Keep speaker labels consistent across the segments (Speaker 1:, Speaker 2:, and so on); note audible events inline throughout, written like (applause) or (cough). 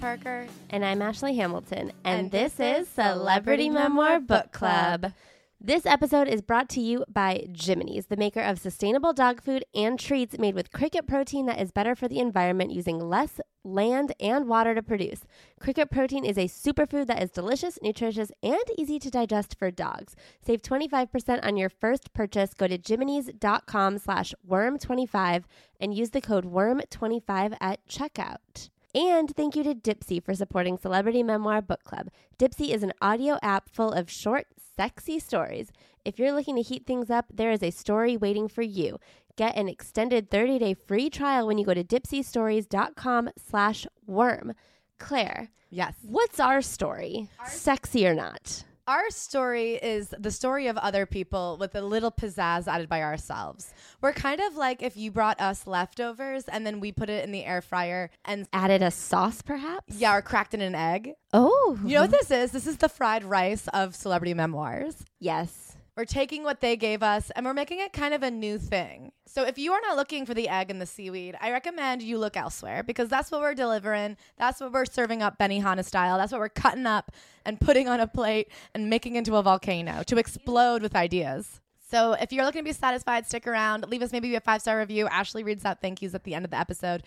Speaker 1: Parker.
Speaker 2: And I'm Ashley Hamilton, and,
Speaker 1: And
Speaker 2: this,
Speaker 1: this
Speaker 2: is Celebrity Memoir Book. Club. This episode is brought to you by Jiminy's, the maker of sustainable dog food and treats made with cricket protein that is better for the environment using less land and water to produce. Cricket protein is a superfood that is delicious, nutritious, and easy to digest for dogs. Save 25% on your first purchase. Go to jiminys.com slash worm25 and use the code worm25 at checkout. And thank you to Dipsea for supporting Celebrity Memoir Book Club. Dipsea is an audio app full of short, sexy stories. If you're looking to heat things up, there is a story waiting for you. Get an extended 30-day free trial when you go to dipseastories.com slash worm. Claire,
Speaker 1: Yes.
Speaker 2: what's our story? Sexy or not?
Speaker 1: Our story is the story of other people with a little pizzazz added by ourselves. We're kind of like if you brought us leftovers and then we put it in the air fryer and
Speaker 2: Added a sauce, perhaps?
Speaker 1: yeah, or cracked in an egg.
Speaker 2: Oh.
Speaker 1: You know what this is? This is the fried rice of celebrity memoirs.
Speaker 2: Yes.
Speaker 1: We're taking what they gave us and we're making it kind of a new thing. So if you are not looking for the egg and the seaweed, I recommend you look elsewhere because that's what we're delivering. That's what we're serving up Benihana style. That's what we're cutting up and putting on a plate and making into a volcano to explode with ideas. So if you're looking to be satisfied, stick around. Leave us maybe a five star review. Ashley reads out thank yous at the end of the episode.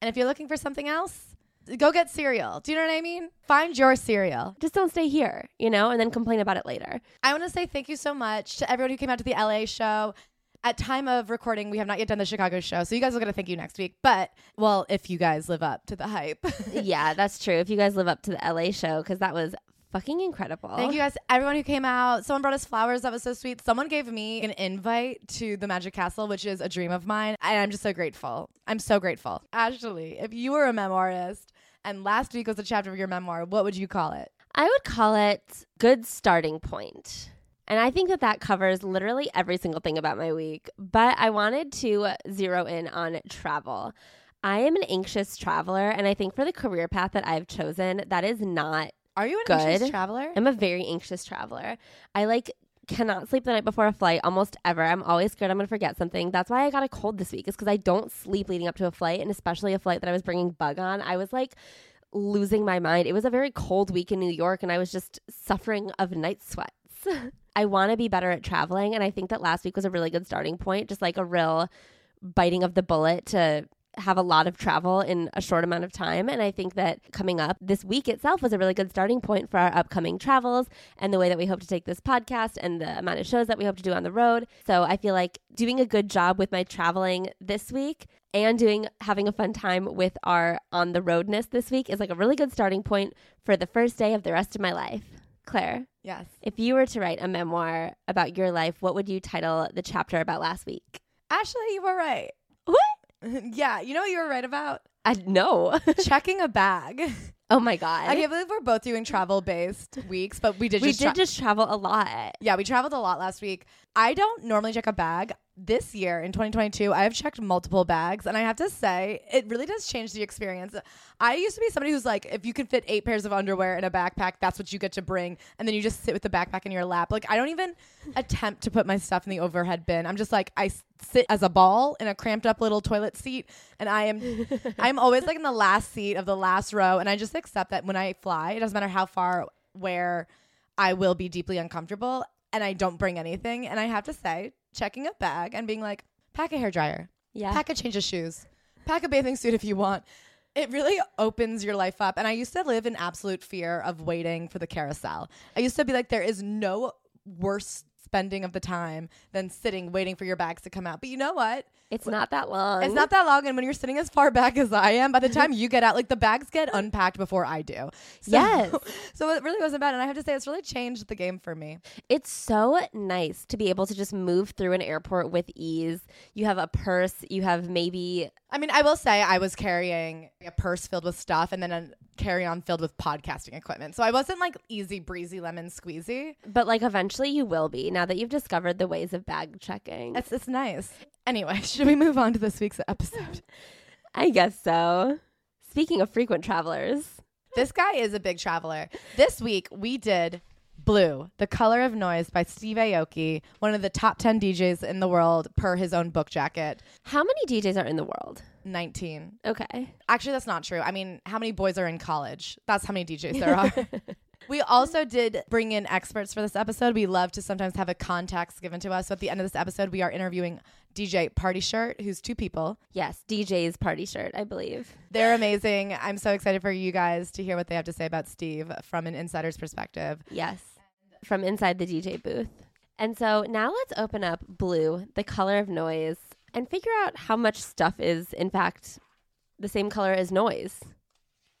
Speaker 1: And if you're looking for something else, go get cereal. Do you know what I mean? Find your cereal.
Speaker 2: Just don't stay here, you know, and then complain about it later.
Speaker 1: I want to say thank you so much to everyone who came out to the LA show. At time of recording, we have not yet done the Chicago show, so you guys are gonna thank you next week. But well, if you guys live up to the hype, (laughs)
Speaker 2: yeah, that's true. If you guys live up to the LA show, because that was fucking incredible.
Speaker 1: thank you guys, everyone who came out. Someone brought us flowers, that was so sweet. Someone gave me an invite to the Magic Castle, which is a dream of mine, and I'm just so grateful. I'm so grateful. Ashley, if you were a memoirist and last week was a chapter of your memoir, what would you call it?
Speaker 2: I would call it good starting point. And I think that that covers literally every single thing about my week. But I wanted to zero in on travel. I am an anxious traveler, and I think for the career path that I've chosen, that is not
Speaker 1: Are you an
Speaker 2: Good.
Speaker 1: anxious traveler?
Speaker 2: I'm a very anxious traveler. I like cannot sleep the night before a flight almost ever. I'm always scared I'm going to forget something. That's why I got a cold this week is because I don't sleep leading up to a flight and especially a flight that I was bringing bug on. I was like losing my mind. It was a very cold week in New York and I was just suffering of night sweats. (laughs) I want to be better at traveling and I think that last week was a really good starting point, just like a real biting of the bullet to have a lot of travel in a short amount of time. And I think that coming up this week itself was a really good starting point for our upcoming travels and the way that we hope to take this podcast and the amount of shows that we hope to do on the road. So I feel like doing a good job with my traveling this week and doing having a fun time with our on the roadness this week is like a really good starting point for the first day of the rest of my life. Claire,
Speaker 1: yes.
Speaker 2: if you were to write a memoir about your life, what would you title the chapter about last week?
Speaker 1: Ashley, you were right. (laughs) Yeah, you know what you were right about?
Speaker 2: I no. (laughs)
Speaker 1: Checking a bag. (laughs)
Speaker 2: oh my god.
Speaker 1: I can't believe we're both doing travel based weeks, but we did
Speaker 2: we
Speaker 1: just
Speaker 2: did
Speaker 1: tra-
Speaker 2: just travel a lot.
Speaker 1: yeah, we traveled a lot last week. I don't normally check a bag. This year in 2022, I have checked multiple bags, and I have to say, it really does change the experience. I used to be somebody who's like, if you can fit eight pairs of underwear in a backpack, that's what you get to bring, and then you just sit with the backpack in your lap. Like, I don't even attempt to put my stuff in the overhead bin. I'm just like, I sit as a ball in a cramped up little toilet seat, and I am, (laughs) I'm always like in the last seat of the last row, and I just accept that when I fly, it doesn't matter how far, where I will be deeply uncomfortable and I don't bring anything. And I have to say, checking a bag and being like, pack a hair dryer,
Speaker 2: Yeah.
Speaker 1: pack a change of shoes, pack a bathing suit if you want. It really opens your life up. And I used to live in absolute fear of waiting for the carousel. I used to be like, there is no worse spending of the time than sitting waiting for your bags to come out. But you know what?
Speaker 2: It's not that long.
Speaker 1: It's not that long, and when you're sitting as far (laughs) back as I am, by the time you get out, like the bags get unpacked before I do. So,
Speaker 2: Yes. (laughs)
Speaker 1: So it really wasn't bad, and I have to say, it's really changed the game for me.
Speaker 2: It's so nice to be able to just move through an airport with ease. You have a purse, you have maybe
Speaker 1: I mean, I will say I was carrying a purse filled with stuff, and then a carry-on filled with podcasting equipment. So I wasn't like easy breezy lemon squeezy.
Speaker 2: but like eventually you will be now that you've discovered the ways of bag checking.
Speaker 1: It's it's nice. Anyway, (laughs) should we move on to this week's episode?
Speaker 2: I guess so. Speaking of frequent travelers,
Speaker 1: this guy is a big traveler. This week we did Blue, The Color of Noise by Steve Aoki, one of the top 10 DJs in the world per his own book jacket.
Speaker 2: How many DJs are in the world?
Speaker 1: 19.
Speaker 2: Okay.
Speaker 1: Actually, that's not true. I mean, how many boys are in college? That's how many DJs there are. (laughs) we also did bring in experts for this episode. We love to sometimes have a context given to us. So at the end of this episode, we are interviewing DJ Party Shirt, who's two people.
Speaker 2: Yes, DJ's party shirt, I believe.
Speaker 1: They're amazing. I'm so excited for you guys to hear what they have to say about Steve from an insider's perspective.
Speaker 2: Yes. From inside the DJ booth. And so now let's open up Blue, the color of noise, and figure out how much stuff is, in fact, the same color as noise,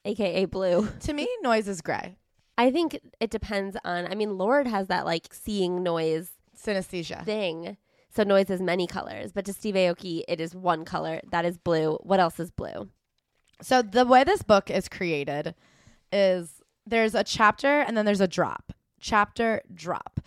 Speaker 2: aka blue. (laughs)
Speaker 1: To me, noise is gray.
Speaker 2: I think it depends on, I mean, Lorde has that like seeing noise
Speaker 1: Synesthesia.
Speaker 2: thing. So noise is many colors, but to Steve Aoki, it is one color. That is blue. What else is blue?
Speaker 1: So the way this book is created is there's a chapter and then there's a drop. Chapter drop.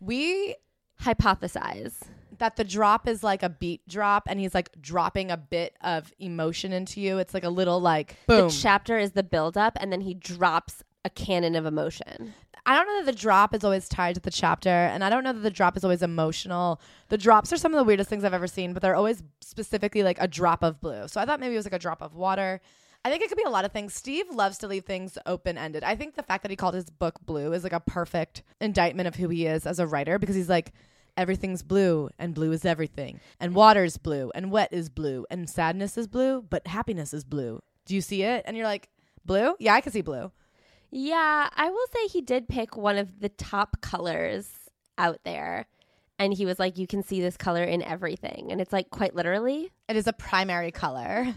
Speaker 1: We
Speaker 2: Hypothesize.
Speaker 1: that the drop is like a beat drop and he's like dropping a bit of emotion into you. It's like a little like boom.
Speaker 2: The chapter is the build up and then he drops a cannon of emotion.
Speaker 1: I don't know that the drop is always tied to the chapter, and I don't know that the drop is always emotional. The drops are some of the weirdest things I've ever seen, but they're always specifically like a drop of blue. So I thought maybe it was like a drop of water. I think it could be a lot of things. Steve loves to leave things open ended. I think the fact that he called his book Blue is like a perfect indictment of who he is as a writer because he's like, everything's blue and blue is everything, and water's blue and wet is blue and sadness is blue, but happiness is blue. Do you see it? And you're like, blue? Yeah, I can see blue.
Speaker 2: Yeah, I will say he did pick one of the top colors out there. And he was like, You can see this color in everything. And it's like, quite literally,
Speaker 1: It is a primary color.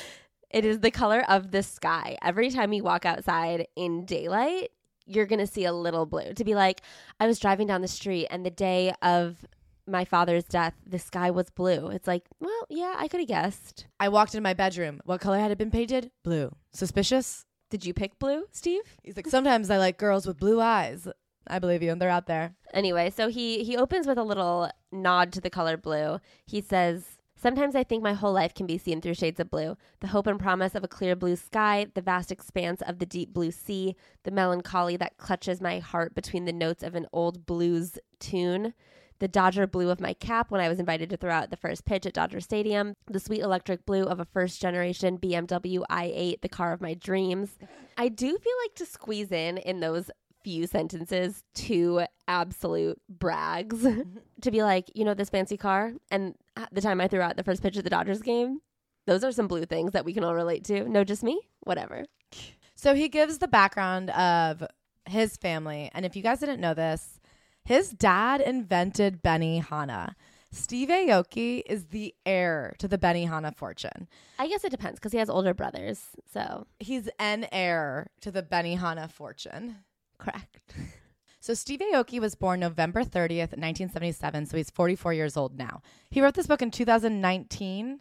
Speaker 1: (laughs)
Speaker 2: it is the color of the sky. Every time you walk outside in daylight, you're going to see a little blue. To be like, I was driving down the street and the day of my father's death, the sky was blue. It's like, well, yeah, I could have guessed.
Speaker 1: I walked into my bedroom. What color had it been painted? Blue. Suspicious?
Speaker 2: Did you pick blue, Steve?
Speaker 1: He's like, sometimes I like girls with blue eyes. I believe you, and they're out there.
Speaker 2: Anyway, so he he opens with a little nod to the color blue. He says, "Sometimes I think my whole life can be seen through shades of blue. The hope and promise of a clear blue sky, the vast expanse of the deep blue sea, the melancholy that clutches my heart between the notes of an old blues tune." The Dodger blue of my cap when I was invited to throw out the first pitch at Dodger Stadium. The sweet electric blue of a first generation BMW i8, the car of my dreams. I do feel like to squeeze in in those few sentences two absolute brags (laughs) to be like, you know, this fancy car. And the time I threw out the first pitch of the Dodgers game, those are some blue things that we can all relate to. No, just me? Whatever.
Speaker 1: So he gives the background of his family. And if you guys didn't know this, his dad invented Benihana. Steve Aoki is the heir to the Benihana fortune.
Speaker 2: I guess it depends because he has older brothers. So,
Speaker 1: He's an heir to the Benihana fortune.
Speaker 2: correct. (laughs)
Speaker 1: So Steve Aoki was born November 30th, 1977, so he's 44 years old now. He wrote this book in 2019,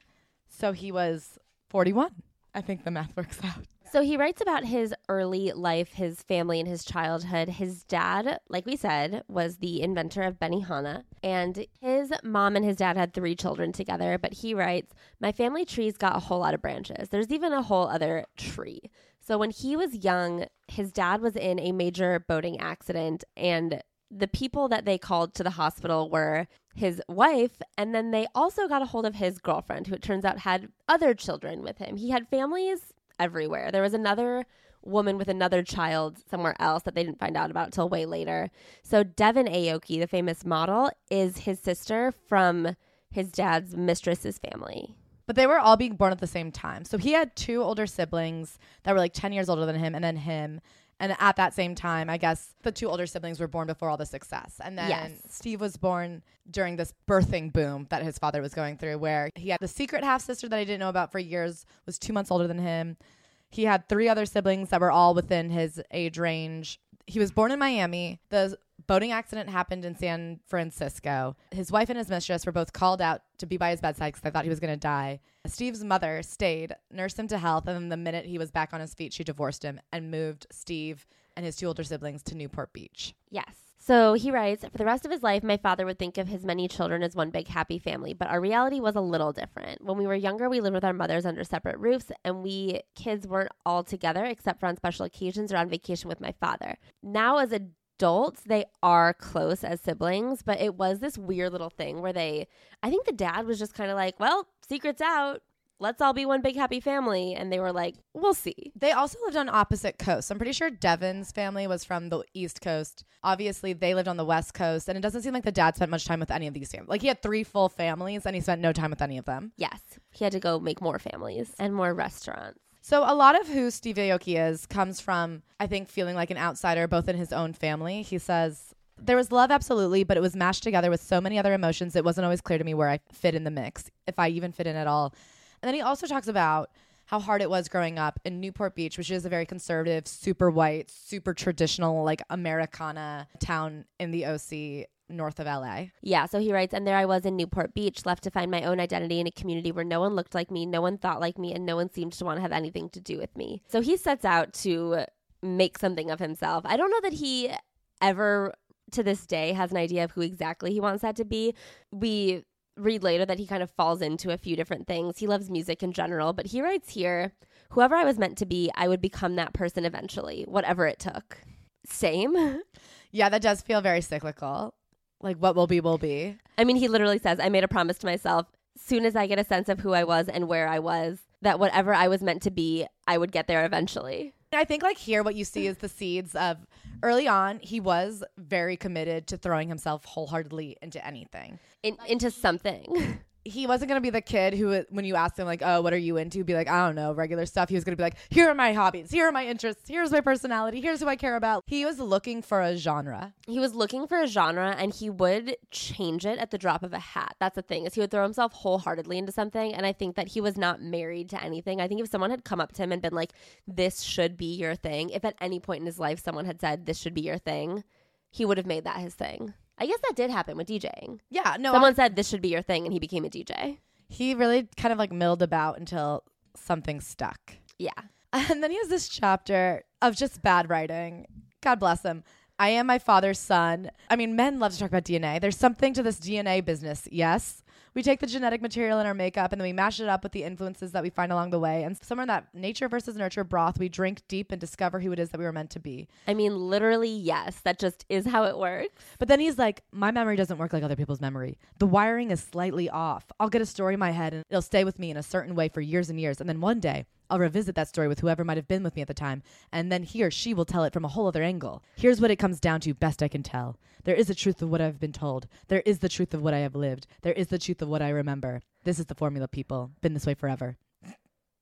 Speaker 1: so he was 41. I think the math works out.
Speaker 2: So he writes about his early life, his family, and his childhood. His dad, like we said, was the inventor of Benihana, and his mom and his dad had three children together. But he writes, My family tree's got a whole lot of branches. There's even a whole other tree. So when he was young, his dad was in a major boating accident, and the people that they called to the hospital were his wife, and then they also got a hold of his girlfriend, who it turns out had other children with him. He had families everywhere. There was another woman with another child somewhere else that they didn't find out about till way later. So Devon Aoki, the famous model, is his sister from his dad's mistress's family.
Speaker 1: But they were all being born at the same time. So he had two older siblings that were like 10 years older than him, and then him. And at that same time, I guess the two older siblings were born before all the success. And then
Speaker 2: Yes.
Speaker 1: Steve was born during this birthing boom that his father was going through, where he had the secret half sister that I didn't know about for years, was two months older than him. He had three other siblings that were all within his age range. He was born in Miami. The boating accident happened in San Francisco. His wife and his mistress were both called out to be by his bedside because they thought he was going to die. Steve's mother stayed, nursed him to health, and then the minute he was back on his feet, she divorced him and moved Steve and his two older siblings to Newport Beach.
Speaker 2: Yes. So he writes, For the rest of his life, my father would think of his many children as one big happy family, but our reality was a little different. When we were younger, we lived with our mothers under separate roofs, and we kids weren't all together except for on special occasions or on vacation with my father. Now, as a adults, they are close as siblings, but it was this weird little thing where they, I think the dad was just kind of like, well, secret's out. Let's all be one big happy family. And they were like, we'll see.
Speaker 1: They also lived on opposite coasts. I'm pretty sure Devon's family was from the East Coast. Obviously, they lived on the West Coast, and it doesn't seem like the dad spent much time with any of these families. Like he had three full families, and he spent no time with any of them.
Speaker 2: Yes. He had to go make more families and more restaurants.
Speaker 1: So a lot of who Steve Aoki is comes from, I think, feeling like an outsider, both in his own family. He says. There was love, absolutely, but it was mashed together with so many other emotions. It wasn't always clear to me where I fit in the mix, if I even fit in at all. And then he also talks about how hard it was growing up in Newport Beach, which is a very conservative, super white, super traditional, like Americana town in the OC north of LA.
Speaker 2: Yeah, so he writes, and there I was in Newport Beach, left to find my own identity in a community where no one looked like me, no one thought like me, and no one seemed to want to have anything to do with me. So he sets out to make something of himself. I don't know that he ever to this day has an idea of who exactly he wants that to be. We read later that he kind of falls into a few different things. He loves music in general, but he writes here, whoever I was meant to be, I would become that person eventually, whatever it took. Same. (laughs)
Speaker 1: Yeah, that does feel very cyclical. Like what will be will be.
Speaker 2: I mean, he literally says, I made a promise to myself, soon as I get a sense of who I was and where I was, that whatever I was meant to be, I would get there eventually.
Speaker 1: I think like here what you see is the seeds of early on he was very committed to throwing himself wholeheartedly into anything.
Speaker 2: In, into something. (laughs)
Speaker 1: he wasn't to be the kid who when you asked him like oh what are you into? Be like i don't know regular stuff. He was to be like here are my hobbies. Here are my interests. Here's my personality. Here's who i care about. He was looking for a genre.
Speaker 2: He was looking for a genre and he would change it at the drop of a hat. That's the thing is he would throw himself wholeheartedly into something and i think that he was not married to anything. I think if someone had come up to him and been like this should be your thing if at any point in his life someone had said this should be your thing he would have made that his thing I guess that did happen with DJing.
Speaker 1: Yeah, no.
Speaker 2: Someone I, said this should be your thing, and he became a DJ.
Speaker 1: He really kind of like milled about until something stuck.
Speaker 2: Yeah. (laughs)
Speaker 1: And then he has this chapter of just bad writing. God bless him. I am my father's son. I mean, men love to talk about DNA. There's something to this DNA business, yes. We take the genetic material in our makeup and then we mash it up with the influences that we find along the way. And somewhere in that nature versus nurture broth, we drink deep and discover who it is that we were meant to be.
Speaker 2: I mean, literally, yes. That just is how it works.
Speaker 1: But then he's like, My memory doesn't work like other people's memory. The wiring is slightly off. I'll get a story in my head and it'll stay with me in a certain way for years and years. And then one day, I'll revisit that story with whoever might have been with me at the time, and then he or she will tell it from a whole other angle. Here's what it comes down to, best I can tell. There is a truth of what I've been told. There is the truth of what I have lived. There is the truth of what I remember. This is the formula, people. Been this way forever.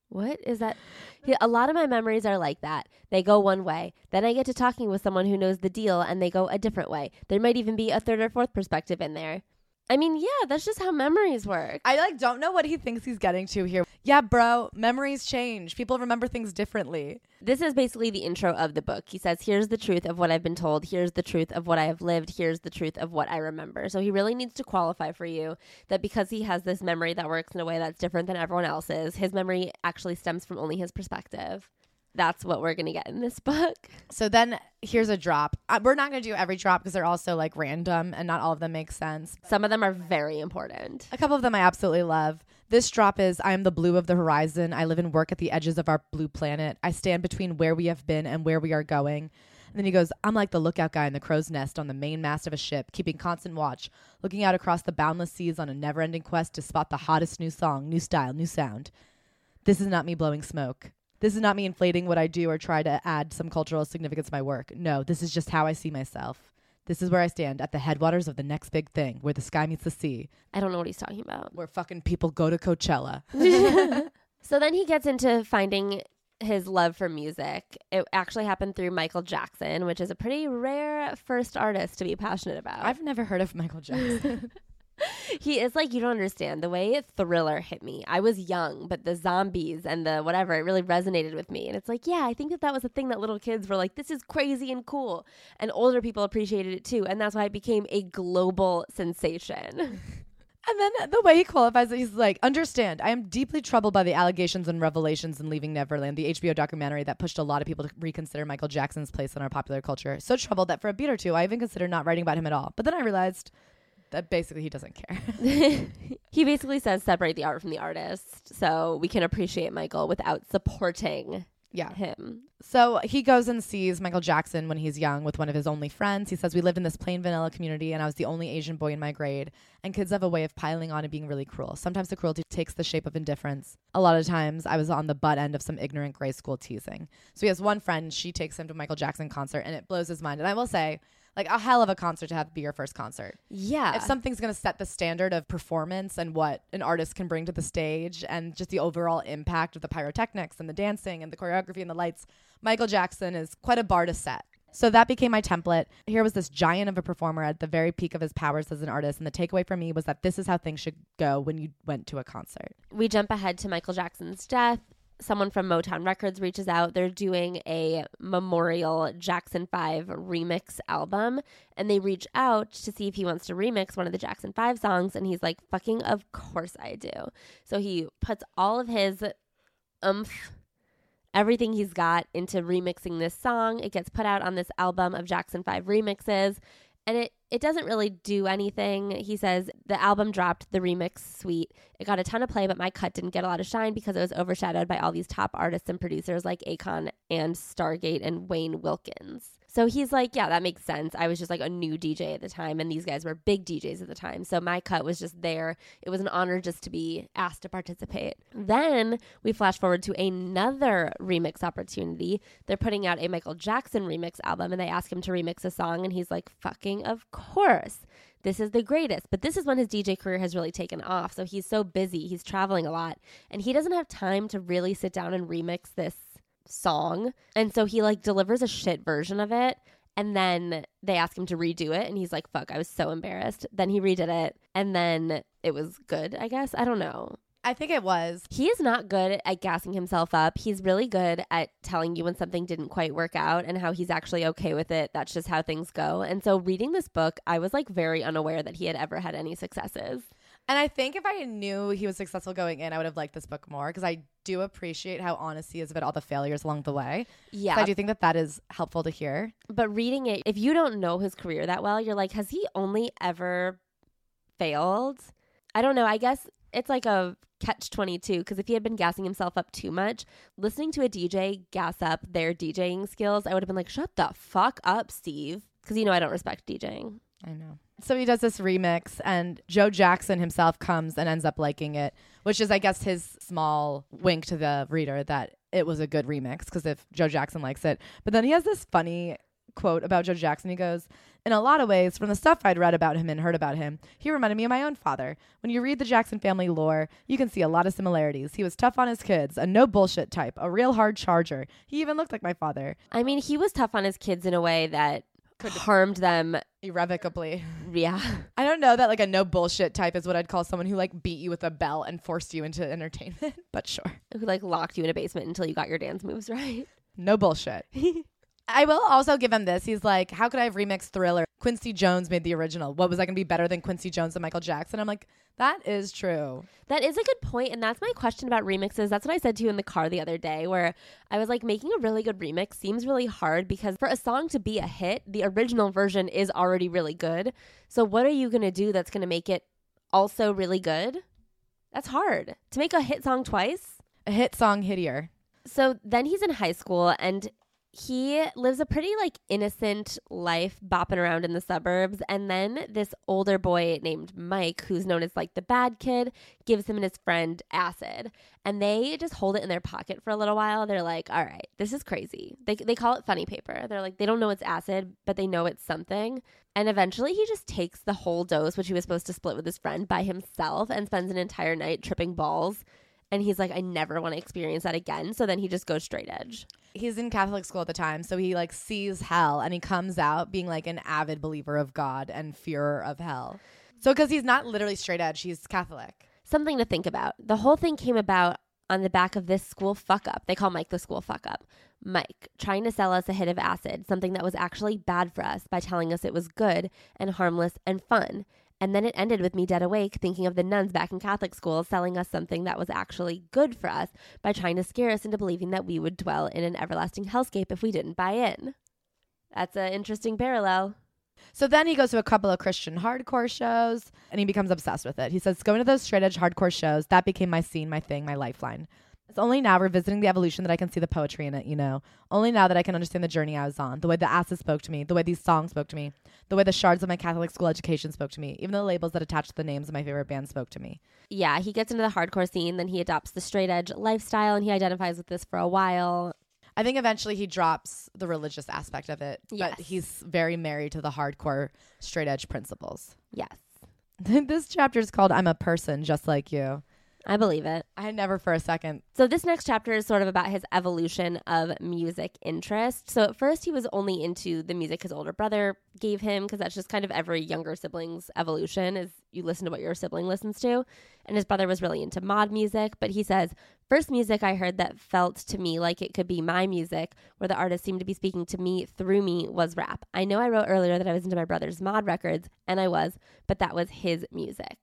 Speaker 2: What is that? Yeah, A lot of my memories are like that. They go one way. Then I get to talking with someone who knows the deal and they go a different way. There might even be a third or fourth perspective in there. I mean, yeah, that's just how memories work.
Speaker 1: I like don't know what he thinks he's getting to here. Yeah, bro, memories change. People remember things differently.
Speaker 2: This is basically the intro of the book. He says, "Here's the truth of what I've been told. Here's the truth of what I have lived. Here's the truth of what I remember." So he really needs to qualify for you that because he has this memory that works in a way that's different than everyone else's, his memory actually stems from only his perspective that's what we're going to get in this (laughs) book.
Speaker 1: So then here's a drop. Uh, we're not going to do every drop because they're also like random and not all of them make sense.
Speaker 2: Some of them are very important.
Speaker 1: A couple of them I absolutely love. This drop is I am the blue of the horizon. I live and work at the edges of our blue planet. I stand between where we have been and where we are going. And then he goes, I'm like the lookout guy in the crow's nest on the main mast of a ship, keeping constant watch, looking out across the boundless seas on a never ending quest to spot the hottest new song, new style, new sound. This is not me blowing smoke. This is not me inflating what I do or try to add some cultural significance to my work. No, this is just how I see myself. This is where I stand at the headwaters of the next big thing, where the sky meets the sea.
Speaker 2: I don't know what he's talking about.
Speaker 1: Where fucking people go to Coachella. (laughs)
Speaker 2: so then he gets into finding his love for music. It actually happened through Michael Jackson, which is a pretty rare first artist to be passionate about.
Speaker 1: I've never heard of Michael Jackson. (laughs) (laughs)
Speaker 2: he is like you don't understand. The way thriller hit me i was young but the zombies and the whatever it really resonated with me. And it's like yeah i think that that was a thing that little kids were like this is crazy and cool. And older people appreciated it too. And that's why it became a global sensation. (laughs)
Speaker 1: And then the way he qualifies it, he's like, understand, I am deeply troubled by the allegations and revelations in Leaving Neverland, the HBO documentary that pushed a lot of people to reconsider Michael Jackson's place in our popular culture. So troubled that for a beat or two, I even considered not writing about him at all. But then I realized that basically he doesn't care. (laughs)
Speaker 2: he basically says separate the art from the artist so we can appreciate Michael without supporting
Speaker 1: Yeah.
Speaker 2: him.
Speaker 1: So he goes and sees Michael Jackson when he's young with one of his only friends. He says, We lived in this plain vanilla community and I was the only Asian boy in my grade. And kids have a way of piling on and being really cruel. Sometimes the cruelty takes the shape of indifference. A lot of times I was on the butt end of some ignorant grade school teasing. So he has one friend, she takes him to a Michael Jackson concert and it blows his mind. And I will say, like a hell of a concert to have be your first concert.
Speaker 2: Yeah.
Speaker 1: If something's going to set the standard of performance and what an artist can bring to the stage and just the overall impact of the pyrotechnics and the dancing and the choreography and the lights, Michael Jackson is quite a bar to set. So that became my template. Here was this giant of a performer at the very peak of his powers as an artist. And the takeaway for me was that this is how things should go when you went to a concert.
Speaker 2: we jump ahead to Michael Jackson's death. Someone from Motown Records reaches out. They're doing a memorial Jackson 5 remix album, and they reach out to see if he wants to remix one of the Jackson 5 songs. And he's like, fucking, of course I do. So he puts all of his umph, everything he's got into remixing this song. It gets put out on this album of Jackson 5 remixes and it it doesn't really do anything. He says the album dropped the remix suite. It got a ton of play, but my cut didn't get a lot of shine because it was overshadowed by all these top artists and producers like Akon and Stargate and Wayne Wilkins. So he's like, yeah, that makes sense. I was just like a new DJ at the time, and these guys were big DJs at the time. So my cut was just there. It was an honor just to be asked to participate. Then we flash forward to another remix opportunity. They're putting out a Michael Jackson remix album, and they ask him to remix a song, and he's like, fucking of course. This is the greatest. But this is when his DJ career has really taken off. So he's so busy, he's traveling a lot, and he doesn't have time to really sit down and remix this song. And so he like delivers a shit version of it. And then they ask him to redo it. And he's like, fuck, I was so embarrassed. Then he redid it. And then it was good, I guess. I don't know.
Speaker 1: I think it was.
Speaker 2: He is not good at gassing himself up. He's really good at telling you when something didn't quite work out and how he's actually okay with it. That's just how things go. And so reading this book, I was like very unaware that he had ever had any successes.
Speaker 1: And I think if I knew he was successful going in, I would have liked this book more because I do appreciate how honest he is about all the failures along the way.
Speaker 2: Yeah.
Speaker 1: So I do think that that is helpful to hear.
Speaker 2: but reading it, if you don't know his career that well, you're like, has he only ever failed? I don't know. I guess it's like a catch 22 because if he had been gassing himself up too much, listening to a DJ gas up their DJing skills, I would have been like, shut the fuck up, Steve. Because you know, I don't respect DJing.
Speaker 1: I know. So he does this remix, and Joe Jackson himself comes and ends up liking it, which is, I guess, his small wink to the reader that it was a good remix. Because if Joe Jackson likes it, but then he has this funny quote about Joe Jackson. He goes, "In a lot of ways, from the stuff I'd read about him and heard about him, he reminded me of my own father. When you read the Jackson family lore, you can see a lot of similarities. He was tough on his kids, a no bullshit type, a real hard charger. He even looked like my father,
Speaker 2: I mean, he was tough on his kids in a way that (laughs) harmed them.
Speaker 1: irrevocably."
Speaker 2: Yeah.
Speaker 1: I don't know that like a no bullshit type is what I'd call someone who like beat you with a bell and forced you into entertainment, (laughs) but sure.
Speaker 2: Who like locked you in a basement until you got your dance moves (laughs) right.
Speaker 1: No bullshit. I will also give him this. He's like, how could I have remixed Thriller? Quincy Jones made the original. What was I going to be better than Quincy Jones and Michael Jackson? I'm like, that is true.
Speaker 2: That is a good point, and that's my question about remixes. That's what I said to you in the car the other day, where I was like, making a really good remix seems really hard because for a song to be a hit, the original version is already really good. So what are you gonna do that's gonna make it also really good? That's hard to make a hit song twice.
Speaker 1: A hit song hittier.
Speaker 2: So then he's in high school and he lives a pretty like innocent life bopping around in the suburbs and then this older boy named Mike who's known as like the bad kid gives him and his friend acid and they just hold it in their pocket for a little while. They're like all right this is crazy. They they call it funny paper. They're like they don't know it's acid but they know it's something. And eventually he just takes the whole dose which he was supposed to split with his friend by himself and spends an entire night tripping balls and he's like, I never want to experience that again. So then he just goes straight edge.
Speaker 1: He's in Catholic school at the time, so he like sees hell and he comes out being like an avid believer of God and fear of hell. So because he's not literally straight edge, he's Catholic.
Speaker 2: Something to think about. The whole thing came about on the back of this school fuck up. They call Mike the school fuck up. Mike trying to sell us a hit of acid, something that was actually bad for us by telling us it was good and harmless and fun. And then it ended with me dead awake thinking of the nuns back in Catholic school selling us something that was actually good for us by trying to scare us into believing that we would dwell in an everlasting hellscape if we didn't buy in. That's an interesting parallel.
Speaker 1: So then he goes to a couple of Christian hardcore shows and he becomes obsessed with it. He says, going to those straight edge hardcore shows, that became my scene, my thing, my lifeline. It's only now revisiting the evolution that I can see the poetry in it, you know. Only now that I can understand the journey I was on, the way the asses spoke to me, the way these songs spoke to me, the way the shards of my Catholic school education spoke to me, even the labels that attached to the names of my favorite bands spoke to me.
Speaker 2: Yeah, he gets into the hardcore scene, then he adopts the straight edge lifestyle, and he identifies with this for a while.
Speaker 1: I think eventually he drops the religious aspect of it,
Speaker 2: Yes.
Speaker 1: but he's very married to the hardcore straight edge principles.
Speaker 2: Yes, (laughs)
Speaker 1: this chapter is called I'm a Person Just Like You.
Speaker 2: I believe it.
Speaker 1: I never for a second.
Speaker 2: So this next chapter is sort of about his evolution of music interest. So at first he was only into the music his older brother gave him because that's just kind of every younger sibling's evolution is you listen to what your sibling listens to. And his brother was really into mod music, but he says, First music I heard that felt to me like it could be my music, where the artist seemed to be speaking to me through me was rap. I know I wrote earlier that I was into my brother's mod records, and I was, but that was his music."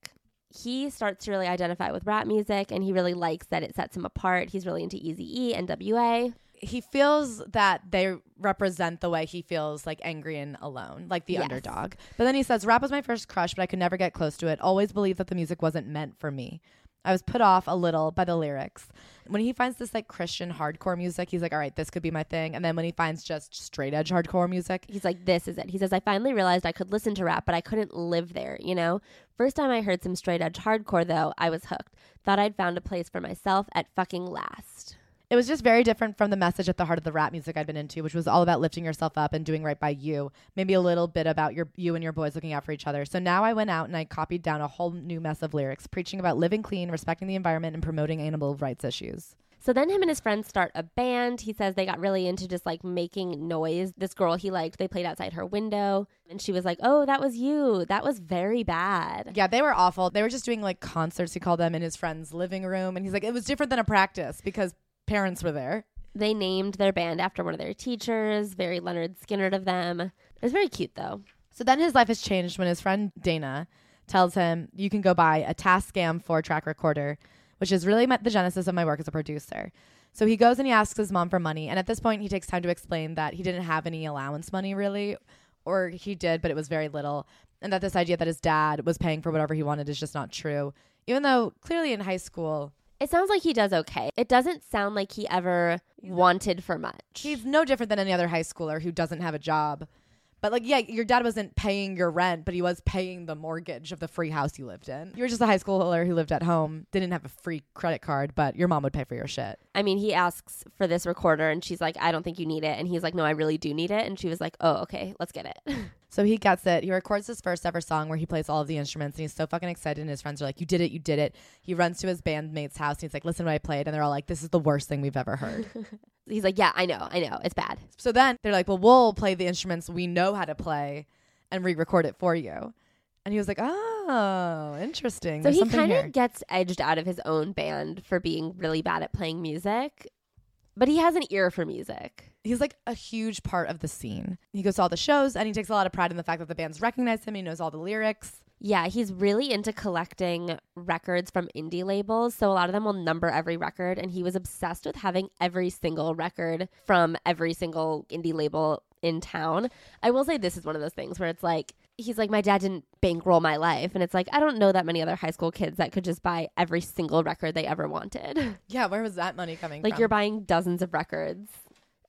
Speaker 2: He starts to really identify with rap music and he really likes that it sets him apart. He's really into Easy E and WA.
Speaker 1: He feels that they represent the way he feels like angry and alone, like the
Speaker 2: Yes.
Speaker 1: underdog. But then he says, Rap was my first crush, but I could never get close to it. Always believed that the music wasn't meant for me. I was put off a little by the lyrics. When he finds this like Christian hardcore music, he's like, all right, this could be my thing. And then when he finds just straight edge hardcore music,
Speaker 2: He's like, this is it. He says, I finally realized I could listen to rap, but I couldn't live there, you know? First time I heard some straight edge hardcore, though, I was hooked. Thought I'd found a place for myself at fucking last.
Speaker 1: It was just very different from the message at the heart of the rap music I'd been into, which was all about lifting yourself up and doing right by you. Maybe a little bit about your you and your boys looking out for each other. So now I went out and I copied down a whole new mess of lyrics, preaching about living clean, respecting the environment, and promoting animal rights issues.
Speaker 2: So then him and his friends start a band. He says they got really into just like making noise. This girl he liked, they played outside her window and she was like, "Oh, that was you. That was very bad."
Speaker 1: Yeah, they were awful. They were just doing like concerts, he called them, in his friend's living room. And he's like, it was different than a practice because parents were there.
Speaker 2: They named their band after one of their teachers, very Lynyrd Skynyrd of them. It was very cute though.
Speaker 1: So then his life has changed when his friend Dana tells him you can go buy a Tascam four track recorder, which is really my, the genesis of my work as a producer. So he goes and he asks his mom for money. And at this point, he takes time to explain that he didn't have any allowance money really, or he did, but it was very little. And that this idea that his dad was paying for whatever he wanted is just not true. Even though clearly in high school,
Speaker 2: It sounds like he does okay. It doesn't sound like he ever wanted for much.
Speaker 1: he's no different than any other high schooler who doesn't have a job. But like, yeah, your dad wasn't paying your rent, but he was paying the mortgage of the free house you lived in. You were just a high schooler who lived at home, didn't have a free credit card, but your mom would pay for your shit.
Speaker 2: I mean, he asks for this recorder and she's like, I don't think you need it. And he's like, No, I really do need it. And she was like, Oh, okay, let's get it. (laughs)
Speaker 1: So he gets it. He records his first ever song where he plays all of the instruments, and he's so fucking excited. And his friends are like, "You did it! You did it!" He runs to his bandmate's house, and he's like, "Listen, to what I played," and they're all like, "This is the worst thing we've ever heard." (laughs)
Speaker 2: he's like, Yeah, I know, I know. It's bad.
Speaker 1: So then they're like, well, we'll play the instruments we know how to play and re record it for you. And he was like, oh, interesting.
Speaker 2: So
Speaker 1: There's
Speaker 2: he
Speaker 1: something
Speaker 2: kind of gets edged out of his own band for being really bad at playing music, but he has an ear for music.
Speaker 1: He's like a huge part of the scene. He goes to all the shows and he takes a lot of pride in the fact that the bands recognize him. He knows all the lyrics.
Speaker 2: Yeah, he's really into collecting records from indie labels. So a lot of them will number every record. And he was obsessed with having every single record from every single indie label in town. I will say this is one of those things where it's like, he's like, my dad didn't bankroll my life. And it's like, I don't know that many other high school kids that could just buy every single record they ever wanted. (laughs)
Speaker 1: Yeah, where was that money coming
Speaker 2: like
Speaker 1: from?
Speaker 2: Like, you're buying dozens of records.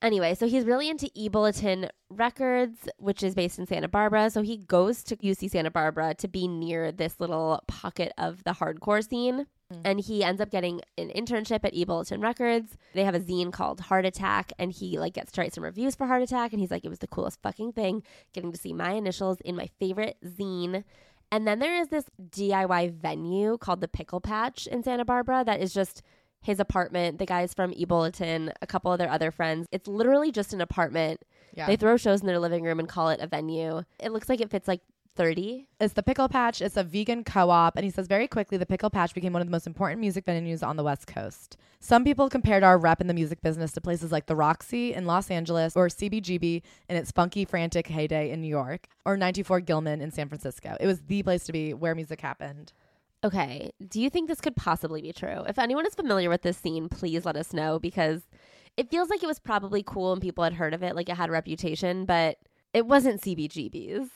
Speaker 2: Anyway, so he's really into E Bulletin Records, which is based in Santa Barbara. So he goes to UC Santa Barbara to be near this little pocket of the hardcore scene. Mm. And he ends up getting an internship at E Bulletin Records. They have a zine called Heart Attack, and he like gets to write some reviews for Heart Attack. And he's like, it was the coolest fucking thing getting to see my initials in my favorite zine. And then there is this DIY venue called the Pickle Patch in Santa Barbara that is just his apartment, the guys from E Bulletin, a couple of their other friends. It's literally just an apartment.
Speaker 1: yeah.
Speaker 2: They throw shows in their living room and call it a venue. It looks like it fits like 30.
Speaker 1: It's the Pickle Patch. It's a vegan co op. And he says very quickly the Pickle Patch became one of the most important music venues on the West Coast. Some people compared our rep in the music business to places like the Roxy in Los Angeles or CBGB in its funky, frantic heyday in New York or 94 Gilman in San Francisco. It was the place to be where music happened.
Speaker 2: Okay. Do you think this could possibly be true? If anyone is familiar with this scene, please let us know because it feels like it was probably cool and people had heard of it, like it had a reputation, but it wasn't CBGB's.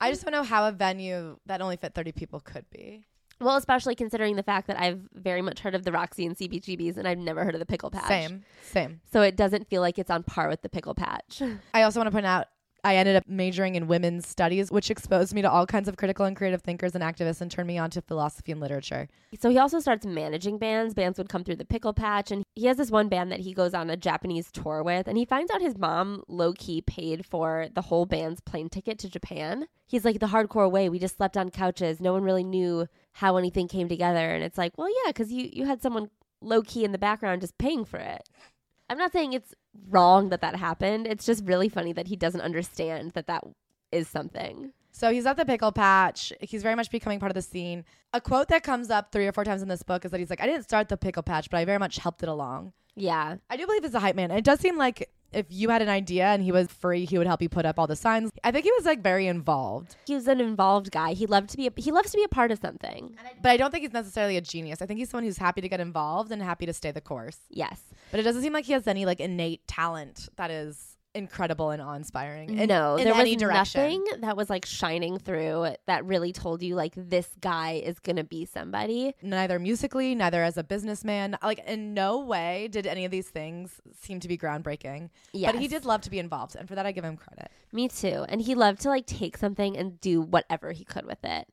Speaker 1: I just want to know how a venue that only fit 30 people could be.
Speaker 2: Well, especially considering the fact that I've very much heard of the Roxy and CBGBs and I've never heard of the Pickle Patch.
Speaker 1: Same, same.
Speaker 2: So it doesn't feel like it's on par with the Pickle Patch. (laughs)
Speaker 1: I also want to point out I ended up majoring in women's studies, which exposed me to all kinds of critical and creative thinkers and activists and turned me on to philosophy and literature.
Speaker 2: So he also starts managing bands. Bands would come through the Pickle Patch, and he has this one band that he goes on a Japanese tour with. And he finds out his mom low key paid for the whole band's plane ticket to Japan. He's like, the hardcore way, we just slept on couches. No one really knew how anything came together. And it's like, well, yeah, because you, you had someone low key in the background just paying for it. I'm not saying it's wrong that that happened. It's just really funny that he doesn't understand that that is something.
Speaker 1: So he's at the pickle patch. He's very much becoming part of the scene. A quote that comes up three or four times in this book is that he's like, I didn't start the pickle patch, but I very much helped it along.
Speaker 2: Yeah.
Speaker 1: I do believe he's a hype man. It does seem like if you had an idea and he was free, he would help you put up all the signs. I think he was like very involved.
Speaker 2: He was an involved guy. He loved to be a, he loves to be a part of something.
Speaker 1: But I don't think he's necessarily a genius. I think he's someone who's happy to get involved and happy to stay the course.
Speaker 2: Yes.
Speaker 1: But it doesn't seem like he has any like innate talent that is incredible and awe-inspiring. in-
Speaker 2: no,
Speaker 1: in
Speaker 2: there was
Speaker 1: direction.
Speaker 2: nothing that was like shining through that really told you like this guy is gonna be somebody.
Speaker 1: Neither musically, neither as a businessman. Uh, like in no way did any of these things seem to be groundbreaking.
Speaker 2: Yes.
Speaker 1: But he did love to be involved, and for that I give him credit.
Speaker 2: Me too. And he loved to like take something and do whatever he could with it.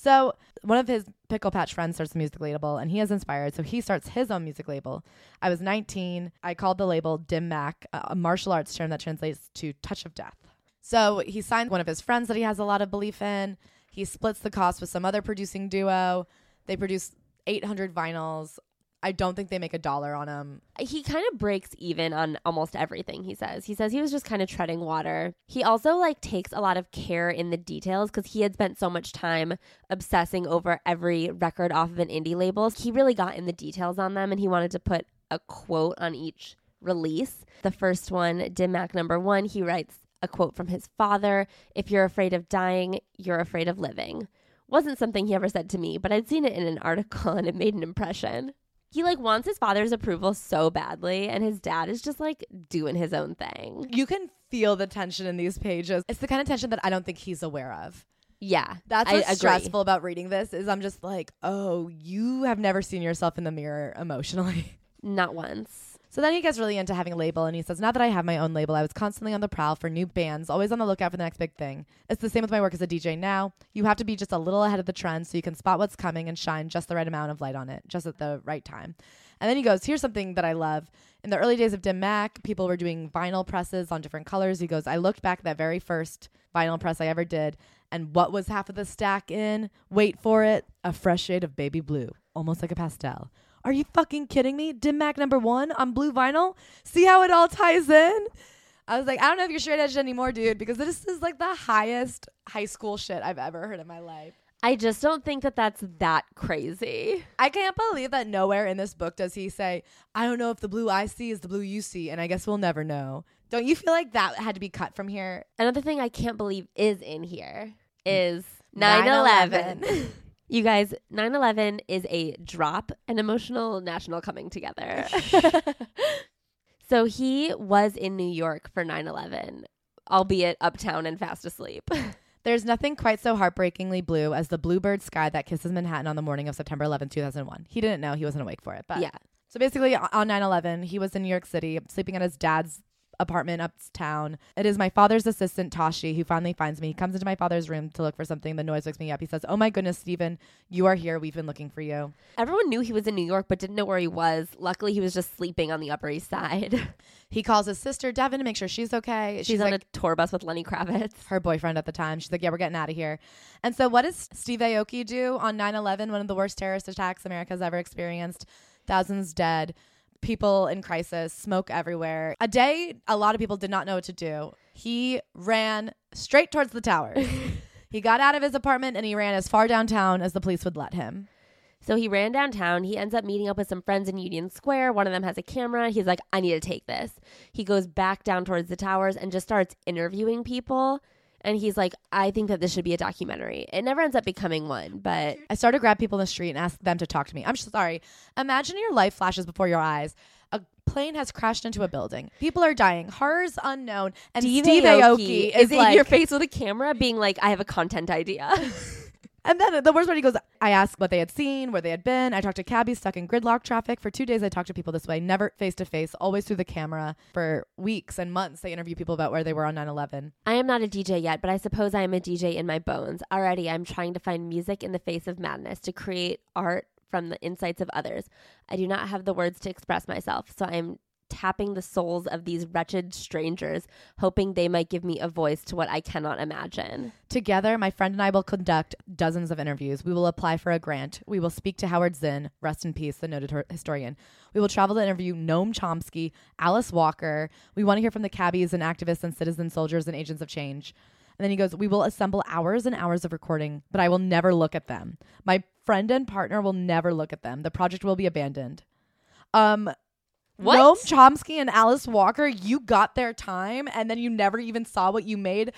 Speaker 1: So one of his pickle patch friends starts a music label, and he is inspired. So he starts his own music label. I was 19. I called the label Dim Mak, a a martial arts term that translates to touch of death. So he signed one of his friends that he has a lot of belief in. He splits the cost with some other producing duo. They produce 800 vinyls. I don't think they make a dollar on him.
Speaker 2: He kind of breaks even on almost everything he says. He says he was just kind of treading water. He also like takes a lot of care in the details because he had spent so much time obsessing over every record off of an indie label. He really got in the details on them and he wanted to put a quote on each release. The first one, Dim Mak number one, he writes a quote from his father If you're afraid of dying, you're afraid of living. Wasn't something he ever said to me, but I'd seen it in an article (laughs) and it made an impression. He like wants his father's approval so badly, and his dad is just like doing his own thing.
Speaker 1: You can feel the tension in these pages. It's the kind of tension that I don't think he's aware of.
Speaker 2: Yeah,
Speaker 1: That's what's stressful about reading this is I'm just like, oh, you have never seen yourself in the mirror emotionally. (laughs)
Speaker 2: Not once.
Speaker 1: So then he gets really into having a label and he says, Now that I have my own label, I was constantly on the prowl for new bands, always on the lookout for the next big thing. It's the same with my work as a DJ now. You have to be just a little ahead of the trend so you can spot what's coming and shine just the right amount of light on it, just at the right time. And then he goes, Here's something that I love. In the early days of Dim Mak, people were doing vinyl presses on different colors. He goes, I looked back at that very first vinyl press I ever did, and what was half of the stack in? Wait for it, a fresh shade of baby blue, almost like a pastel. Are you fucking kidding me? Dim Mak number one on blue vinyl? See how it all ties in? I was like, I don't know if you're straight edge anymore, dude, because this is like the highest high school shit I've ever heard in my life.
Speaker 2: I just don't think that that's that crazy.
Speaker 1: I can't believe that nowhere in this book does he say, I don't know if the blue I see is the blue you see, and I guess we'll never know. Don't you feel like that had to be cut from here?
Speaker 2: Another thing I can't believe is in here is 9 11. (laughs) You guys, 9 11 is a drop, an emotional national coming together. (laughs) so he was in New York for 9 11, albeit uptown and fast asleep. (laughs)
Speaker 1: There's nothing quite so heartbreakingly blue as the bluebird sky that kisses Manhattan on the morning of September 11, 2001. He didn't know he wasn't awake for it, but
Speaker 2: yeah.
Speaker 1: So basically, on 9 11, he was in New York City, sleeping at his dad's apartment uptown. It is my father's assistant, Tashi, who finally finds me. He comes into my father's room to look for something. The noise wakes me up. He says, Oh my goodness, Stephen, you are here. We've been looking for you.
Speaker 2: Everyone knew he was in New York, but didn't know where he was. Luckily, he was just sleeping on the Upper East Side. (laughs)
Speaker 1: He calls his sister, Devon, to make sure she's okay.
Speaker 2: She's, on
Speaker 1: like,
Speaker 2: a tour bus with Lenny Kravitz.
Speaker 1: her boyfriend at the time. She's like, Yeah, we're getting out of here. And so, what does Steve Aoki do on 9 11, one of the worst terrorist attacks America's ever experienced? Thousands dead, people in crisis, smoke everywhere. A day a lot of people did not know what to do. He ran straight towards the towers. (laughs) he got out of his apartment and he ran as far downtown as the police would let him.
Speaker 2: So he ran downtown. He ends up meeting up with some friends in Union Square. One of them has a camera. He's like, I need to take this. He goes back down towards the towers and just starts interviewing people. And he's like, I think that this should be a documentary. It never ends up becoming one, but
Speaker 1: I started to grab people in the street and ask them to talk to me. I'm sorry. Imagine your life flashes before your eyes. A plane has crashed into a building. People are dying. Horrors unknown. And Steve, Aoki,
Speaker 2: is
Speaker 1: is
Speaker 2: in your face with a camera being like, I have a content idea. (laughs)
Speaker 1: And then the worst part, he goes, I asked what they had seen, where they had been. I talked to cabbies stuck in gridlock traffic. For two days, I talked to people this way, never face to face, always through the camera. For weeks and months, they interview people about where they were on 9 11.
Speaker 2: I am not a DJ yet, but I suppose I am a DJ in my bones. Already, I'm trying to find music in the face of madness, to create art from the insights of others. I do not have the words to express myself, so I'm tapping the souls of these wretched strangers, hoping they might give me a voice to what I cannot imagine.
Speaker 1: Together, my friend and I will conduct dozens of interviews. We will apply for a grant. We will speak to Howard Zinn, rest in peace, the noted historian. We will travel to interview Noam Chomsky, Alice Walker. We want to hear from the cabbies and activists and citizen soldiers and agents of change. And then he goes, We will assemble hours and hours of recording, but I will never look at them. My friend and partner will never look at them. The project will be abandoned. Um,
Speaker 2: What?
Speaker 1: Noam Chomsky and Alice Walker, you got their time and then you never even saw what you made.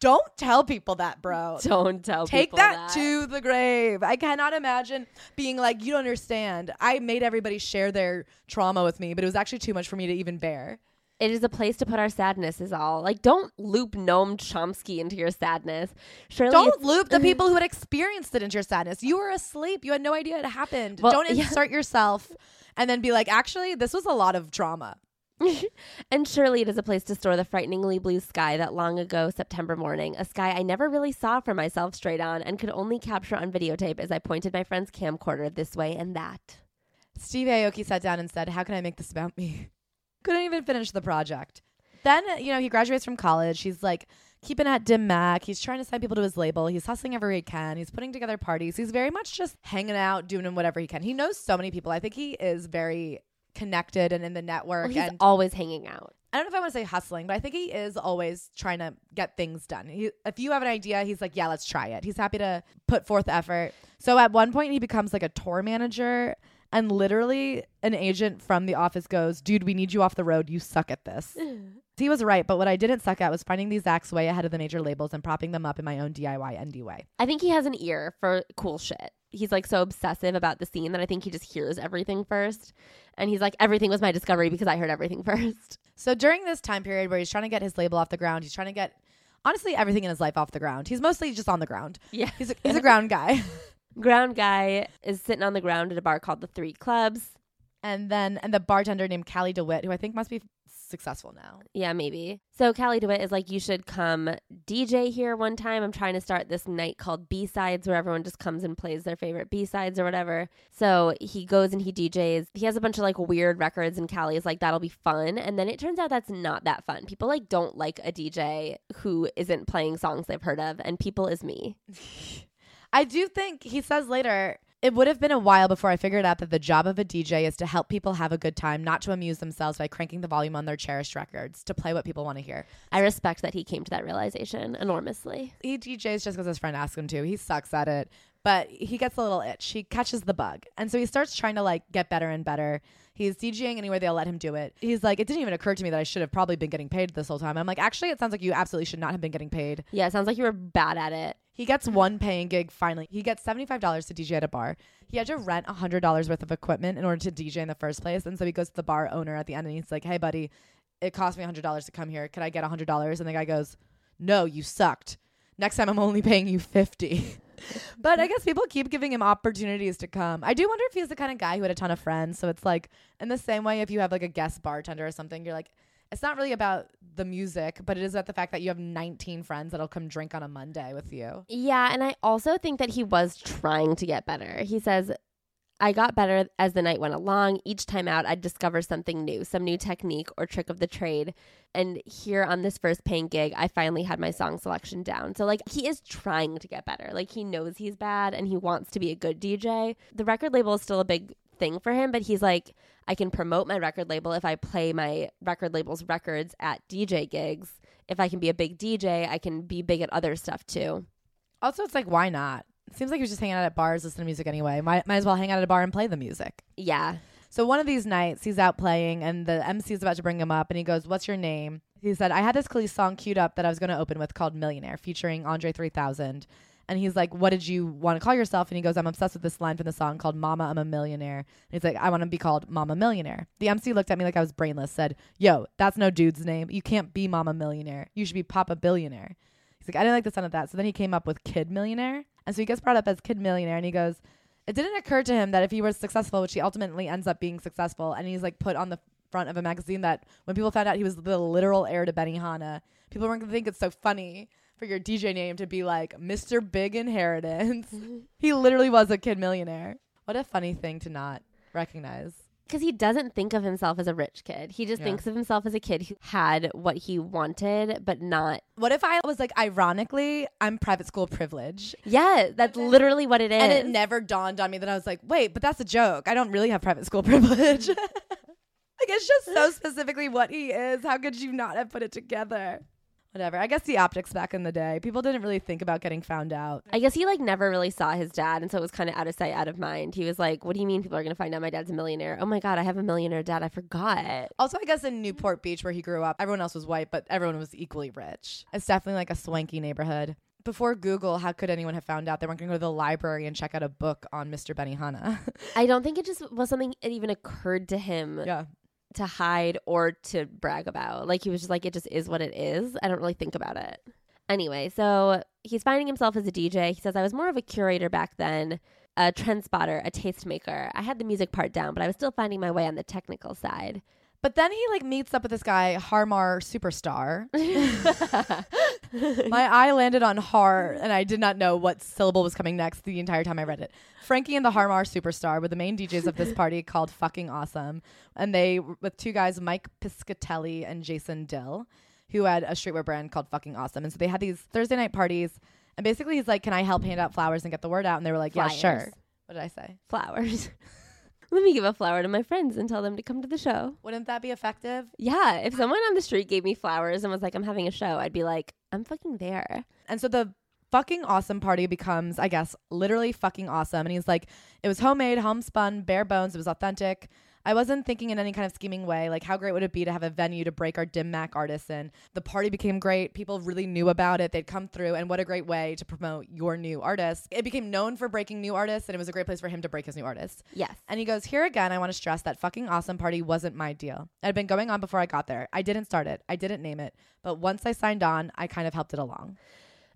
Speaker 1: Don't tell people that, bro. (laughs)
Speaker 2: Don't tell
Speaker 1: Take
Speaker 2: people
Speaker 1: that, to the grave. I cannot imagine being like, you don't understand. I made everybody share their trauma with me, but it was actually too much for me to even bear.
Speaker 2: It is a place to put our sadness, is all. Like, don't loop Noam Chomsky into your sadness. Surely
Speaker 1: Don't loop the (laughs) people who had experienced it into your sadness. You were asleep. You had no idea it happened.
Speaker 2: Well,
Speaker 1: don't
Speaker 2: yeah.
Speaker 1: insert yourself and then be like, actually, this was a lot of drama. (laughs)
Speaker 2: and surely it is a place to store the frighteningly blue sky that long ago September morning, a sky I never really saw for myself straight on and could only capture on videotape as I pointed my friend's camcorder this way and that.
Speaker 1: Steve Aoki sat down and said, How can I make this about me? Couldn't even finish the project. Then, you know, he graduates from college. He's like keeping at Dim Mak. He's trying to sign people to his label. He's hustling everywhere he can. He's putting together parties. He's very much just hanging out, doing whatever he can. He knows so many people. I think he is very connected and in the network.
Speaker 2: Well, he's
Speaker 1: and
Speaker 2: always hanging out.
Speaker 1: I don't know if I want to say hustling, but I think he is always trying to get things done. He, if you have an idea, he's like, yeah, let's try it. He's happy to put forth effort. So at one point, he becomes like a tour manager, and literally, an agent from the office goes, dude, we need you off the road. You suck at this. (laughs) he was right, but what I didn't suck at was finding these acts way ahead of the major labels and propping them up in my own DIY ND way.
Speaker 2: I think he has an ear for cool shit. He's like so obsessive about the scene that I think he just hears everything first. And he's like, everything was my discovery because I heard everything (laughs) first.
Speaker 1: So during this time period where he's trying to get his label off the ground, he's trying to get honestly everything in his life off the ground. He's mostly just on the ground.
Speaker 2: Yeah.
Speaker 1: He's a, he's a ground guy. (laughs)
Speaker 2: Ground guy is sitting on the ground at a bar called the Three Clubs.
Speaker 1: and then and the bartender named Cali DeWitt, who I think must be successful now.
Speaker 2: Yeah, maybe. So Cali DeWitt is like, you should come DJ here one time. I'm trying to start this night called B Sides where everyone just comes and plays their favorite B sides or whatever. So he goes and he DJs. He has a bunch of like weird records, and Cali is like, that'll be fun. And then it turns out that's not that fun. People like don't like a DJ who isn't playing songs they've heard of, and people is me. (laughs)
Speaker 1: I do think he says later. It would have been a while before I figured out that the job of a DJ is to help people have a good time, not to amuse themselves by cranking the volume on their cherished records, to play what people want to hear.
Speaker 2: I respect that he came to that realization enormously.
Speaker 1: He DJs just because his friend asked him to. He sucks at it, but he gets a little itch. He catches the bug. And so he starts trying to like get better and better. He's DJing anywhere they'll let him do it. He's like, it didn't even occur to me that I should have probably been getting paid this whole time. I'm like, actually, it sounds like you absolutely should not have been getting paid.
Speaker 2: Yeah, it sounds like you were bad at it.
Speaker 1: He gets one paying gig finally. He gets $75 to DJ at a bar. He had to rent $100 worth of equipment in order to DJ in the first place. And so he goes to the bar owner at the end and he's like, hey, buddy, it cost me $100 to come here. Could I get $100? And the guy goes, no, you sucked. Next time I'm only paying you 50 (laughs) But I guess people keep giving him opportunities to come. I do wonder if he's the kind of guy who had a ton of friends. So it's like, in the same way, if you have like a guest bartender or something, you're like, it's not really about the music, but it is about the fact that you have 19 friends that'll come drink on a Monday with you.
Speaker 2: Yeah, and I also think that he was trying to get better. He says, I got better as the night went along. Each time out, I'd discover something new, some new technique or trick of the trade. And here on this first paying gig, I finally had my song selection down. So, like, he is trying to get better. Like, he knows he's bad and he wants to be a good DJ. The record label is still a big thing for him, but he's like, I can promote my record label if I play my record label's records at DJ gigs. If I can be a big DJ, I can be big at other stuff too.
Speaker 1: Also, it's like, why not? It seems like he was just hanging out at bars, listening to music anyway. Might, might as well hang out at a bar and play the music.
Speaker 2: Yeah.
Speaker 1: So one of these nights, he's out playing, and the MC is about to bring him up, and he goes, "What's your name?" He said, "I had this Kelis song queued up that I was going to open with called Millionaire, featuring Andre 3000." And he's like, "What did you want to call yourself?" And he goes, "I'm obsessed with this line from the song called Mama, I'm a Millionaire." And he's like, "I want to be called Mama Millionaire." The MC looked at me like I was brainless, said, "Yo, that's no dude's name. You can't be Mama Millionaire. You should be Papa Billionaire." He's like, "I didn't like the sound of that." So then he came up with Kid Millionaire. And so he gets brought up as kid millionaire and he goes, it didn't occur to him that if he was successful, which he ultimately ends up being successful, and he's like put on the front of a magazine that when people found out he was the literal heir to Benny Benihana, people weren't gonna think it's so funny for your DJ name to be like Mr. Big Inheritance. (laughs) (laughs) he literally was a kid millionaire. What a funny thing to not recognize.
Speaker 2: because he doesn't think of himself as a rich kid. He just
Speaker 1: Yeah.
Speaker 2: thinks of himself as a kid who had what he wanted, but not.
Speaker 1: What if I was like, ironically, I'm private school privilege?
Speaker 2: Yeah, that's literally what it is.
Speaker 1: And it never dawned on me that I was like, wait, but that's a joke. I don't really have private school (laughs) privilege. like, it's just so specifically what he is. How could you not have put it together? Whatever. I guess the optics back in the day, people didn't really think about getting found out.
Speaker 2: I guess he like never really saw his dad, and so it was kind of out of sight, out of mind. He was like, "What do you mean people are gonna find out my dad's a millionaire? Oh my god, I have a millionaire dad. I forgot."
Speaker 1: Also, I guess in Newport Beach, where he grew up, everyone else was white, but everyone was equally rich. It's definitely like a swanky neighborhood. Before Google, how could anyone have found out they weren't going to go to the library and check out a book on Mr. Benihana? (laughs)
Speaker 2: I don't think it just was something it even occurred to him
Speaker 1: yeah.
Speaker 2: To hide or to brag about. Like he was just like, "It just is what it is." I don't really think about it. Anyway, so he's finding himself as a DJ. He says, "I was more of a curator back then." A trend spotter, a tastemaker. I had the music part down, but I was still finding my way on the technical side.
Speaker 1: But then he like meets up with this guy, Har Mar Superstar. (laughs) (laughs) (laughs) My eye landed on Har, and I did not know what syllable was coming next the entire time I read it. Frankie and the Har Mar Superstar were the main DJs of this (laughs) party called Fucking Awesome. And they, with two guys, Mike Piscatelli and Jason Dill, who had a streetwear brand called Fucking Awesome. And so they had these Thursday night parties. And basically, he's like, Can I help hand out flowers and get the word out? And they were like, Yeah,
Speaker 2: Flyers.
Speaker 1: sure. What did I say?
Speaker 2: Flowers. (laughs) Let me give a flower to my friends and tell them to come to the show.
Speaker 1: Wouldn't that be effective?
Speaker 2: Yeah, if someone on the street gave me flowers and was like, I'm having a show, I'd be like, I'm fucking there.
Speaker 1: And so the fucking awesome party becomes, I guess, literally fucking awesome. And he's like, it was homemade, homespun, bare bones. It was authentic. I wasn't thinking in any kind of scheming way. Like, how great would it be to have a venue to break our Dim Mak artists in? The party became great. People really knew about it. They'd come through. And what a great way to promote your new artist. It became known for breaking new artists, and it was a great place for him to break his new artists.
Speaker 2: Yes.
Speaker 1: And he goes, Here again, I want to stress that fucking awesome party wasn't my deal. It had been going on before I got there. I didn't start it, I didn't name it. But once I signed on, I kind of helped it along.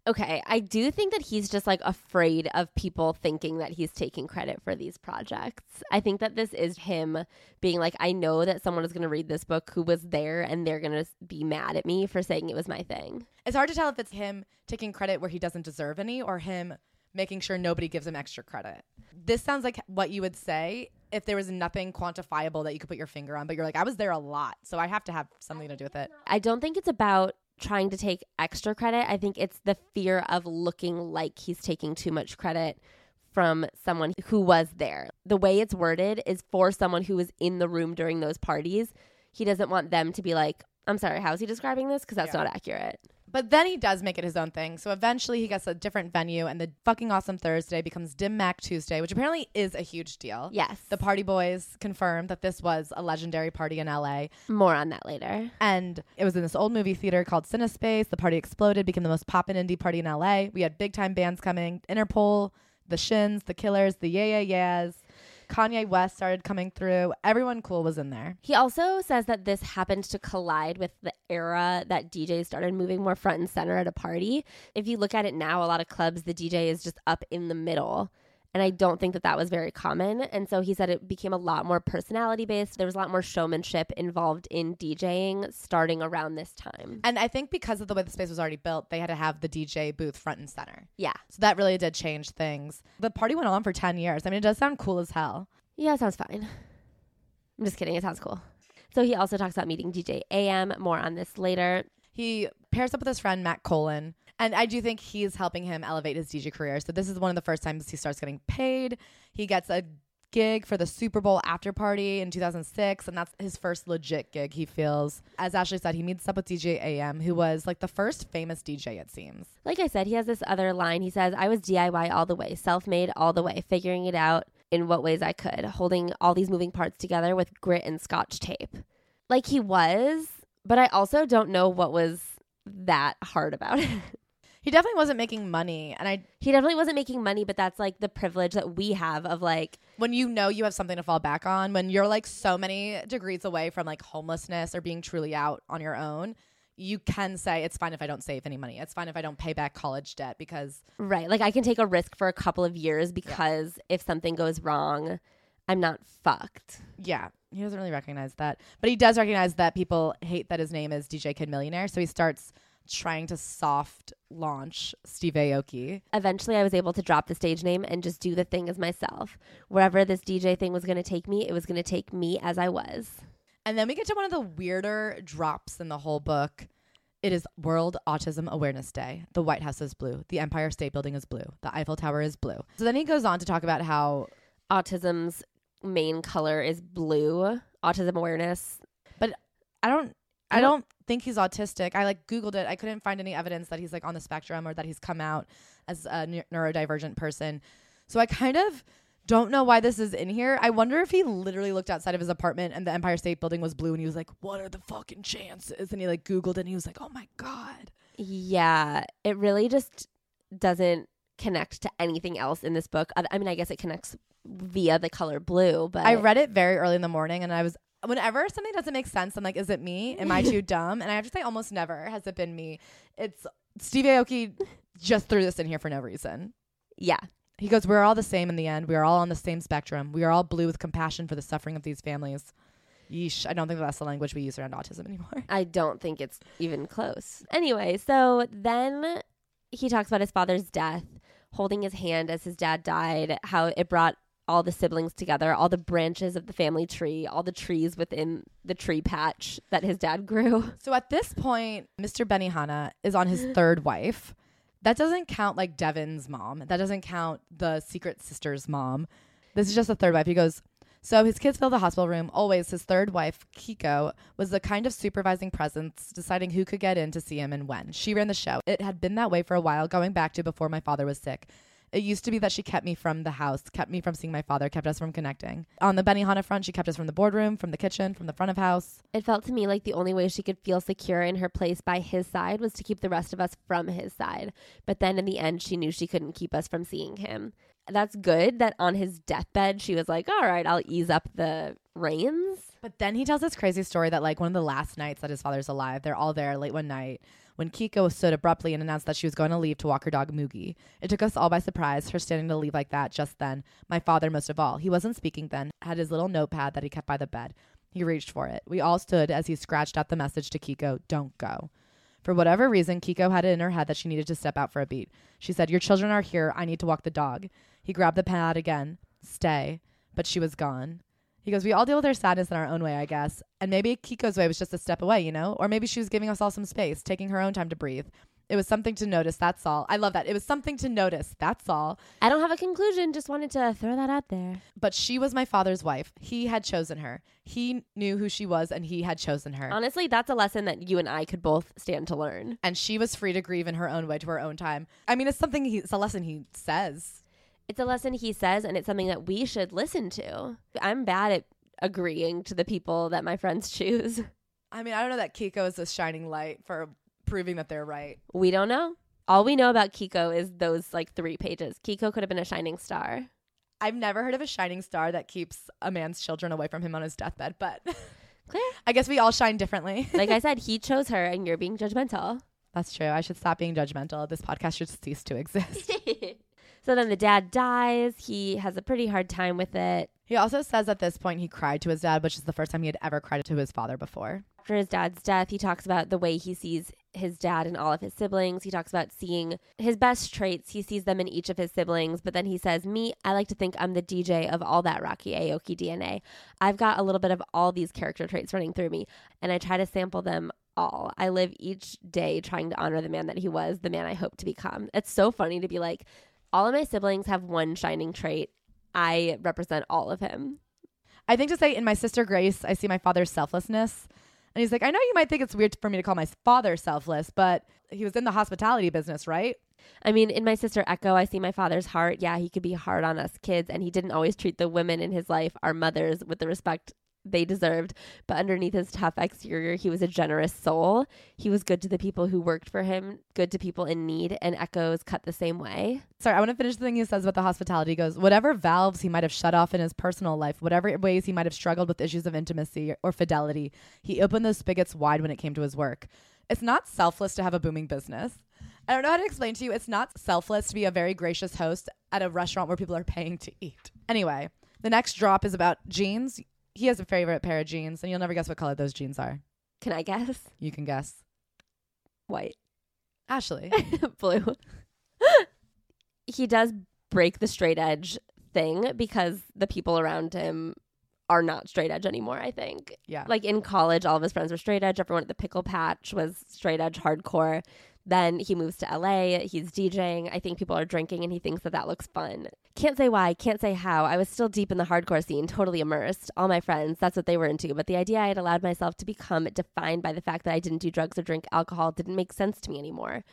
Speaker 2: Okay, I do think that he's just like afraid of people thinking that he's taking credit for these projects. I think that this is him being like, I know that someone is going to read this book who was there and they're going to be mad at me for saying it was my thing.
Speaker 1: It's hard to tell if it's him taking credit where he doesn't deserve any or him making sure nobody gives him extra credit. This sounds like what you would say if there was nothing quantifiable that you could put your finger on, but you're like, I was there a lot, so I have to have something to do with it.
Speaker 2: I don't think it's about trying to take extra credit. I think it's the fear of looking like he's taking too much credit from someone who was there. The way it's worded is for someone who was in the room during those parties. He doesn't want them to be like, I'm sorry, how's he describing this? Because that's
Speaker 1: Yeah.
Speaker 2: not accurate.
Speaker 1: But then he does make it his own thing. So eventually he gets a different venue, and the fucking awesome Thursday becomes Dim Mak Tuesday, which apparently is a huge deal.
Speaker 2: Yes.
Speaker 1: The Party Boys confirmed that this was a legendary party in LA.
Speaker 2: More on that later.
Speaker 1: And it was in this old movie theater called Cinespace. The party exploded, became the most poppin' indie party in LA. We had big time bands coming Interpol, The Shins, The Killers, The Yeah Yeah Yeahs. Kanye West started coming through. Everyone cool was in there.
Speaker 2: He also says that this happened to collide with the era that DJs started moving more front and center at a party. If you look at it now, a lot of clubs, the DJ is just up in the middle. And I don't think that that was very common. And so he said it became a lot more personality based. There was a lot more showmanship involved in DJing starting around this time.
Speaker 1: And I think because of the way the space was already built, they had to have the DJ booth front and center.
Speaker 2: Yeah.
Speaker 1: So that really did change things. The party went on for 10 years. I mean, it does sound cool as hell.
Speaker 2: Yeah, sounds fine. I'm just kidding. It sounds cool. So he also talks about meeting DJ AM. More on this later.
Speaker 1: He pairs up with his friend Matt Colon, and I do think he's helping him elevate his DJ career. So this is one of the first times he starts getting paid. He gets a gig for the Super Bowl after party in 2006, and that's his first legit gig. He feels, as Ashley said, he meets up with DJ AM, who was like the first famous DJ, it seems.
Speaker 2: Like I said, he has this other line. He says, I was DIY all the way, self made all the way, figuring it out in what ways I could, holding all these moving parts together with grit and scotch tape. Like he was, but I also don't know what was that hard about it. (laughs)
Speaker 1: He definitely wasn't making money, and I
Speaker 2: he definitely wasn't making money, but that's like the privilege that we have of like,
Speaker 1: when you know you have something to fall back on, when you're like so many degrees away from like homelessness or being truly out on your own, you can say it's fine if I don't save any money. It's fine if I don't pay back college debt because
Speaker 2: Right. Like I can take a risk for a couple of years because if something goes wrong, I'm not fucked.
Speaker 1: yeah, he doesn't really recognize that. But he does recognize that people hate that his name is DJ Kid Millionaire, so he starts trying to soft launch Steve Aoki.
Speaker 2: Eventually, I was able to drop the stage name and just do the thing as myself. Wherever this DJ thing was going to take me, it was going to take me as I was.
Speaker 1: And then we get to one of the weirder drops in the whole book. It is World Autism Awareness Day. The White House is blue. The Empire State Building is blue. The Eiffel Tower is blue. So then he goes on to talk about how
Speaker 2: Autism's main color is blue. Autism awareness.
Speaker 1: But I don't I
Speaker 2: don't
Speaker 1: think he's autistic. I like googled it. I couldn't find any evidence that he's like on the spectrum or that he's come out as a neu- neurodivergent person. So I kind of don't know why this is in here. I wonder if he literally looked outside of his apartment and the Empire State Building was blue and he was like, "What are the fucking chances?" And he like googled it and he was like, "Oh my god."
Speaker 2: Yeah, it really just doesn't connect to anything else in this book. I mean, I guess it connects via the color blue, but
Speaker 1: I read it very early in the morning and I was whenever something doesn't make sense, I'm like, is it me? Am I too dumb? And I have to say almost never has it been me. It's Steve Aoki just threw this in here for no reason.
Speaker 2: yeah,
Speaker 1: He goes, We're all the same in the end. We are all on the same spectrum. We are all blue with compassion for the suffering of these families. Yeesh. I don't think that's the language we use around autism anymore. (laughs)
Speaker 2: I don't think it's even close. Anyway, so then he talks about his father's death, holding his hand as his dad died, how it brought all the siblings together, all the branches of the family tree, all the trees within the tree patch that his dad grew. (laughs)
Speaker 1: So at this point, Mr. Benihana is on his (gasps) third wife. That doesn't count like Devon's mom. That doesn't count the secret sister's mom. This is just the third wife. He goes, so his kids fill the hospital room. Always his third wife, Keiko, was the kind of supervising presence, deciding who could get in to see him and when. She ran the show. It had been that way for a while, going back to before my father was sick. It used to be that she kept me from the house, kept me from seeing my father, kept us from connecting. On the Benihana front, she kept us from the boardroom, from the kitchen, from the front of house.
Speaker 2: It felt to me like the only way she could feel secure in her place by his side was to keep the rest of us from his side. But then in the end, she knew she couldn't keep us from seeing him. That's good that on his deathbed, she was like, all right, I'll ease up the reins.
Speaker 1: But then he tells this crazy story that like one of the last nights that his father's alive, they're all there late one night when Keiko stood abruptly and announced that she was going to leave to walk her dog Moogie. It took us all by surprise, her standing to leave like that just then. My father most of all. He wasn't speaking then, had his little notepad that he kept by the bed. He reached for it. We all stood as he scratched out the message to Keiko, don't go. For whatever reason, Keiko had it in her head that she needed to step out for a beat. She said, Your children are here. I need to walk the dog. He grabbed the pad again. Stay. But she was gone. He goes, We all deal with our sadness in our own way, I guess. And maybe Keiko's way was just a step away, you know? Or maybe she was giving us all some space, taking her own time to breathe. It was something to notice, that's all. I love that. It was something to notice, that's all.
Speaker 2: I don't have a conclusion, just wanted to throw that out there.
Speaker 1: But she was my father's wife. He had chosen her. He knew who she was and he had chosen her.
Speaker 2: Honestly, that's a lesson that you and I could both stand to learn.
Speaker 1: and she was free to grieve in her own way to her own time. I mean, it's something he, it's a lesson he says.
Speaker 2: It's a lesson he says, and it's something that we should listen to. I'm bad at agreeing to the people that my friends (laughs) choose.
Speaker 1: I mean, I don't know that Keiko is a shining light for proving that they're right.
Speaker 2: We don't know. All we know about Keiko is those like three pages. Keiko could have been a shining star.
Speaker 1: I've never heard of a shining star that keeps a man's children away from him on his deathbed, but (laughs)
Speaker 2: Clear.
Speaker 1: I guess we all shine differently. (laughs)
Speaker 2: Like I said, he chose her, and you're being judgmental.
Speaker 1: That's true. I should stop being judgmental. This podcast should cease to exist.
Speaker 2: So then the dad dies. He has a pretty hard time with it.
Speaker 1: he also says at this point he cried to his dad, which is the first time he had ever cried to his father before.
Speaker 2: After his dad's death, he talks about the way he sees his dad and all of his siblings. He talks about seeing his best traits. He sees them in each of his siblings, but then he says, Me, I like to think I'm the DJ of all that Rocky Aoki DNA. I've got a little bit of all these character traits running through me, and I try to sample them all. I live each day trying to honor the man that he was, the man I hope to become. It's so funny to be like, all of my siblings have one shining trait. I represent all of him.
Speaker 1: I think to say in my sister Grace, I see my father's selflessness. And he's like, I know you might think it's weird for me to call my father selfless, but he was in the hospitality business, right?
Speaker 2: I mean, in my sister Echo, I see my father's heart. Yeah, he could be hard on us kids, and he didn't always treat the women in his life, our mothers, with the respect they deserved. But underneath his tough exterior, he was a generous soul. He was good to the people who worked for him, good to people in need, and Echo's cut the same way.
Speaker 1: Sorry, I want to finish the thing he says about the hospitality. He goes, whatever valves he might have shut off in his personal life, whatever ways he might have struggled with issues of intimacy or fidelity, he opened those spigots wide when it came to his work. It's not selfless to have a booming business. I don't know how to explain to you. It's not selfless to be a very gracious host at a restaurant where people are paying to eat. Anyway, the next drop is about jeans. He has a favorite pair of jeans, and you'll never guess what color those jeans are.
Speaker 2: Can I guess?
Speaker 1: You can guess.
Speaker 2: White.
Speaker 1: Ashley. (laughs)
Speaker 2: Blue. he does break the straight edge thing because the people around him are not straight edge anymore, I think.
Speaker 1: Yeah.
Speaker 2: Like in college, all of his friends were straight edge. Everyone at the pickle patch was straight edge hardcore. Then he moves to LA. He's DJing. I think people are drinking and he thinks that that looks fun. Can't say why, can't say how. I was still deep in the hardcore scene, totally immersed. All my friends, that's what they were into. But the idea I had allowed myself to become defined by the fact that I didn't do drugs or drink alcohol didn't make sense to me anymore.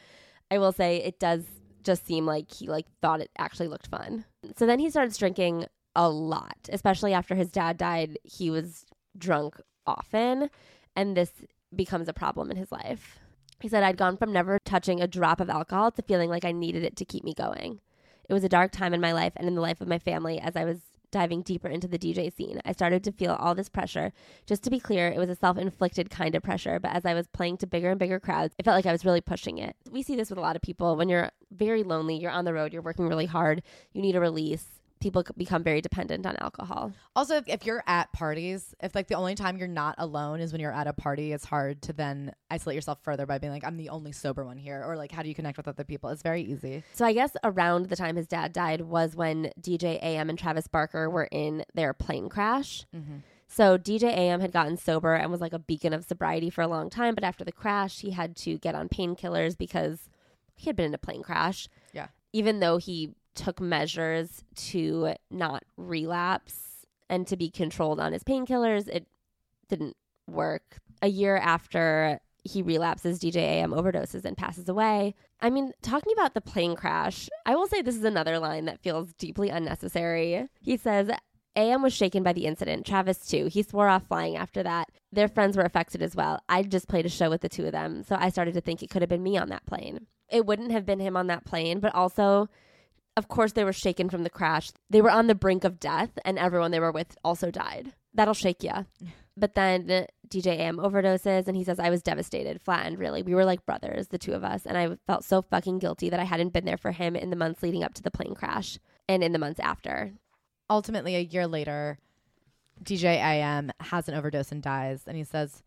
Speaker 2: I will say it does just seem like he like thought it actually looked fun. So then he starts drinking a lot, especially after his dad died. He was drunk often, and this becomes a problem in his life. He said, I'd gone from never touching a drop of alcohol to feeling like I needed it to keep me going. It was a dark time in my life and in the life of my family as I was diving deeper into the DJ scene. I started to feel all this pressure. Just to be clear, it was a self inflicted kind of pressure, but as I was playing to bigger and bigger crowds, it felt like I was really pushing it. We see this with a lot of people. When you're very lonely, you're on the road, you're working really hard, you need a release. People become very dependent on alcohol.
Speaker 1: Also, if, if you're at parties, if like the only time you're not alone is when you're at a party, it's hard to then isolate yourself further by being like, I'm the only sober one here. Or like, how do you connect with other people? It's very easy.
Speaker 2: So I guess around the time his dad died was when DJ AM and Travis Barker were in their plane crash. Mm-hmm. So DJ AM had gotten sober and was like a beacon of sobriety for a long time, but after the crash, he had to get on painkillers because he had been in a plane crash.
Speaker 1: Yeah.
Speaker 2: Even though he took measures to not relapse and to be controlled on his painkillers, it didn't work. A year after he relapses, DJ AM overdoses and passes away. I mean, talking about the plane crash, I will say this is another line that feels deeply unnecessary. He says, AM was shaken by the incident. Travis, too. He swore off flying after that. Their friends were affected as well. I just played a show with the two of them, so I started to think it could have been me on that plane. It wouldn't have been him on that plane, but also, of course, they were shaken from the crash. They were on the brink of death, and everyone they were with also died. That'll shake you. But then DJ AM overdoses, and he says, I was devastated, flattened, really. We were like brothers, the two of us, and I felt so fucking guilty that I hadn't been there for him in the months leading up to the plane crash and in the months after.
Speaker 1: Ultimately, a year later, DJ AM has an overdose and dies. And he says,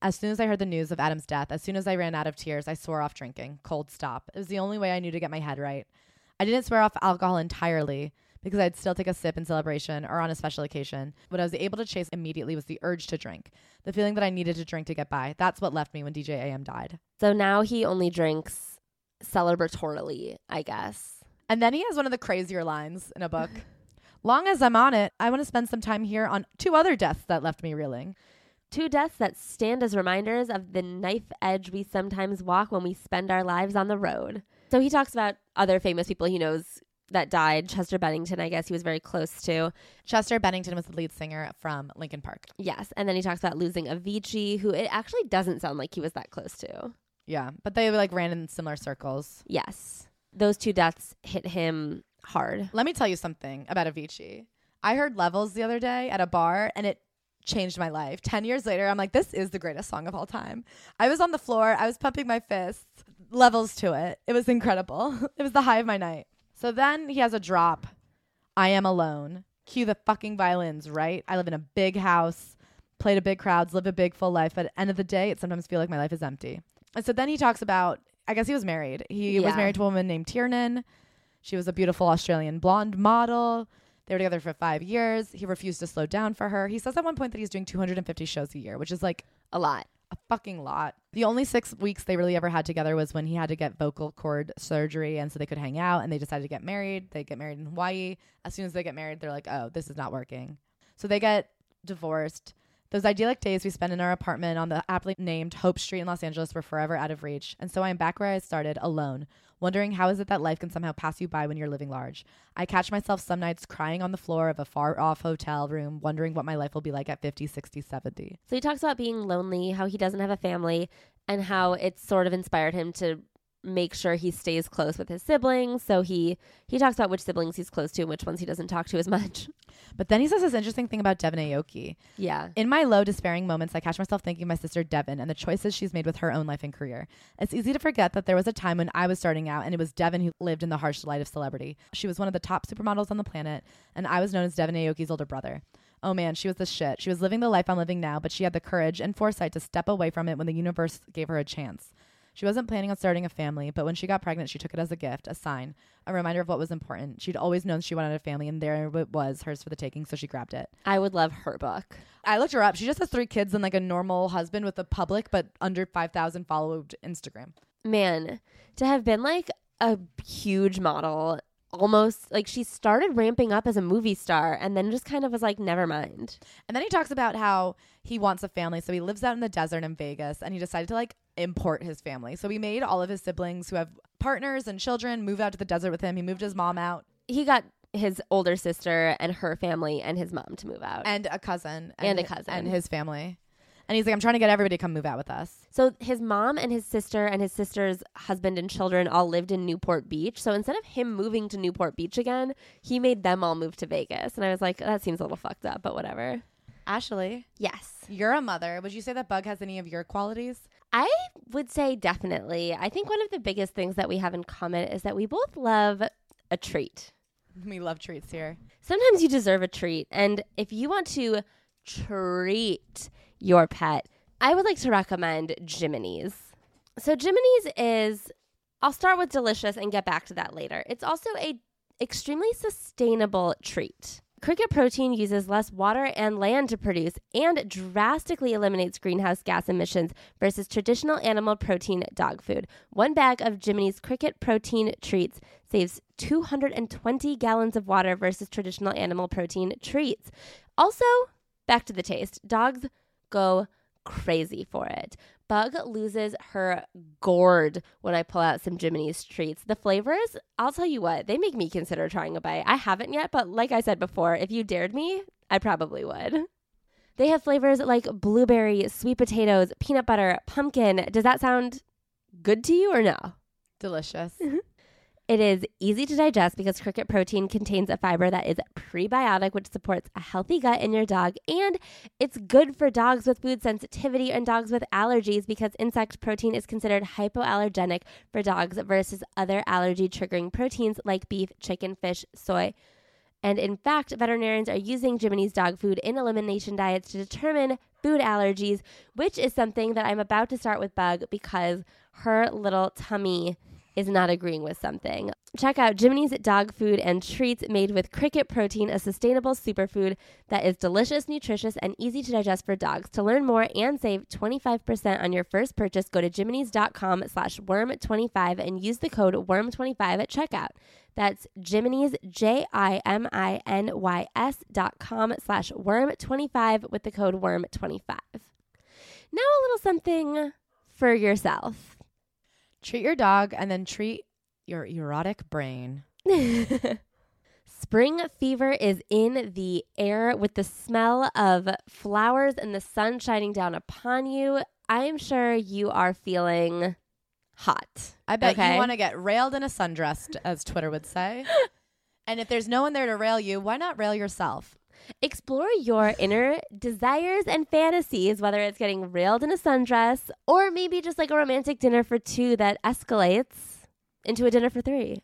Speaker 1: As soon as I heard the news of Adam's death, as soon as I ran out of tears, I swore off drinking. Cold stop. It was the only way I knew to get my head right. I didn't swear off alcohol entirely because I'd still take a sip in celebration or on a special occasion. What I was able to chase immediately was the urge to drink, the feeling that I needed to drink to get by. That's what left me when DJ AM died.
Speaker 2: So now he only drinks celebratorily, I guess.
Speaker 1: And then he has one of the crazier lines in a book. (laughs) Long as I'm on it, I want to spend some time here on two other deaths that left me reeling.
Speaker 2: Two deaths that stand as reminders of the knife edge we sometimes walk when we spend our lives on the road. So he talks about other famous people he knows that died. Chester Bennington, I guess he was very close to.
Speaker 1: Chester Bennington was the lead singer from Linkin Park.
Speaker 2: Yes. And then he talks about losing Avicii, who it actually doesn't sound like he was that close to.
Speaker 1: Yeah, but they like ran in similar circles.
Speaker 2: Yes. Those two deaths hit him hard.
Speaker 1: Let me tell you something about Avicii. I heard Levels the other day at a bar and it changed my life. 10 years later, I'm like, this is the greatest song of all time. I was on the floor, I was pumping my fists, levels to it. It was incredible. (laughs) it was the high of my night. So then he has a drop. I am alone. Cue the fucking violins, right? I live in a big house, play to big crowds, live a big full life. But at the end of the day, it sometimes feel like my life is empty. And so then he talks about, I guess he was married. He was married to a woman named Tiernan. She was a beautiful Australian blonde model. They were together for five years. He refused to slow down for her. He says at one point that he's doing 250 shows a year, which is like
Speaker 2: A lot.
Speaker 1: A fucking lot. The only six weeks they really ever had together was when he had to get vocal cord surgery, and so they could hang out. And they decided to get married. They get married in Hawaii. As soon as they get married, they're like, "Oh, this is not working." So they get divorced. Those idyllic days we spent in our apartment on the aptly named Hope Street in Los Angeles were forever out of reach. And so I am back where I started, alone, wondering how is it that life can somehow pass you by when you're living large. I catch myself some nights crying on the floor of a far off hotel room, wondering what my life will be like at 50, 60, 70.
Speaker 2: So he talks about being lonely, how he doesn't have a family, and how it sort of inspired him to make sure he stays close with his siblings. So he he talks about which siblings he's close to and which ones he doesn't talk to as much. (laughs)
Speaker 1: But then he says this interesting thing about Devon Aoki.
Speaker 2: Yeah.
Speaker 1: In my low, despairing moments, I catch myself thinking of my sister Devon and the choices she's made with her own life and career. It's easy to forget that there was a time when I was starting out and it was Devon who lived in the harsh light of celebrity. She was one of the top supermodels on the planet, and I was known as Devon Aoki's older brother. Oh man, she was the shit. She was living the life I'm living now, but she had the courage and foresight to step away from it when the universe gave her a chance. She wasn't planning on starting a family, but when she got pregnant, she took it as a gift, a sign, a reminder of what was important. She'd always known she wanted a family, and there it was, hers for the taking, so she grabbed it.
Speaker 2: I would love her book.
Speaker 1: I looked her up. She just has three kids and like a normal husband with a public but under 5,000 followed Instagram.
Speaker 2: Man, to have been like a huge model, almost like she started ramping up as a movie star and then just kind of was like, never mind.
Speaker 1: And then he talks about how he wants a family. So he lives out in the desert in Vegas and he decided to like import his family. So he made all of his siblings who have partners and children move out to the desert with him. He moved his mom out
Speaker 2: He got his older sister and her family and his mom to move out.
Speaker 1: and a cousin
Speaker 2: And a cousin.
Speaker 1: and his family. And he's like, I'm trying to get everybody to come move out with us.
Speaker 2: So his mom and his sister and his sister's husband and children all lived in Newport Beach. So instead of him moving to Newport Beach again, he made them all move to Vegas. And I was like, that seems a little fucked up, but whatever.
Speaker 1: Ashley,
Speaker 2: Yes.
Speaker 1: you're a mother. Would you say that Bug has any of your qualities?
Speaker 2: I would say definitely. I think one of the biggest things that we have in common is that we both love a treat. (laughs)
Speaker 1: We love treats here.
Speaker 2: Sometimes you deserve a treat. And if you want to treat your pet, I would like to recommend Jiminy's. So Jiminy's is I'll start with delicious and get back to that later. It's also a extremely sustainable treat. Cricket protein uses less water and land to produce and drastically eliminates greenhouse gas emissions versus traditional animal protein dog food. One bag of Jiminy's cricket protein treats saves 220 gallons of water versus traditional animal protein treats. Also, back to the taste. Dogs go crazy for it. Bug loses her gourd when I pull out some Jiminy's treats. The flavors, I'll tell you what, they make me consider trying a bite. I haven't yet, but like I said before, if you dared me, I probably would. They have flavors like blueberry, sweet potatoes, peanut butter, pumpkin. Does that sound good to you or no?
Speaker 1: Delicious. (laughs)
Speaker 2: It is easy to digest because cricket protein contains a fiber that is prebiotic, which supports a healthy gut in your dog. And it's good for dogs with food sensitivity and dogs with allergies because insect protein is considered hypoallergenic for dogs versus other allergy triggering proteins like beef, chicken, fish, soy. And in fact, veterinarians are using Jiminy's dog food in elimination diets to determine food allergies, which is something that I'm about to start with Bug because her little tummy is not agreeing with something. Check out Jiminy's dog food and treats made with cricket protein, a sustainable superfood that is delicious, nutritious, and easy to digest for dogs. To learn more and save 25% on your first purchase, go to jiminys.com slash worm25 and use the code worm25 at checkout. That's Jiminy's, J-I-M-I-N-Y-S dot com slash worm25 with the code worm25. Now a little something for yourself.
Speaker 1: Treat your dog and then treat your erotic brain. (laughs)
Speaker 2: Spring fever is in the air with the smell of flowers and the sun shining down upon you. I am sure you are feeling hot.
Speaker 1: I bet
Speaker 2: Okay.
Speaker 1: you want to get railed in a sundress, as Twitter would say. (laughs) and if there's no one there to rail you, why not rail yourself?
Speaker 2: Explore your inner desires and fantasies, whether it's getting railed in a sundress or maybe just like a romantic dinner for two that escalates into a dinner for three.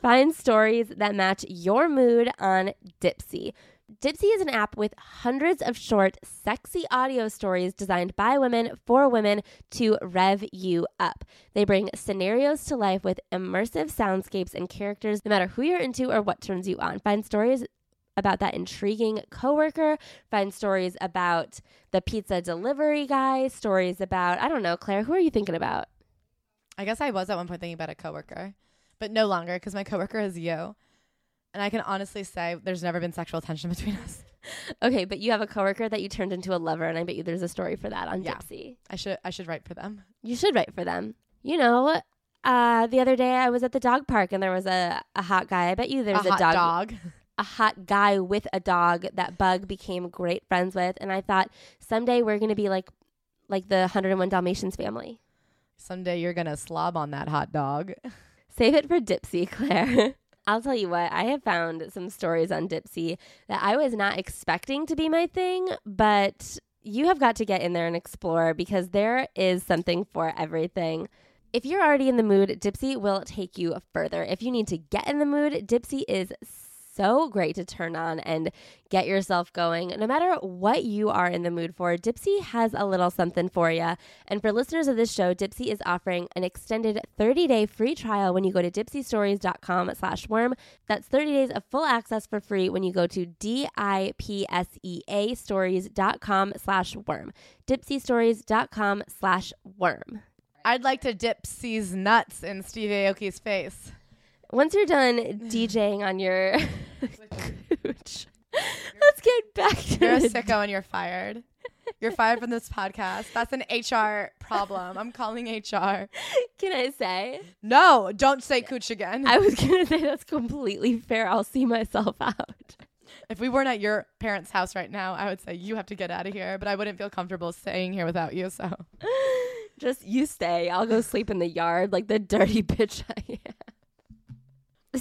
Speaker 2: Find stories that match your mood on Dipsea. Dipsea is an app with hundreds of short, sexy audio stories designed by women for women to rev you up. They bring scenarios to life with immersive soundscapes and characters, no matter who you're into or what turns you on. Find stories about that intriguing coworker, find stories about the pizza delivery guy, stories about, I don't know, Claire, who are you thinking about?
Speaker 1: I guess I was at one point thinking about a coworker, but no longer because my coworker is you. And I can honestly say there's never been sexual tension (laughs) between us.
Speaker 2: Okay, but you have a coworker that you turned into a lover, and I bet you there's a story for that on
Speaker 1: Yeah. I should I should write for them.
Speaker 2: You should write for them. You know, uh, the other day I was at the dog park and there was a, a hot guy. I bet you there's
Speaker 1: a
Speaker 2: a,
Speaker 1: hot
Speaker 2: dog,
Speaker 1: dog.
Speaker 2: A hot guy with a dog that Bug became great friends with, and I thought someday we're gonna be like like the 101 Dalmatians family.
Speaker 1: Someday you're gonna slob on that hot dog.
Speaker 2: Save it for Dipsea, (laughs) Claire. I'll tell you what, I have found some stories on Dipsea that I was not expecting to be my thing, but you have got to get in there and explore because there is something for everything. If you're already in the mood, Dipsea will take you further. If you need to get in the mood, Dipsea is so great to turn on and get yourself going. No matter what you are in the mood for, Dipsea has a little something for you. And for listeners of this show, Dipsea is offering an extended 30-day free trial when you go to dipseastories.com slash worm. That's 30 days of full access for free when you go to D-I-P-S-E-A stories.com slash worm. dipseastories.com slash worm.
Speaker 1: I'd like to dip C's nuts in Steve Aoki's face.
Speaker 2: Once you're done (sighs) DJing on your (laughs) cooch, let's get back to
Speaker 1: You're a sicko and you're fired. You're fired from this podcast. That's an HR problem. I'm calling HR. (laughs)
Speaker 2: Can I say?
Speaker 1: No, don't say cooch again.
Speaker 2: I was gonna say that's completely fair. I'll see myself out.
Speaker 1: if we weren't at your parents' house right now, I would say you have to get out of here, but I wouldn't feel comfortable staying here without you. So (laughs)
Speaker 2: Just you stay. I'll go sleep in the yard like the dirty bitch I am.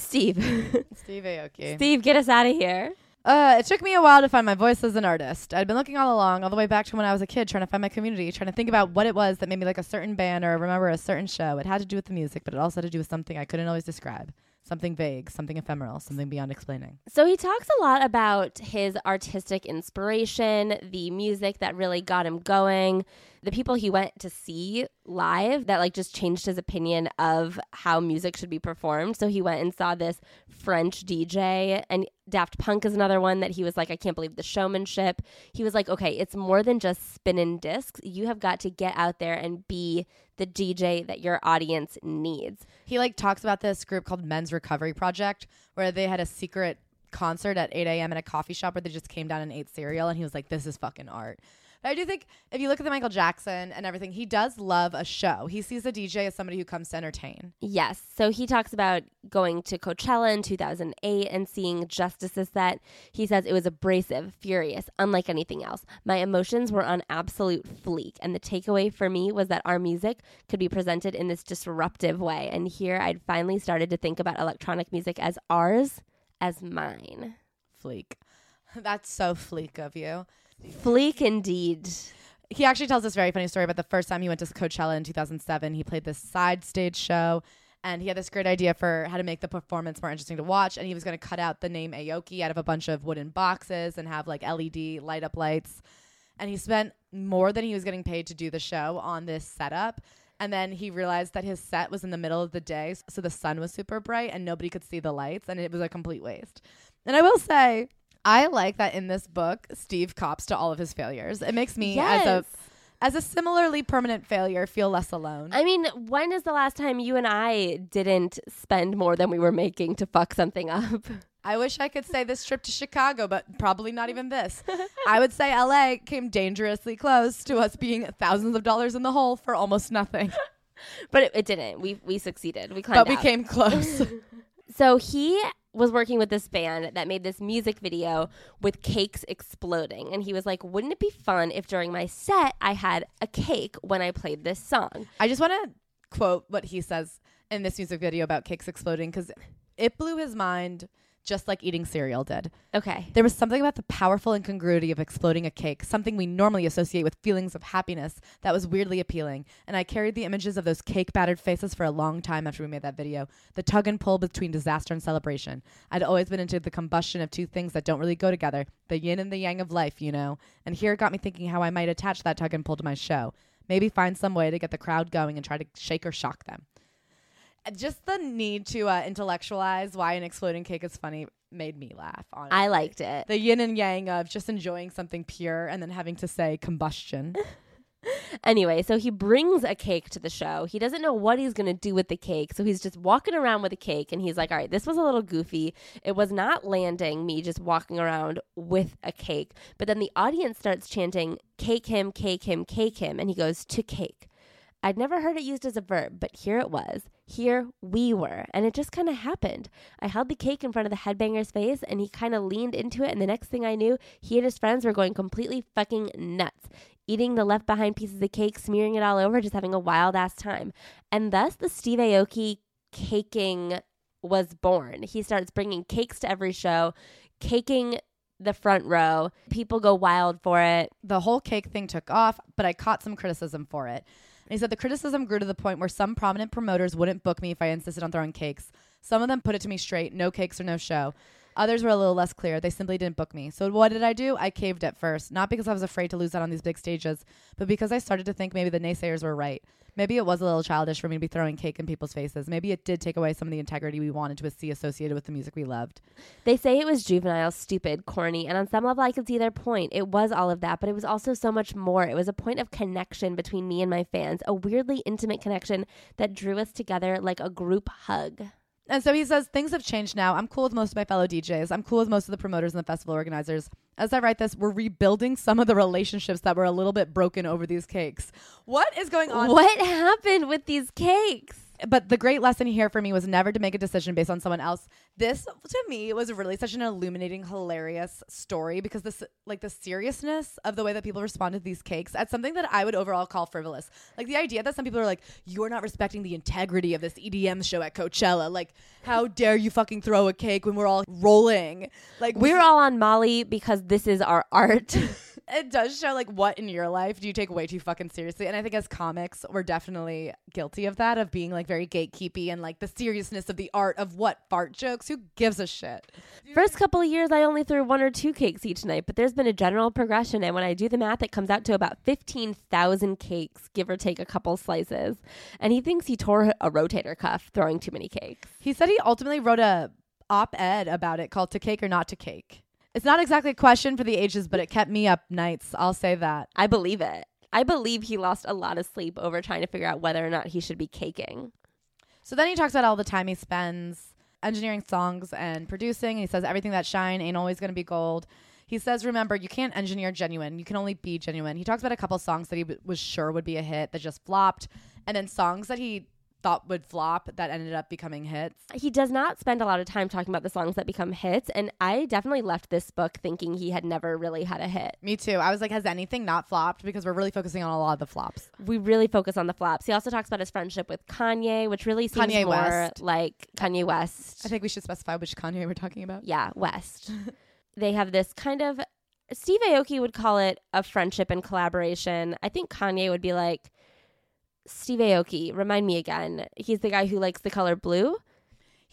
Speaker 2: Steve. (laughs)
Speaker 1: Steve Aoki.
Speaker 2: Steve, get us out of here.
Speaker 1: Uh, it took me a while to find my voice as an artist. I'd been looking all along, all the way back to when I was a kid, trying to find my community, trying to think about what it was that made me like a certain band or remember a certain show. It had to do with the music, but it also had to do with something I couldn't always describe. Something vague, something ephemeral, something beyond explaining.
Speaker 2: So he talks a lot about his artistic inspiration, the music that really got him going, the people he went to see live that like just changed his opinion of how music should be performed. So he went and saw this French DJ and Daft Punk is another one that he was like, I can't believe the showmanship. He was like, okay, it's more than just spinning discs. You have got to get out there and be the DJ that your audience needs.
Speaker 1: He like talks about this group called Men's Recovery Project, where they had a secret concert at 8 a.m. in a coffee shop where they just came down and ate cereal, and he was like, "This is fucking art." I do think if you look at the Michael Jackson and everything, he does love a show. He sees a DJ as somebody who comes to entertain.
Speaker 2: Yes. So he talks about going to Coachella in 2008 and seeing Justice's set. He says it was abrasive, furious, unlike anything else. My emotions were on absolute fleek. And the takeaway for me was that our music could be presented in this disruptive way. And here I'd finally started to think about electronic music as ours, as mine.
Speaker 1: Fleek. (laughs) That's so fleek of you.
Speaker 2: Fleek indeed.
Speaker 1: He actually tells this very funny story about the first time he went to Coachella in 2007. He played this side stage show and he had this great idea for how to make the performance more interesting to watch. And he was going to cut out the name Aoki out of a bunch of wooden boxes and have like LED light up lights. And he spent more than he was getting paid to do the show on this setup. And then he realized that his set was in the middle of the day, so the sun was super bright and nobody could see the lights, and it was a complete waste. And I will say, I like that in this book, Steve cops to all of his failures. It makes me as a as a similarly permanent failure feel less alone.
Speaker 2: I mean, when is the last time you and I didn't spend more than we were making to fuck something up? (laughs)
Speaker 1: I wish I could say this trip to Chicago, but probably not even this. (laughs) I would say LA came dangerously close to us being thousands of dollars in the hole for almost nothing. (laughs)
Speaker 2: but it, it didn't. We we succeeded. We climbed
Speaker 1: But we
Speaker 2: out.
Speaker 1: came close.
Speaker 2: So he was working with this band that made this music video with cakes exploding. And he was like, wouldn't it be fun if during my set I had a cake when I played this song?
Speaker 1: I just want to quote what he says in this music video about cakes exploding because it blew his mind just like eating cereal did.
Speaker 2: Okay.
Speaker 1: There was something about the powerful incongruity of exploding a cake, something we normally associate with feelings of happiness, that was weirdly appealing. And I carried the images of those cake battered faces for a long time after we made that video. The tug and pull between disaster and celebration. I'd always been into the combustion of two things that don't really go together the yin and the yang of life, you know. And here it got me thinking how I might attach that tug and pull to my show. Maybe find some way to get the crowd going and try to shake or shock them just the need to uh, intellectualize why an exploding cake is funny made me laugh. Honestly.
Speaker 2: I liked it.
Speaker 1: the yin and yang of just enjoying something pure and then having to say combustion. (laughs)
Speaker 2: Anyway, so he brings a cake to the show. He doesn't know what he's going to do with the cake. So he's just walking around with a cake and he's like, all right, this was a little goofy. It was not landing me just walking around with a cake. But then the audience starts chanting, cake him, cake him, cake him. And he goes, to cake. I'd never heard it used as a verb, but here it was. Here we were. And it just kind of happened. I held the cake in front of the headbanger's face and he kind of leaned into it. And the next thing I knew, he and his friends were going completely fucking nuts. Eating the left behind pieces of cake, smearing it all over, just having a wild ass time. And thus the Steve Aoki caking was born. He starts bringing cakes to every show, caking the front row. People go wild for it.
Speaker 1: The whole cake thing took off, but I caught some criticism for it. And he said the criticism grew to the point where some prominent promoters wouldn't book me if I insisted on throwing cakes. Some of them put it to me straight no cakes or no show. Others were a little less clear. They simply didn't book me. So what did I do? I caved at first, not because I was afraid to lose out on these big stages, but because I started to think maybe the naysayers were right. Maybe it was a little childish for me to be throwing cake in people's faces. Maybe it did take away some of the integrity we wanted to see associated with the music we loved.
Speaker 2: They say it was juvenile, stupid, corny, and on some level I could see their point. It was all of that, but it was also so much more. It was a point of connection between me and my fans, a weirdly intimate connection that drew us together like a group hug.
Speaker 1: And so he says, things have changed now. I'm cool with most of my fellow DJs. I'm cool with most of the promoters and the festival organizers. As I write this, we're rebuilding some of the relationships that were a little bit broken over these cakes. What is going on?
Speaker 2: What happened with these cakes?
Speaker 1: But the great lesson here for me was never to make a decision based on someone else. This to me was really such an illuminating, hilarious story because this like the seriousness of the way that people responded to these cakes at something that I would overall call frivolous. Like the idea that some people are like, You're not respecting the integrity of this EDM show at Coachella. Like, how dare you fucking throw a cake when we're all rolling? Like
Speaker 2: We're all on Molly because this is our art. (laughs)
Speaker 1: it does show like what in your life do you take way too fucking seriously and i think as comics we're definitely guilty of that of being like very gatekeepy and like the seriousness of the art of what fart jokes who gives a shit
Speaker 2: First couple of years, I only threw one or two cakes each night, but there's been a general progression. And when I do the math, it comes out to about 15,000 cakes, give or take a couple slices. And he thinks he tore a rotator cuff throwing too many cakes.
Speaker 1: he said he ultimately wrote a op-ed about it called to cake or not to cake it's not exactly a question for the ages but it kept me up nights i'll say that
Speaker 2: I believe it. I believe he lost a lot of sleep over trying to figure out whether or not he should be caking.
Speaker 1: So then he talks about all the time he spends engineering songs and producing. And he says everything that shine ain't always going to be gold. He says, remember, you can't engineer genuine. You can only be genuine. He talks about a couple songs that he w- was sure would be a hit that just flopped, and then songs that he thought would flop that ended up becoming hits.
Speaker 2: He does not spend a lot of time talking about the songs that become hits, and I definitely left this book thinking he had never really had a hit.
Speaker 1: Me too. I was like, has anything not flopped? Because we're really focusing on a lot of the flops.
Speaker 2: We really focus on the flops. He also talks about his friendship with Kanye, which really seems
Speaker 1: Kanye
Speaker 2: more
Speaker 1: West.
Speaker 2: like Kanye West.
Speaker 1: I think we should specify which Kanye we're talking about.
Speaker 2: yeah, West. (laughs) they have this kind of Steve Aoki would call it a friendship and collaboration. I think Kanye would be like Steve Aoki, remind me again. He's the guy who likes the color blue.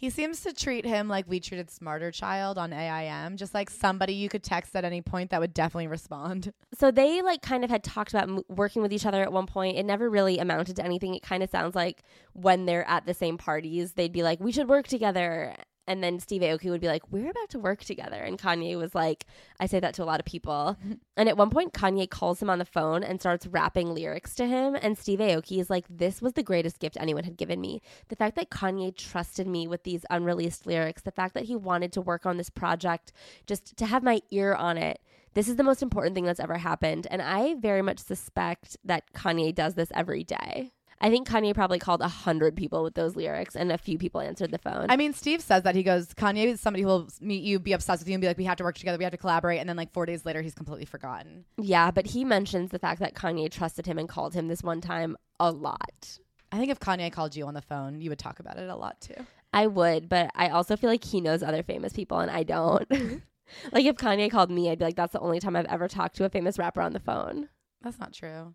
Speaker 1: He seems to treat him like we treated Smarter Child on AIM, just like somebody you could text at any point that would definitely respond.
Speaker 2: So they like kind of had talked about m- working with each other at one point. It never really amounted to anything. It kind of sounds like when they're at the same parties, they'd be like, "We should work together." And then Steve Aoki would be like, "We're about to work together." And Kanye was like, "I say that to a lot of people." (laughs) and at one point, Kanye calls him on the phone and starts rapping lyrics to him. And Steve Aoki is like, "This was the greatest gift anyone had given me. The fact that Kanye trusted me with these unreleased lyrics, the fact that he wanted to work on this project, just to have my ear on it." This is the most important thing that's ever happened. And I very much suspect that Kanye does this every day. I think Kanye probably called a hundred people with those lyrics and a few people answered the phone.
Speaker 1: I mean, Steve says that he goes, Kanye is somebody who will meet you, be obsessed with you, and be like, we have to work together, we have to collaborate. And then, like, four days later, he's completely forgotten.
Speaker 2: yeah, but he mentions the fact that Kanye trusted him and called him this one time a lot.
Speaker 1: I think if Kanye called you on the phone, you would talk about it a lot too.
Speaker 2: I would, but I also feel like he knows other famous people and I don't. (laughs) like if Kanye called me, I'd be like, that's the only time I've ever talked to a famous rapper on the phone.
Speaker 1: That's not true.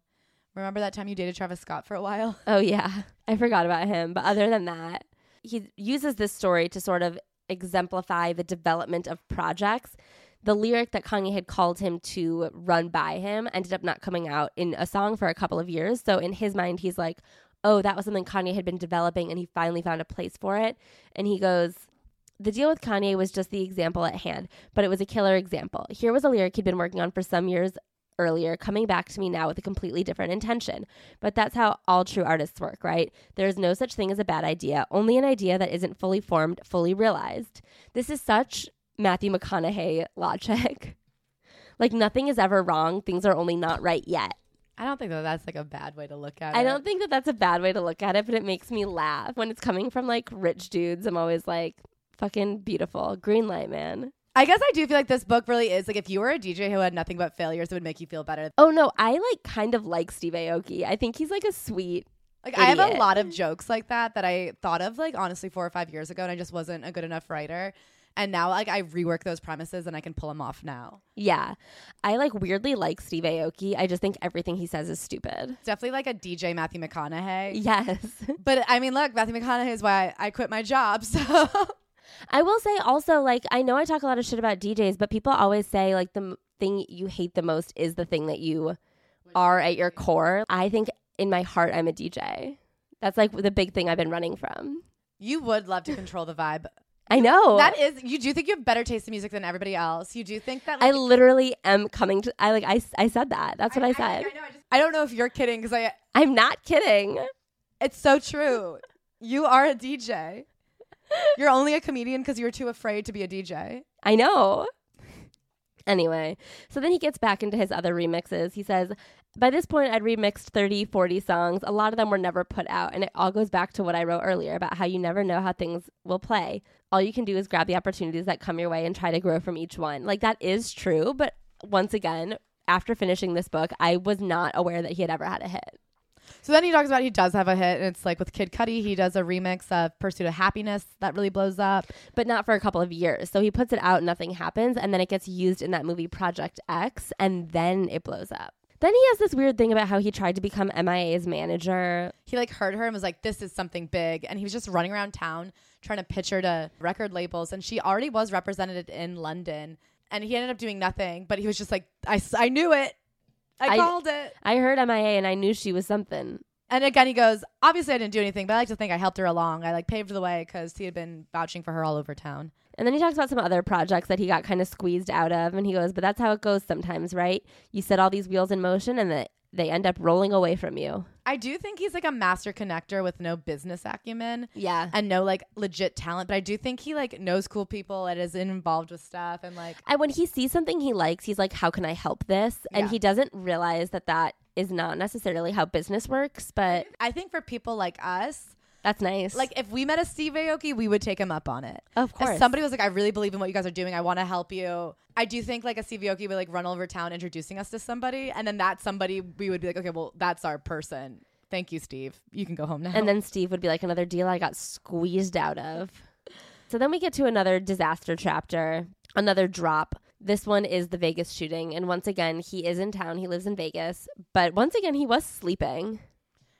Speaker 1: Remember that time you dated Travis Scott for a while? (laughs)
Speaker 2: Oh yeah, I forgot about him. But other than that, he uses this story to sort of exemplify the development of projects. The lyric that Kanye had called him to run by him ended up not coming out in a song for a couple of years. So in his mind, he's like, "Oh, that was something Kanye had been developing, and he finally found a place for it." And he goes. The deal with Kanye was just the example at hand, but it was a killer example. Here was a lyric he'd been working on for some years earlier, coming back to me now with a completely different intention. But that's how all true artists work, right? There is no such thing as a bad idea, only an idea that isn't fully formed, fully realized. This is such Matthew McConaughey logic. (laughs) like nothing is ever wrong, things are only not right yet.
Speaker 1: I don't think that that's like a bad way to look at it.
Speaker 2: I don't think that that's a bad way to look at it, but it makes me laugh when it's coming from like rich dudes. I'm always like, fucking beautiful, green light, man.
Speaker 1: I guess I do feel like this book really is like if you were a DJ who had nothing but failures, it would make you feel better.
Speaker 2: Oh no, I like kind of like Steve Aoki. I think he's like a sweet.
Speaker 1: Like I have a lot of jokes like that that I thought of like honestly four or five years ago, and I just wasn't a good enough writer. And now like I rework those premises and I can pull them off now.
Speaker 2: Yeah, I like weirdly like Steve Aoki. I just think everything he says is stupid.
Speaker 1: It's definitely like a DJ Matthew McConaughey.
Speaker 2: Yes. (laughs)
Speaker 1: But I mean, look, Matthew McConaughey is why I quit my job. (laughs) So
Speaker 2: I will say also, like, I know I talk a lot of shit about DJs, but people always say, like, the m- thing you hate the most is the thing that you are at your core. I think in my heart, I'm a DJ. That's like the big thing I've been running from.
Speaker 1: you would love to control the vibe.
Speaker 2: I know.
Speaker 1: That is, you do think you have better taste in music than everybody else. You do think that.
Speaker 2: I literally am coming to, I like, I, I said that. That's what I, said.
Speaker 1: I, know, I, just, I don't know if you're kidding because I.
Speaker 2: I'm not kidding.
Speaker 1: It's so true. You are a DJ. You're only a comedian because you were too afraid to be a DJ.
Speaker 2: I know. Anyway, so then he gets back into his other remixes. He says, By this point, I'd remixed 30, 40 songs. A lot of them were never put out. And it all goes back to what I wrote earlier about how you never know how things will play. All you can do is grab the opportunities that come your way and try to grow from each one. Like, that is true. But once again, after finishing this book, I was not aware that he had ever had a hit.
Speaker 1: So then he talks about he does have a hit, and it's like with Kid Cudi, he does a remix of "Pursuit of Happiness" that really blows up.
Speaker 2: but not for a couple of years. So he puts it out, nothing happens, and then it gets used in that movie Project X, and then it blows up. Then he has this weird thing about how he tried to become MIA's manager.
Speaker 1: He like heard her and was like, "This is something big," and he was just running around town trying to pitch her to record labels, and she already was represented in London, and he ended up doing nothing. But he was just like, "I, I knew it, I,
Speaker 2: I-
Speaker 1: called it."
Speaker 2: I heard MIA and I knew she was something.
Speaker 1: And again, he goes, "Obviously, I didn't do anything, but I like to think I helped her along. I like paved the way because he had been vouching for her all over town."
Speaker 2: And then he talks about some other projects that he got kind of squeezed out of, and he goes, "But that's how it goes sometimes, right? You set all these wheels in motion, and that they end up rolling away from you."
Speaker 1: I do think he's like a master connector with no business acumen.
Speaker 2: Yeah.
Speaker 1: and no like legit talent, but I do think he like knows cool people and is involved with stuff and like
Speaker 2: And when he sees something he likes, he's like, "How can I help this?" And
Speaker 1: Yeah.
Speaker 2: he doesn't realize that that is not necessarily how business works, but
Speaker 1: I think for people like us,
Speaker 2: that's nice.
Speaker 1: like if we met a Steve Aoki, we would take him up on it.
Speaker 2: of
Speaker 1: If
Speaker 2: course,
Speaker 1: somebody was like, I really believe in what you guys are doing, I want to help you. I do think like a Steve Aoki would like run over town introducing us to somebody, and then that somebody we would be like, okay, well that's our person. Thank you, Steve. You can go home now.
Speaker 2: And then Steve would be like, another deal I got squeezed out of. So then we get to another disaster chapter, another drop. This one is the Vegas shooting. And once again, he is in town. He lives in Vegas. But once again, he was sleeping.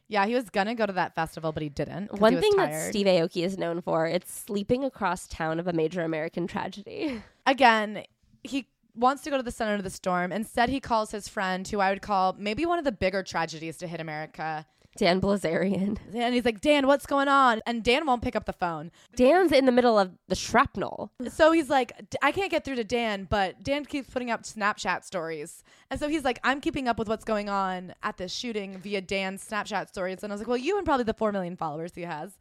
Speaker 1: Yeah, he was gonna go to that festival, but he didn't.
Speaker 2: One
Speaker 1: was
Speaker 2: thing that. Steve Aoki is known for, it's sleeping across town of a major American tragedy. (laughs)
Speaker 1: again, he wants to go to the center of the storm. Instead, he calls his friend, who I would call maybe one of the bigger tragedies to hit America.
Speaker 2: Dan Bilzerian. (laughs)
Speaker 1: And he's like, Dan, what's going on? And Dan won't pick up the phone.
Speaker 2: Dan's in the middle of the shrapnel.
Speaker 1: So he's like, "D- I can't get through to Dan, but Dan keeps putting up Snapchat stories. And so he's like, I'm keeping up with what's going on at this shooting via Dan's Snapchat stories. And I was like, well, you and probably the 4 million followers he has.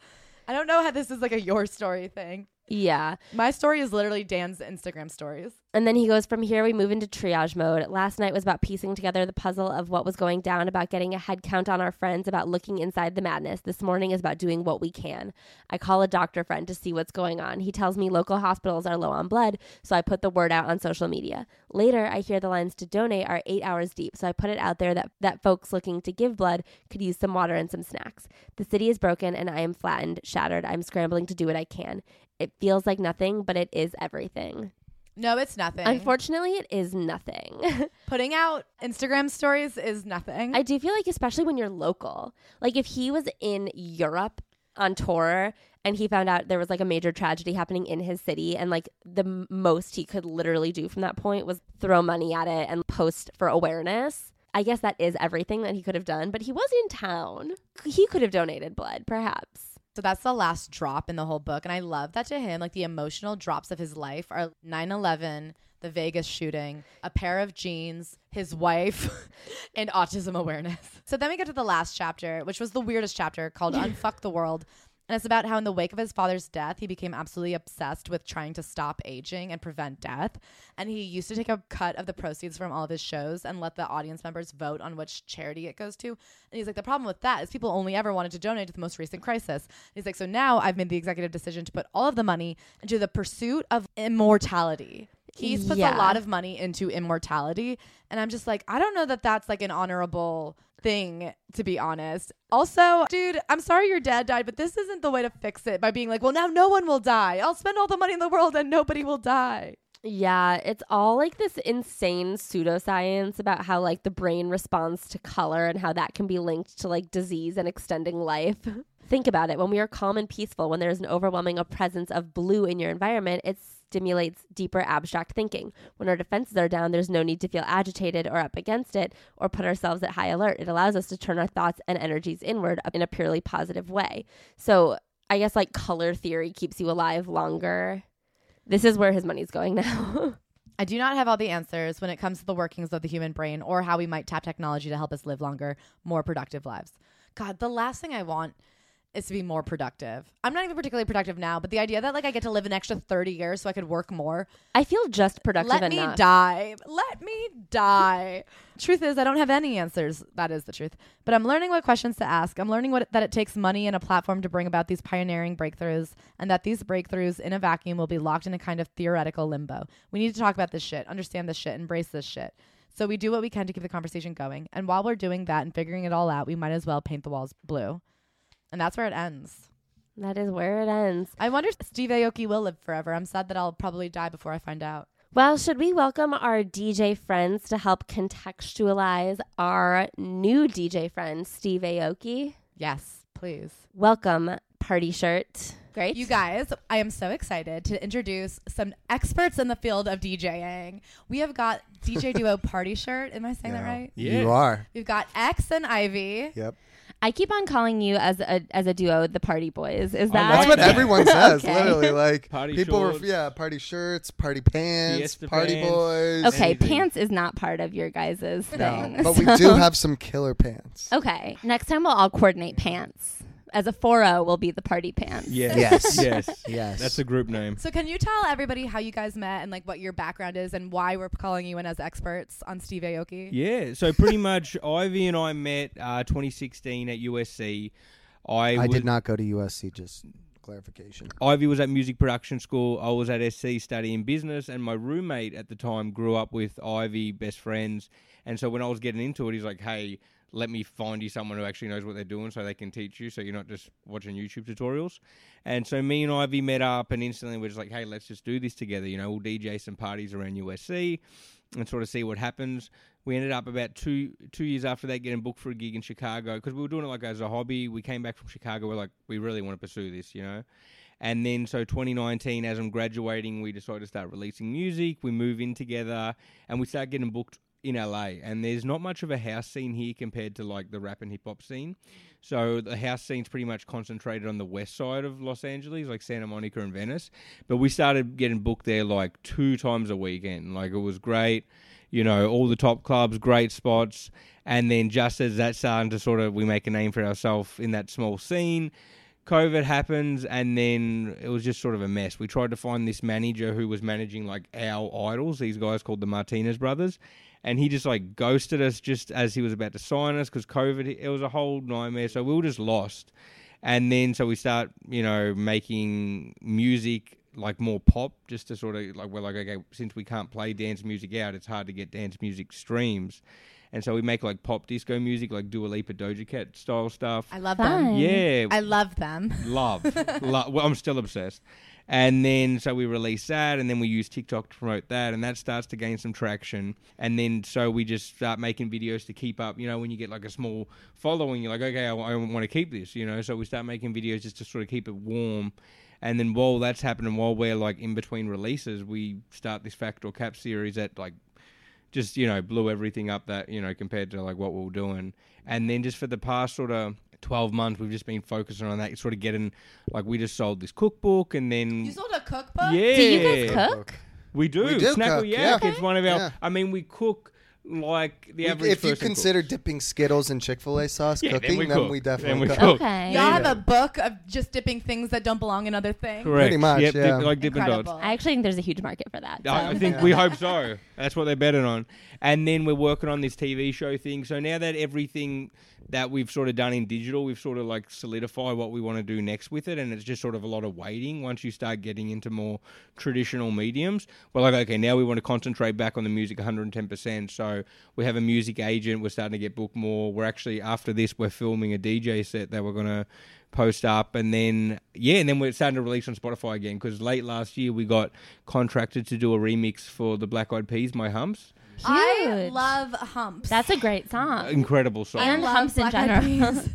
Speaker 1: I don't know how this is like a your story thing.
Speaker 2: Yeah.
Speaker 1: My story is literally Dan's Instagram stories.
Speaker 2: And then he goes, From here, we move into triage mode. Last night was about piecing together the puzzle of what was going down, about getting a head count on our friends, about looking inside the madness. This morning is about doing what we can. I call a doctor friend to see what's going on. He tells me local hospitals are low on blood, so I put the word out on social media. Later, I hear the lines to donate are eight hours deep, so I put it out there that, that folks looking to give blood could use some water and some snacks. The city is broken, and I am flattened, shattered. I'm scrambling to do what I can. It feels like nothing, but it is everything.
Speaker 1: No, it's nothing.
Speaker 2: Unfortunately, it is nothing. (laughs)
Speaker 1: Putting out Instagram stories is nothing.
Speaker 2: I do feel like, especially when you're local, like if he was in Europe on tour and he found out there was like a major tragedy happening in his city, and like the most he could literally do from that point was throw money at it and post for awareness. I guess that is everything that he could have done, but he was in town. He could have donated blood, perhaps.
Speaker 1: So that's the last drop in the whole book. And I love that to him, like the emotional drops of his life are 9 11, the Vegas shooting, a pair of jeans, his wife, (laughs) and autism awareness. So then we get to the last chapter, which was the weirdest chapter called (laughs) Unfuck the World. And it's about how, in the wake of his father's death, he became absolutely obsessed with trying to stop aging and prevent death. And he used to take a cut of the proceeds from all of his shows and let the audience members vote on which charity it goes to. And he's like, the problem with that is people only ever wanted to donate to the most recent crisis. And he's like, so now I've made the executive decision to put all of the money into the pursuit of immortality. He's put
Speaker 2: Yeah.
Speaker 1: a lot of money into immortality. And I'm just like, I don't know that that's like an honorable thing, to be honest. Also, dude, I'm sorry your dad died, but this isn't the way to fix it by being like, well, now no one will die. I'll spend all the money in the world and nobody will die.
Speaker 2: Yeah, it's all like this insane pseudoscience about how like the brain responds to color and how that can be linked to like disease and extending life. (laughs) Think about it. When we are calm and peaceful, when there's an overwhelming presence of blue in your environment, it stimulates deeper abstract thinking. When our defenses are down, there's no need to feel agitated or up against it or put ourselves at high alert. It allows us to turn our thoughts and energies inward in a purely positive way. So, I guess like color theory keeps you alive longer. This is where his money's going now. (laughs)
Speaker 1: I do not have all the answers when it comes to the workings of the human brain or how we might tap technology to help us live longer, more productive lives. God, the last thing I want is to be more productive. I'm not even particularly productive now, but the idea that like I get to live an extra 30 years so I could work more.
Speaker 2: I feel just productive
Speaker 1: Let me
Speaker 2: enough.
Speaker 1: die. Let me die. (laughs) truth is, I don't have any answers. That is the truth. But I'm learning what questions to ask. I'm learning what that it takes money and a platform to bring about these pioneering breakthroughs, and that these breakthroughs in a vacuum will be locked in a kind of theoretical limbo. We need to talk about this shit, understand this shit, embrace this shit. So we do what we can to keep the conversation going. And while we're doing that and figuring it all out, we might as well paint the walls blue. And that's where it ends.
Speaker 2: That is where it ends.
Speaker 1: I wonder if Steve Aoki will live forever. I'm sad that I'll probably die before I find out.
Speaker 2: Well, should we welcome our DJ friends to help contextualize our new DJ friend, Steve Aoki?
Speaker 1: Yes, please.
Speaker 2: Welcome, Party Shirt. Great.
Speaker 1: You guys, I am so excited to introduce some experts in the field of DJing. We have got DJ duo Party Shirt. Am I saying that right?
Speaker 3: Yeah.
Speaker 4: You are.
Speaker 1: We've got X and Ivy.
Speaker 4: Yep.
Speaker 3: I keep on calling you as a as a duo the Party Boys. Is that
Speaker 4: That's what everyone (laughs) says.
Speaker 3: Okay.
Speaker 4: Literally, like (laughs)
Speaker 5: Party
Speaker 4: people
Speaker 5: shorts.
Speaker 4: were yeah, party shirts, party pants,
Speaker 5: Fiesta
Speaker 4: party
Speaker 5: pants.
Speaker 4: boys.
Speaker 3: okay?
Speaker 5: anything.
Speaker 3: Pants is not part of your guys'
Speaker 4: No,
Speaker 3: thing,
Speaker 4: but we
Speaker 3: so-
Speaker 4: do have some killer pants.
Speaker 3: Okay, next time we'll all coordinate pants. As a 4 will be the party pants.
Speaker 5: Yes.
Speaker 4: Yes. (laughs)
Speaker 5: yes.
Speaker 4: Yes.
Speaker 5: That's a group name.
Speaker 1: So can you tell everybody how you guys met and like what your background is and why we're calling you in as experts on Steve Aoki?
Speaker 5: Yeah. So pretty much, Ivy and I met uh, 2016 at USC. I,
Speaker 4: I
Speaker 5: was,
Speaker 4: did not go to USC. Just clarification.
Speaker 5: Ivy was at music production school. I was at SC studying business, and my roommate at the time grew up with Ivy, best friends. And so when I was getting into it, he's like, "Hey, let me find you someone who actually knows what they're doing, so they can teach you, so you're not just watching YouTube tutorials." And so me and Ivy met up, and instantly we're just like, "Hey, let's just do this together." You know, we'll DJ some parties around USC and sort of see what happens. We ended up about two two years after that getting booked for a gig in Chicago because we were doing it like as a hobby. We came back from Chicago. We're like, we really want to pursue this, you know. And then so 2019, as I'm graduating, we decided to start releasing music. We move in together, and we start getting booked in LA. And there's not much of a house scene here compared to like the rap and hip hop scene. So the house scene's pretty much concentrated on the west side of Los Angeles, like Santa Monica and Venice. But we started getting booked there like two times a weekend. Like it was great, you know, all the top clubs, great spots. And then just as that's starting to sort of we make a name for ourselves in that small scene, COVID happens, and then it was just sort of a mess. We tried to find this manager who was managing like our idols, these guys called the Martinez brothers, and he just like ghosted us just as he was about to sign us because COVID. It was a whole nightmare, so we were just lost. And then so we start, you know, making music like more pop, just to sort of like we're like okay, since we can't play dance music out, it's hard to get dance music streams. And so we make like pop disco music, like Dua Lipa, Doja Cat style stuff.
Speaker 1: I love
Speaker 3: Fun.
Speaker 1: them.
Speaker 5: Yeah,
Speaker 1: I love them.
Speaker 5: love, (laughs) love. Well, I'm still obsessed. And then so we release that, and then we use TikTok to promote that, and that starts to gain some traction. And then so we just start making videos to keep up. You know, when you get like a small following, you're like, okay, I, want to keep this. You know, so we start making videos just to sort of keep it warm. And then while that's happening, while we're like in between releases, we start this Fact or Cap series that like just you know blew everything up that you know compared to like what we were doing and then just for the past sort of 12 months we've just been focusing on that sort of getting like we just sold this cookbook and then
Speaker 1: You sold a cookbook?
Speaker 5: yeah
Speaker 3: Do you guys cook?
Speaker 5: we do,
Speaker 4: We do
Speaker 5: Snackle
Speaker 4: cook,
Speaker 5: Yak.
Speaker 4: yeah.
Speaker 5: It's one of our.
Speaker 4: Yeah.
Speaker 5: I mean, we cook like the average
Speaker 4: if you
Speaker 5: person
Speaker 4: consider
Speaker 5: cooks.
Speaker 4: dipping Skittles in Chick Fil A sauce
Speaker 5: Yeah, then
Speaker 4: cooking,
Speaker 5: we
Speaker 4: then
Speaker 5: cook.
Speaker 4: we
Speaker 5: Then
Speaker 4: definitely
Speaker 5: we
Speaker 4: cook.
Speaker 5: cook.
Speaker 3: Okay.
Speaker 1: Y'all have a book of just dipping things that don't belong in other things.
Speaker 5: Correct.
Speaker 4: Pretty much,
Speaker 5: Yep,
Speaker 4: yeah.
Speaker 5: dip, like Dippin' Dots.
Speaker 1: Incredible.
Speaker 3: I actually think there's a huge market for that.
Speaker 5: I I
Speaker 3: so.
Speaker 5: think we hope so. That's what they're betting on. And then we're working on this TV show thing. So now that everything that we've sort of done in digital, we've sort of like solidified what we want to do next with it. And it's just sort of a lot of waiting once you start getting into more traditional mediums. We're like, okay, now we want to concentrate back on the music 110%. So we have a music agent. We're starting to get booked more. We're actually, after this, we're filming a DJ set that we're going to post up and then yeah and then we're starting to release on spotify again because late last year we got contracted to do a remix for the black eyed peas my humps
Speaker 1: I love humps.
Speaker 3: That's a great song.
Speaker 5: incredible song
Speaker 3: And humps in
Speaker 1: Black Eyed
Speaker 3: general. (laughs)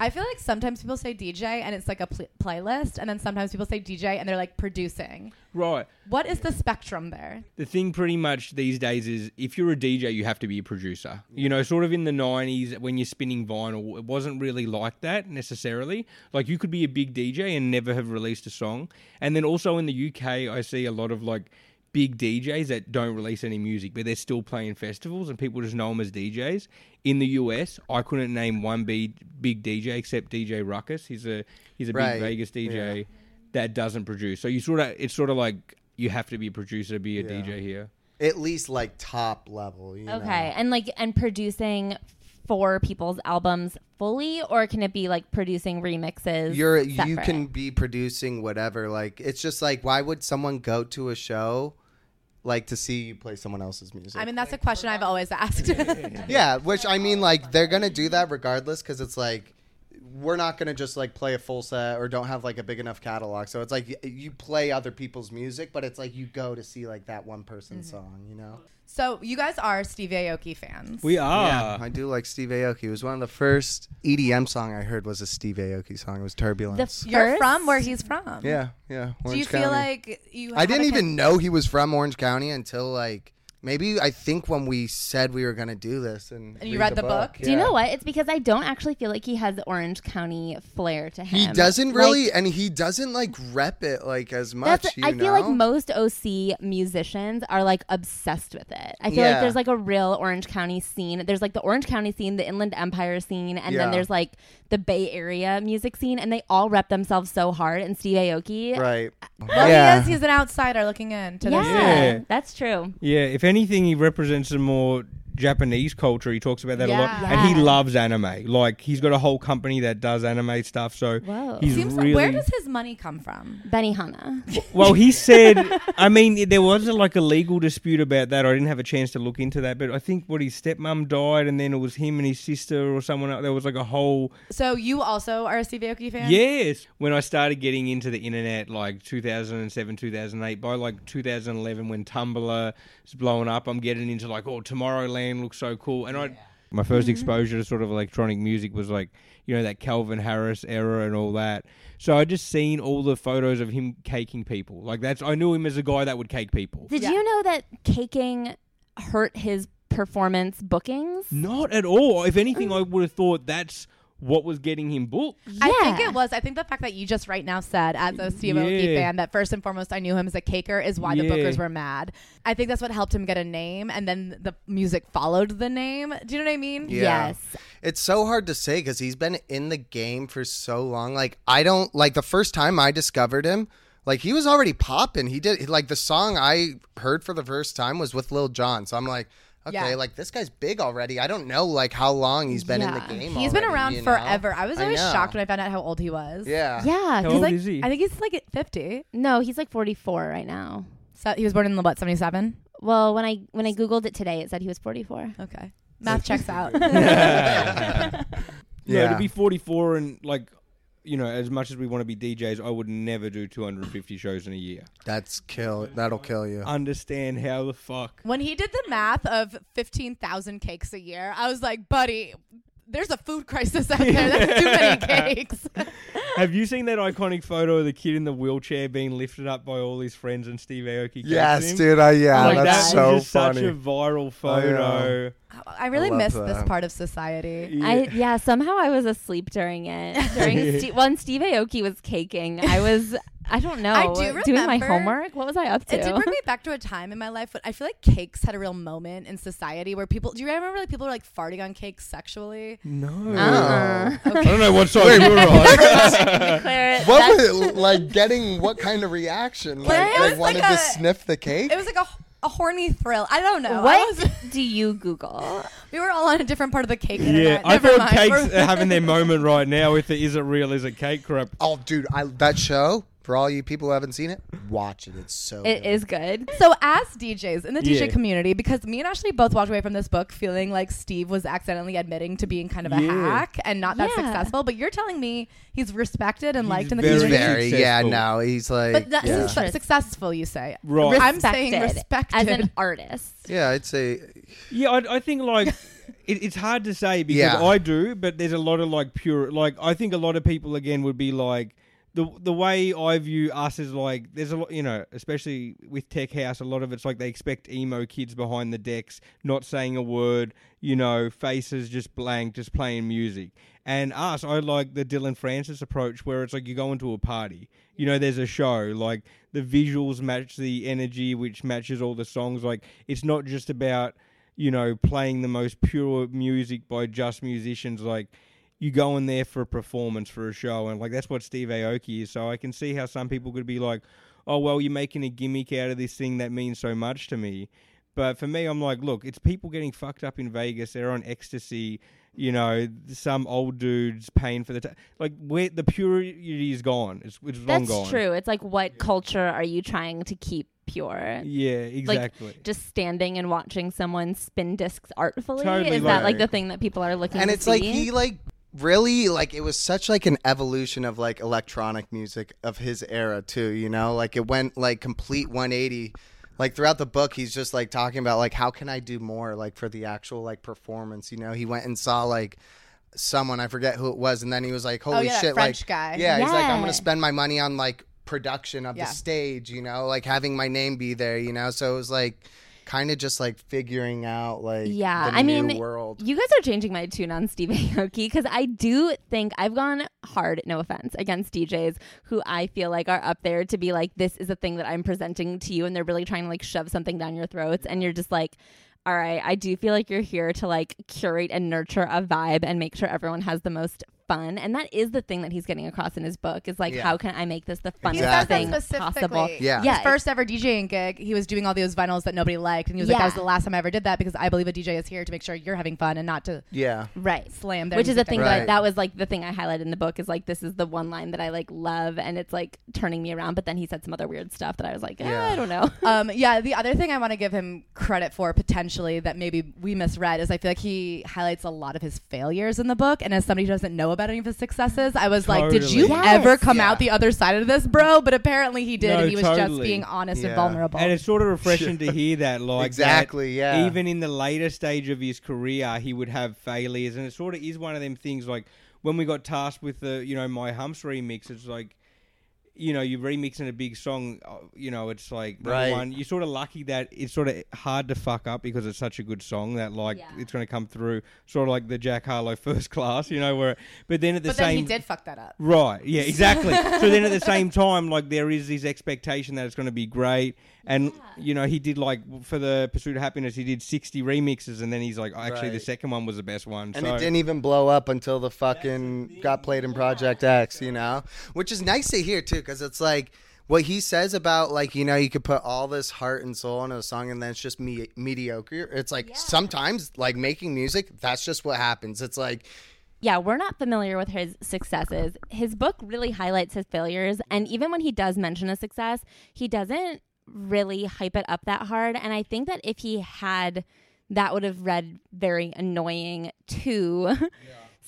Speaker 1: I feel like sometimes people say DJ and it's like a pl- playlist, and then sometimes people say DJ and they're like producing.
Speaker 5: right
Speaker 1: What is the spectrum there?
Speaker 5: the thing pretty much these days is if you're a dj you have to be a producer you know sort of in the 90s when you're spinning vinyl it wasn't really like that necessarily like you could be a big dj and never have released a song and then also in the uk i see a lot of like big DJs that don't release any music, but they're still playing festivals, and people just know them as DJs. In the US, I couldn't name one big big DJ except DJ Ruckus. He's a he's a
Speaker 4: Right.
Speaker 5: big Vegas DJ that doesn't produce. So you sort of it's sort of like you have to be a producer to be a
Speaker 4: Yeah.
Speaker 5: DJ here.
Speaker 4: At least like top level. You
Speaker 3: Okay,
Speaker 4: know?
Speaker 3: and like and producing for people's albums fully, or can it be like producing remixes?
Speaker 4: You're you can be producing whatever. Like it's just like why would someone go to a show like to see you play someone else's music?
Speaker 1: I mean, that's a question I've always asked. (laughs)
Speaker 4: yeah, which I mean, like they're gonna do that regardless because it's like we're not gonna just like play a full set or don't have like a big enough catalog. So it's like you play other people's music, but it's like you go to see like that one person's mm-hmm. song. You know?
Speaker 1: so you guys are Steve Aoki fans.
Speaker 5: We are.
Speaker 4: yeah, I do like Steve Aoki. It was one of the first EDM song I heard was a Steve Aoki song. It was
Speaker 3: the
Speaker 4: Turbulence.
Speaker 3: first,
Speaker 1: You're from where he's from.
Speaker 4: yeah, yeah.
Speaker 1: Do you
Speaker 4: Orange
Speaker 1: feel like you?
Speaker 4: I didn't
Speaker 1: a
Speaker 4: even know he was from Orange County until like maybe I think when we said we were gonna do this and
Speaker 1: And you read the book?
Speaker 3: Do you
Speaker 4: Yeah.
Speaker 3: know what? It's because I don't actually feel like he has the Orange County flair to him.
Speaker 4: He doesn't
Speaker 3: Like,
Speaker 4: really, and he doesn't like rep it like as much.
Speaker 3: That's,
Speaker 4: you
Speaker 3: I feel like
Speaker 4: know?
Speaker 3: most OC musicians are like obsessed with it. I feel
Speaker 4: Yeah.
Speaker 3: like there's like a real Orange County scene. There's like the Orange County scene, the Inland Empire scene, and
Speaker 4: Yeah.
Speaker 3: then there's like the Bay Area music scene, and they all rep themselves so hard. And Steve Aoki,
Speaker 4: right.
Speaker 1: Well,
Speaker 4: yeah.
Speaker 1: he is. He's an outsider looking in. To
Speaker 3: yeah,
Speaker 1: this.
Speaker 5: Yeah.
Speaker 3: that's true.
Speaker 5: Yeah, if anything, he represents a more Japanese culture. He talks about that a lot,
Speaker 1: Yeah.
Speaker 5: and he loves anime. Like he's got a whole company that does anime stuff. So
Speaker 3: Whoa.
Speaker 5: he's
Speaker 1: Seems
Speaker 5: really
Speaker 1: where does his money come from?
Speaker 3: Benihana.
Speaker 5: well. He said, I mean, there was a, like a legal dispute about that. I didn't have a chance to look into that, but I think what his stepmom died, and then it was him and his sister or someone else. There was like a whole
Speaker 1: So you also are a Steve Aoki fan?
Speaker 5: Yes. When I started getting into the internet, like 2007, 2008, by like 2011, when Tumblr is blowing up, I'm getting into like, oh, Tomorrowland looks so cool. And I, my 1st mm-hmm. exposure to sort of electronic music was like, you know, that Calvin Harris era and all that. So I just seen all the photos of him caking people. Like that's, I knew him as a guy that would cake people.
Speaker 3: Did
Speaker 1: Yeah.
Speaker 3: you know that caking hurt his performance bookings?
Speaker 5: Not at all. If anything, mm. I would have thought that's what was getting him booked.
Speaker 1: I think it was. I think the fact that you just right now said, as a Steve Aoki
Speaker 5: Yeah.
Speaker 1: fan, that first and foremost I knew him as a caker is why the bookers were mad. I think that's what helped him get a name, and then the music followed the name. Do you know what I mean?
Speaker 4: Yeah.
Speaker 3: Yes.
Speaker 4: It's so hard to say because he's been in the game for so long. Like I don't like the first time I discovered him. Like he was already popping. He did like the song I heard for the first time was with Lil Jon. So I'm like, okay,
Speaker 1: Yeah.
Speaker 4: like this guy's big already. I don't know like how long he's been in the game.
Speaker 1: He's been around
Speaker 4: you know?
Speaker 1: forever. I was always
Speaker 4: know.
Speaker 1: shocked when I found out how old he was.
Speaker 4: Yeah.
Speaker 3: Yeah.
Speaker 5: How
Speaker 3: 'cause,
Speaker 5: old
Speaker 3: like,
Speaker 5: is he?
Speaker 1: I think he's like 50.
Speaker 3: no, he's like 44 right now.
Speaker 1: So he was born in the what, 77?
Speaker 3: Well, when I when I googled it today, it said he was 44.
Speaker 1: Okay. Math checks out. (laughs) (laughs) (laughs)
Speaker 5: No,
Speaker 4: Yeah.
Speaker 5: to be 44 and like, you know, as much as we want to be DJs, I would never do 250 shows in a year.
Speaker 4: That's kill. That'll kill you.
Speaker 5: Understand how the fuck?
Speaker 1: when he did the math of 15,000 cakes a year, I was like, buddy, there's a food crisis out (laughs) there. That's too many (laughs) cakes.
Speaker 5: Have you seen that iconic photo of the kid in the wheelchair being lifted up by all his friends and Steve Aoki?
Speaker 4: Yes, dude. I, yeah, oh
Speaker 5: Like,
Speaker 4: that's
Speaker 5: that
Speaker 4: so
Speaker 5: was just
Speaker 4: funny.
Speaker 5: such a viral photo.
Speaker 1: Oh, I really
Speaker 4: I love
Speaker 1: miss this part of society.
Speaker 5: Yeah.
Speaker 3: I yeah, somehow I was asleep during it. (laughs) During Ste- when Steve Aoki was caking, I was I don't know.
Speaker 1: I do remember,
Speaker 3: Doing my homework. What was I up to?
Speaker 1: It did bring me back to a time in my life when I feel like cakes had a real moment in society where people. Do you remember like people were like farting on cakes sexually?
Speaker 5: No.
Speaker 3: Uh-uh.
Speaker 5: I don't know what (laughs) side you were on. (laughs)
Speaker 4: What
Speaker 2: that's-
Speaker 4: was it, like getting what kind of reaction? Like
Speaker 1: Like, it
Speaker 4: they
Speaker 1: was
Speaker 4: wanted
Speaker 1: like
Speaker 4: to sniff the cake?
Speaker 1: It was like a, a horny thrill. I don't know. I
Speaker 2: what
Speaker 1: was-
Speaker 2: do you Google? (laughs)
Speaker 1: we were all on a different part of the cake.
Speaker 5: Yeah,
Speaker 1: internet.
Speaker 5: I
Speaker 1: Never
Speaker 5: thought
Speaker 1: mind.
Speaker 5: cakes
Speaker 1: We're-
Speaker 5: are having their moment right now with the is it real, is it cake crap.
Speaker 4: oh, dude, I that show for all you people who haven't seen it, watch it. It's so.
Speaker 2: It
Speaker 4: good.
Speaker 2: is good.
Speaker 1: So, as DJs in the DJ
Speaker 5: Yeah.
Speaker 1: community, because me and Ashley both walked away from this book feeling like Steve was accidentally admitting to being kind of a
Speaker 5: Yeah.
Speaker 1: hack and not that
Speaker 3: Yeah.
Speaker 1: successful, but you're telling me he's respected and
Speaker 5: He's
Speaker 1: liked in the
Speaker 5: very
Speaker 4: He's
Speaker 1: community.
Speaker 4: very yeah.
Speaker 5: successful.
Speaker 4: No, he's like
Speaker 1: But that,
Speaker 4: yeah.
Speaker 1: su- successful, you say.
Speaker 5: Right.
Speaker 1: I'm saying
Speaker 2: Respected
Speaker 1: respected.
Speaker 2: as an artist.
Speaker 4: yeah. I'd say
Speaker 5: Yeah, I, I think like (laughs) it, it's hard to say because
Speaker 4: Yeah.
Speaker 5: I do, but there's a lot of like pure. Like I think a lot of people again would be like the the way I view us is like there's a lot, you know, especially with Tech House, a lot of it's like they expect emo kids behind the decks, not saying a word, you know, faces just blank, just playing music. And us, I like the Dillon Francis approach where it's like you go into a party. You know, there's a show, like the visuals match the energy, which matches all the songs. Like it's not just about you know, playing the most pure music by just musicians. Like, you go in there for a performance, for a show, and like that's what Steve Aoki is. So I can see how some people could be like, "Oh, well, you're making a gimmick out of this thing that means so much to me." But for me, I'm like, look, it's people getting fucked up in Vegas. They're on ecstasy. You know, some old dudes paying for the ta- like. Where the purity is gone. It's it's long
Speaker 2: That's
Speaker 5: gone.
Speaker 2: true. It's like what culture are you trying to keep pure?
Speaker 5: Yeah, exactly.
Speaker 2: Just standing and watching someone spin discs artfully
Speaker 5: Totally
Speaker 2: is that like the thing that people are looking
Speaker 4: and
Speaker 2: to
Speaker 4: it's like he like really like it was such like an evolution of like electronic music of his era too you know? Like it went like complete 180 like throughout the book he's just like talking about like how can i do more like for the actual like performance you know? He went and saw like someone i forget who it was and then he was like holy
Speaker 1: oh, yeah,
Speaker 4: shit
Speaker 1: French
Speaker 4: like
Speaker 1: guy.
Speaker 4: yeah, he's like i'm gonna spend my money on like production of
Speaker 1: Yeah.
Speaker 4: the stage you know? Like having my name be there you know? So it was like kind of just like figuring out like
Speaker 2: Yeah,
Speaker 4: the
Speaker 2: I
Speaker 4: new
Speaker 2: mean,
Speaker 4: world.
Speaker 2: You guys are changing my tune on Steve Aoki because I do think I've gone hard, no offense, against DJs who I feel like are up there to be like, this is a thing that I'm presenting to you, and they're really trying to like shove something down your throats, and you're just like, all right, I do feel like you're here to like curate and nurture a vibe and make sure everyone has the most fun, and that is the thing that he's getting across in his book is like,
Speaker 4: Yeah.
Speaker 2: how can I make this the
Speaker 1: He
Speaker 2: funnest
Speaker 1: says that
Speaker 2: thing possible?
Speaker 4: Yeah.
Speaker 2: Yeah,
Speaker 1: His first ever DJing gig, he was doing all those vinyls that nobody liked, and he was like, "That was the last time I ever did that because I believe a DJ is here to make sure you're having fun and not to
Speaker 4: yeah
Speaker 2: Right.
Speaker 1: slam." Their
Speaker 2: which is the thing.
Speaker 4: Right.
Speaker 2: that that was like the thing I highlighted in the book is like this is the one line that I like love and it's like turning me around. But then he said some other weird stuff that I was like, eh,
Speaker 4: Yeah.
Speaker 2: I don't know. (laughs)
Speaker 1: um, yeah, the other thing I want to give him credit for potentially that maybe we misread is I feel like he highlights a lot of his failures in the book. And as somebody who doesn't know about any of his successes, I was like, did you
Speaker 2: Totally.
Speaker 1: ever come
Speaker 4: Yeah.
Speaker 1: out the other side of this, bro? But apparently he did.
Speaker 5: No,
Speaker 1: and he was just being honest and vulnerable.
Speaker 5: And it's sort of refreshing to (laughs) hear that, like that
Speaker 4: exactly yeah
Speaker 5: even in the later stage of his career, he would have failures, and it sort of is one of them things. Like when we got tasked with the, you know, my Humps remix, it's like, you know, you're remixing a big song. uh, You know, it's like number
Speaker 4: Right.
Speaker 5: one. You're sort of lucky that it's sort of hard to fuck up because it's such a good song that like
Speaker 2: Yeah.
Speaker 5: it's going to come through. Sort of like the Jack Harlow (laughs) First Class, you know, where. But then at the same
Speaker 1: but then he did fuck that up.
Speaker 5: Right. Yeah. (laughs) Exactly. so then at the same time, like there is this expectation that it's going to be great, and you know he did like for the Pursuit of Happiness, he did sixty remixes, and then he's like, actually, the second one was the best one.
Speaker 4: And
Speaker 5: so
Speaker 4: it didn't even blow up until the fucking got played in Project X, you know? Which is nice to hear too, because it's like what he says about like you know you could put all this heart and soul into a song and then it's just me- mediocre. It's like sometimes like making music, that's just what happens. It's like
Speaker 2: yeah, we're not familiar with his successes. His book really highlights his failures, and even when he does mention a success, he doesn't really hype it up that hard. And I think that if he had, that would have read very annoying too. (laughs)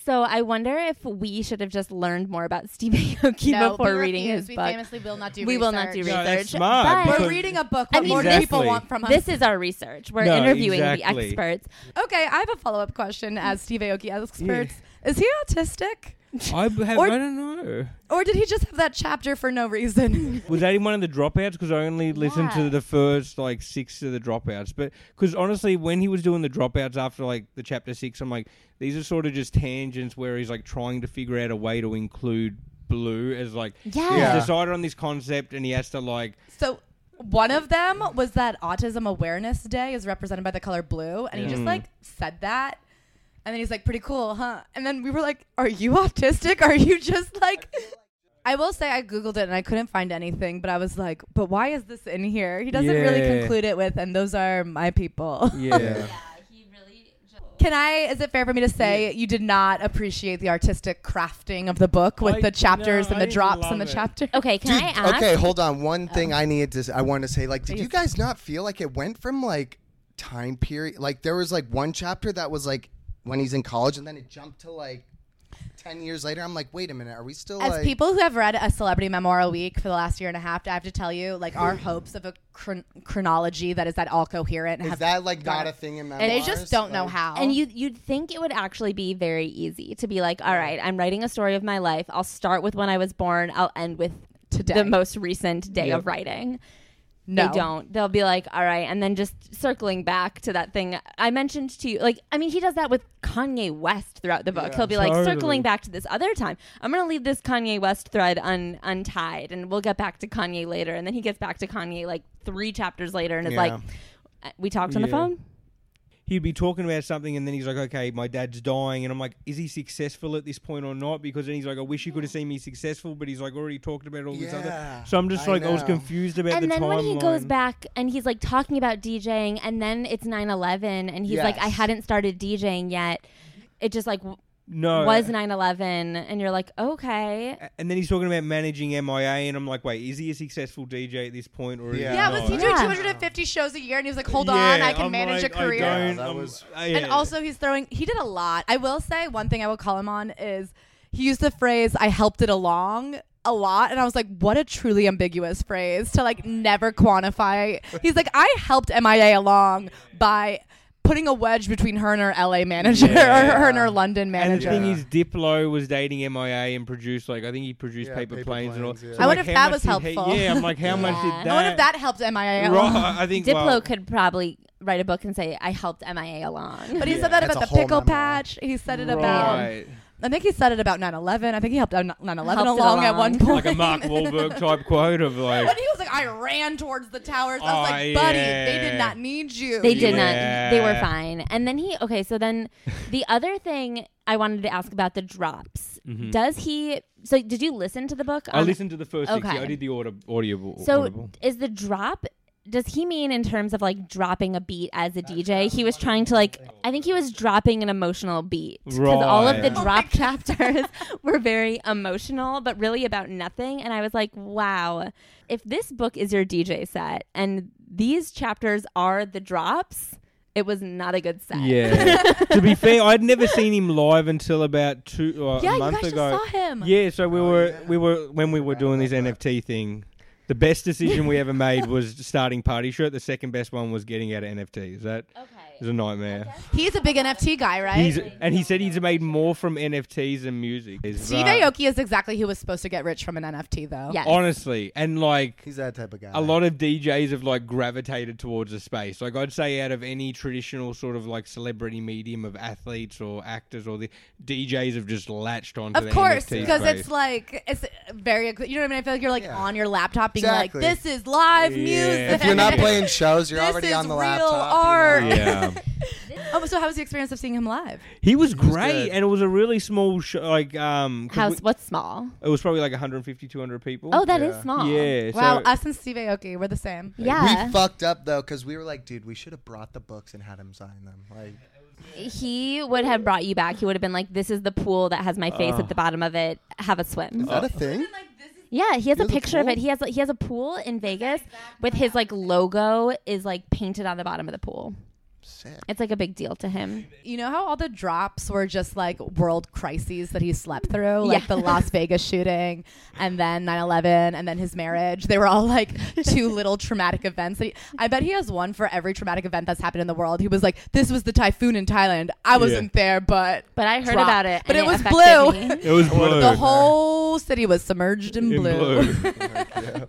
Speaker 2: So I wonder if we should have just learned more about Steve Aoki
Speaker 1: No,
Speaker 2: before
Speaker 1: we
Speaker 2: reading
Speaker 1: refuse.
Speaker 2: his
Speaker 1: we
Speaker 2: book.
Speaker 1: famously will not do
Speaker 2: we
Speaker 1: research.
Speaker 2: will not do
Speaker 5: No,
Speaker 2: research.
Speaker 5: that's smart,
Speaker 2: but-
Speaker 1: We're reading a book.
Speaker 2: I mean,
Speaker 1: more do
Speaker 2: this-
Speaker 1: people want from us?
Speaker 2: this is our research. We're
Speaker 5: No,
Speaker 2: interviewing
Speaker 5: exactly.
Speaker 2: the experts.
Speaker 1: okay, I have a follow up question as Steve Aoki experts. Is he autistic?
Speaker 5: I have.
Speaker 1: Or-
Speaker 5: I don't know.
Speaker 1: Or did he just have that chapter for no reason? (laughs)
Speaker 5: Was that in one of the dropouts? Because I only listened
Speaker 2: Yeah.
Speaker 5: to the first like six of the dropouts. But because honestly, when he was doing the dropouts after like the chapter six, I'm like, these are sort of just tangents where he's like trying to figure out a way to include blue as like
Speaker 2: Yeah.
Speaker 4: Yeah.
Speaker 5: he's decided on this concept and he has to like
Speaker 1: So one of them was that Autism Awareness Day is represented by the color blue, and he just
Speaker 5: Mm.
Speaker 1: like said that, and then he's like, "Pretty cool, huh?" And then we were like, "Are you autistic? Are you just like?" (laughs) I will say I googled it and I couldn't find anything, but I was like, "But why is this in here?" He doesn't really conclude it with, "And those are my people."
Speaker 5: yeah. (laughs) yeah.
Speaker 1: Can I? Is it fair for me to say you did not appreciate the artistic crafting of the book with
Speaker 5: I-
Speaker 1: the chapters
Speaker 5: no,
Speaker 1: and the
Speaker 5: didn't
Speaker 1: drops
Speaker 5: love
Speaker 1: and the
Speaker 5: it.
Speaker 1: chapter? (laughs)
Speaker 2: Okay, can
Speaker 4: Dude,
Speaker 2: I ask?
Speaker 4: okay, hold on. One oh. thing I needed to I wanted to say like did you guys not feel like it went from like time period like there was like one chapter that was like when he's in college and then it jumped to like 10 years later. I'm like, "Wait a minute. Are we still
Speaker 1: As
Speaker 4: like
Speaker 1: people who have read a celebrity memoir a week for the last year and a half, I have to tell you, like our (clears throat) hopes of a chron- chronology that is that all coherent.
Speaker 4: Is
Speaker 1: have
Speaker 4: that like
Speaker 1: got
Speaker 4: not a thing in memoirs?
Speaker 1: And they just don't know
Speaker 4: Like-
Speaker 1: how.
Speaker 2: And you you'd think it would actually be very easy to be like, all right, I'm writing a story of my life. I'll start with when I was born. I'll end with
Speaker 1: today,
Speaker 2: the most recent day
Speaker 5: Yep.
Speaker 2: of writing.
Speaker 1: No.
Speaker 2: They don't. They'll be like, all right, and then just circling back to that thing I mentioned to you. Like, I mean, he does that with Kanye West throughout the book.
Speaker 4: Yeah.
Speaker 2: He'll be like circling back to this other time. I'm gonna leave this Kanye West thread un- untied, and we'll get back to Kanye later. And then he gets back to Kanye like three chapters later, and it's
Speaker 4: Yeah.
Speaker 2: like, we talked on the phone.
Speaker 5: He'd be talking about something and then he's like, okay, my dad's dying. And I'm like, is he successful at this point or not? Because then he's like, I wish you could have seen me successful, but he's like already talked about all this other. So I'm just
Speaker 4: I
Speaker 5: like, I was
Speaker 4: know.
Speaker 5: confused about
Speaker 2: and
Speaker 5: the
Speaker 2: then when he goes back and he's like talking about DJing, and then it's 9/11, and he's like, I
Speaker 4: Yes.
Speaker 2: hadn't started DJing yet. It just like w-
Speaker 5: no,
Speaker 2: was 9/11, and you're like, okay.
Speaker 5: and then he's talking about managing MIA, and I'm like, wait, is he a successful DJ at this point, or is
Speaker 4: Yeah.
Speaker 5: he
Speaker 1: Yeah,
Speaker 5: not?
Speaker 1: was he doing
Speaker 2: Yeah.
Speaker 1: 250 shows a year? And he was like, "Hold
Speaker 5: Yeah,
Speaker 1: on, I can
Speaker 5: I'm
Speaker 1: manage
Speaker 5: like,
Speaker 1: a
Speaker 5: I
Speaker 1: career."
Speaker 5: don't-
Speaker 4: That
Speaker 5: I'm-
Speaker 4: was-
Speaker 5: uh,
Speaker 1: And also, he's throwing. He did a lot. I will say one thing I will call him on is he used the phrase "I helped it along." A lot, and I was like, "What a truly ambiguous phrase to like never quantify." He's like, "I helped MIA along by putting a wedge between her and her LA manager,
Speaker 5: Yeah.
Speaker 1: or her and her London manager.
Speaker 5: And the
Speaker 1: manager."
Speaker 5: thing is, Diplo was dating MIA and produced like I think he produced
Speaker 4: Yeah,
Speaker 5: Paper,
Speaker 4: Paper
Speaker 5: Planes, and all.
Speaker 4: Yeah.
Speaker 5: So,
Speaker 1: I
Speaker 5: like,
Speaker 1: wonder if that was
Speaker 5: did he-
Speaker 1: helpful.
Speaker 5: yeah, I'm like, how much did that?
Speaker 1: I wonder if that helped MIA along.
Speaker 5: Right, I think
Speaker 2: Diplo
Speaker 5: well,
Speaker 2: could probably write a book and say, I helped MIA along.
Speaker 1: But he
Speaker 4: Yeah,
Speaker 1: said that about the pickle
Speaker 4: memoir.
Speaker 1: patch. He said it about.
Speaker 5: Right.
Speaker 1: I think he said it about 9/11. I think he helped out 9/11
Speaker 2: Helped it
Speaker 1: along at one point.
Speaker 5: like a Mark Wahlberg type quote of like,
Speaker 1: When he was like, I ran towards the towers. I was
Speaker 5: Oh,
Speaker 1: like, buddy,
Speaker 5: yeah.
Speaker 1: they did not need you.
Speaker 2: They did
Speaker 1: were-
Speaker 2: not. They were fine. And then he, okay, so then (laughs) the other thing I wanted to ask about the drops.
Speaker 5: Mhm.
Speaker 2: Does he, so did you listen to the book?
Speaker 5: I listened to the first six.
Speaker 2: Okay.
Speaker 5: I did the audio, audio
Speaker 2: So
Speaker 5: audible.
Speaker 2: is the drop does he mean in terms of like dropping a beat as a DJ? He was trying to like I think he was dropping an emotional beat because all of the
Speaker 5: Right.
Speaker 2: drop chapters (laughs) were very emotional but really about nothing and I was like, "Wow. If this book is your DJ set and these chapters are the drops, it was not a good set."
Speaker 5: Yeah. (laughs) to be fair, I'd never seen him live until about two uh,
Speaker 1: Yeah,
Speaker 5: a
Speaker 1: you
Speaker 5: month
Speaker 1: guys
Speaker 5: ago.
Speaker 1: just saw him.
Speaker 5: Yeah, so we were
Speaker 4: yeah.
Speaker 5: we were when we were doing this NFT thing. The best decision we ever made (laughs) was starting Party Shirt. The second best one was getting out of NFT. Is that
Speaker 2: Okay.
Speaker 5: Is a nightmare.
Speaker 1: He's a big NFT guy, right?
Speaker 5: He's and he said he's made more from NFTs than music.
Speaker 1: Steve Aoki is exactly who was supposed to get rich from an NFT, though.
Speaker 2: Yes.
Speaker 5: Honestly, and like
Speaker 4: He's that type of guy.
Speaker 5: a lot of DJs have like gravitated towards the space. Like I'd say, out of any traditional sort of like celebrity medium of athletes or actors or the DJs have just latched onto
Speaker 1: Of
Speaker 5: the
Speaker 1: course,
Speaker 5: NFT
Speaker 1: because it's like it's very. You know what I mean? I feel like you're like
Speaker 4: Yeah.
Speaker 1: on your laptop, being
Speaker 4: Exactly.
Speaker 1: like, "This is live
Speaker 5: Yeah.
Speaker 1: music."
Speaker 4: if you're not playing (laughs) shows, you're
Speaker 1: This
Speaker 4: already on the
Speaker 1: real
Speaker 4: laptop. you know?
Speaker 1: art.
Speaker 5: Yeah. (laughs)
Speaker 1: oh, so how was the experience of seeing him live?
Speaker 5: He was
Speaker 4: was
Speaker 5: great,
Speaker 4: good.
Speaker 5: and it was a really small show. Like, um, 'cause
Speaker 2: House
Speaker 5: we-
Speaker 2: what's small?
Speaker 5: it was probably like 150, 200 people.
Speaker 2: Oh, that is
Speaker 4: Yeah.
Speaker 2: small.
Speaker 5: yeah.
Speaker 1: Wow,
Speaker 5: so-
Speaker 1: us and Steve Aoki, we're the same.
Speaker 2: Yeah.
Speaker 4: We fucked up though because we were like, dude, we should have brought the books and had him sign them. Like,
Speaker 2: he would have brought you back. He would have been like, "This is the pool that has my face
Speaker 5: Ugh.
Speaker 2: at the bottom of it. Have a swim."
Speaker 4: is that a thing?
Speaker 2: Yeah, he has
Speaker 4: He
Speaker 2: a
Speaker 4: has a
Speaker 2: picture of it. He has he has a pool in Vegas with his like logo is like painted on the bottom of the pool.
Speaker 4: Sick.
Speaker 2: It's like a big deal to him.
Speaker 1: You know how all the drops were just like world crises that he slept through, like
Speaker 2: Yeah.
Speaker 1: the Las (laughs) Vegas shooting, and then 9/11, and then his marriage. They were all like two (laughs) little traumatic events. That he, I bet he has one for every traumatic event that's happened in the world. He was like, "This was the typhoon in Thailand. I wasn't there, but
Speaker 2: But I heard
Speaker 1: Drop.
Speaker 2: about it,
Speaker 1: But
Speaker 2: and
Speaker 1: it was blue.
Speaker 2: me. (laughs)
Speaker 5: it was blue.
Speaker 1: the whole city was submerged in
Speaker 5: In
Speaker 1: blue."
Speaker 5: blue. Oh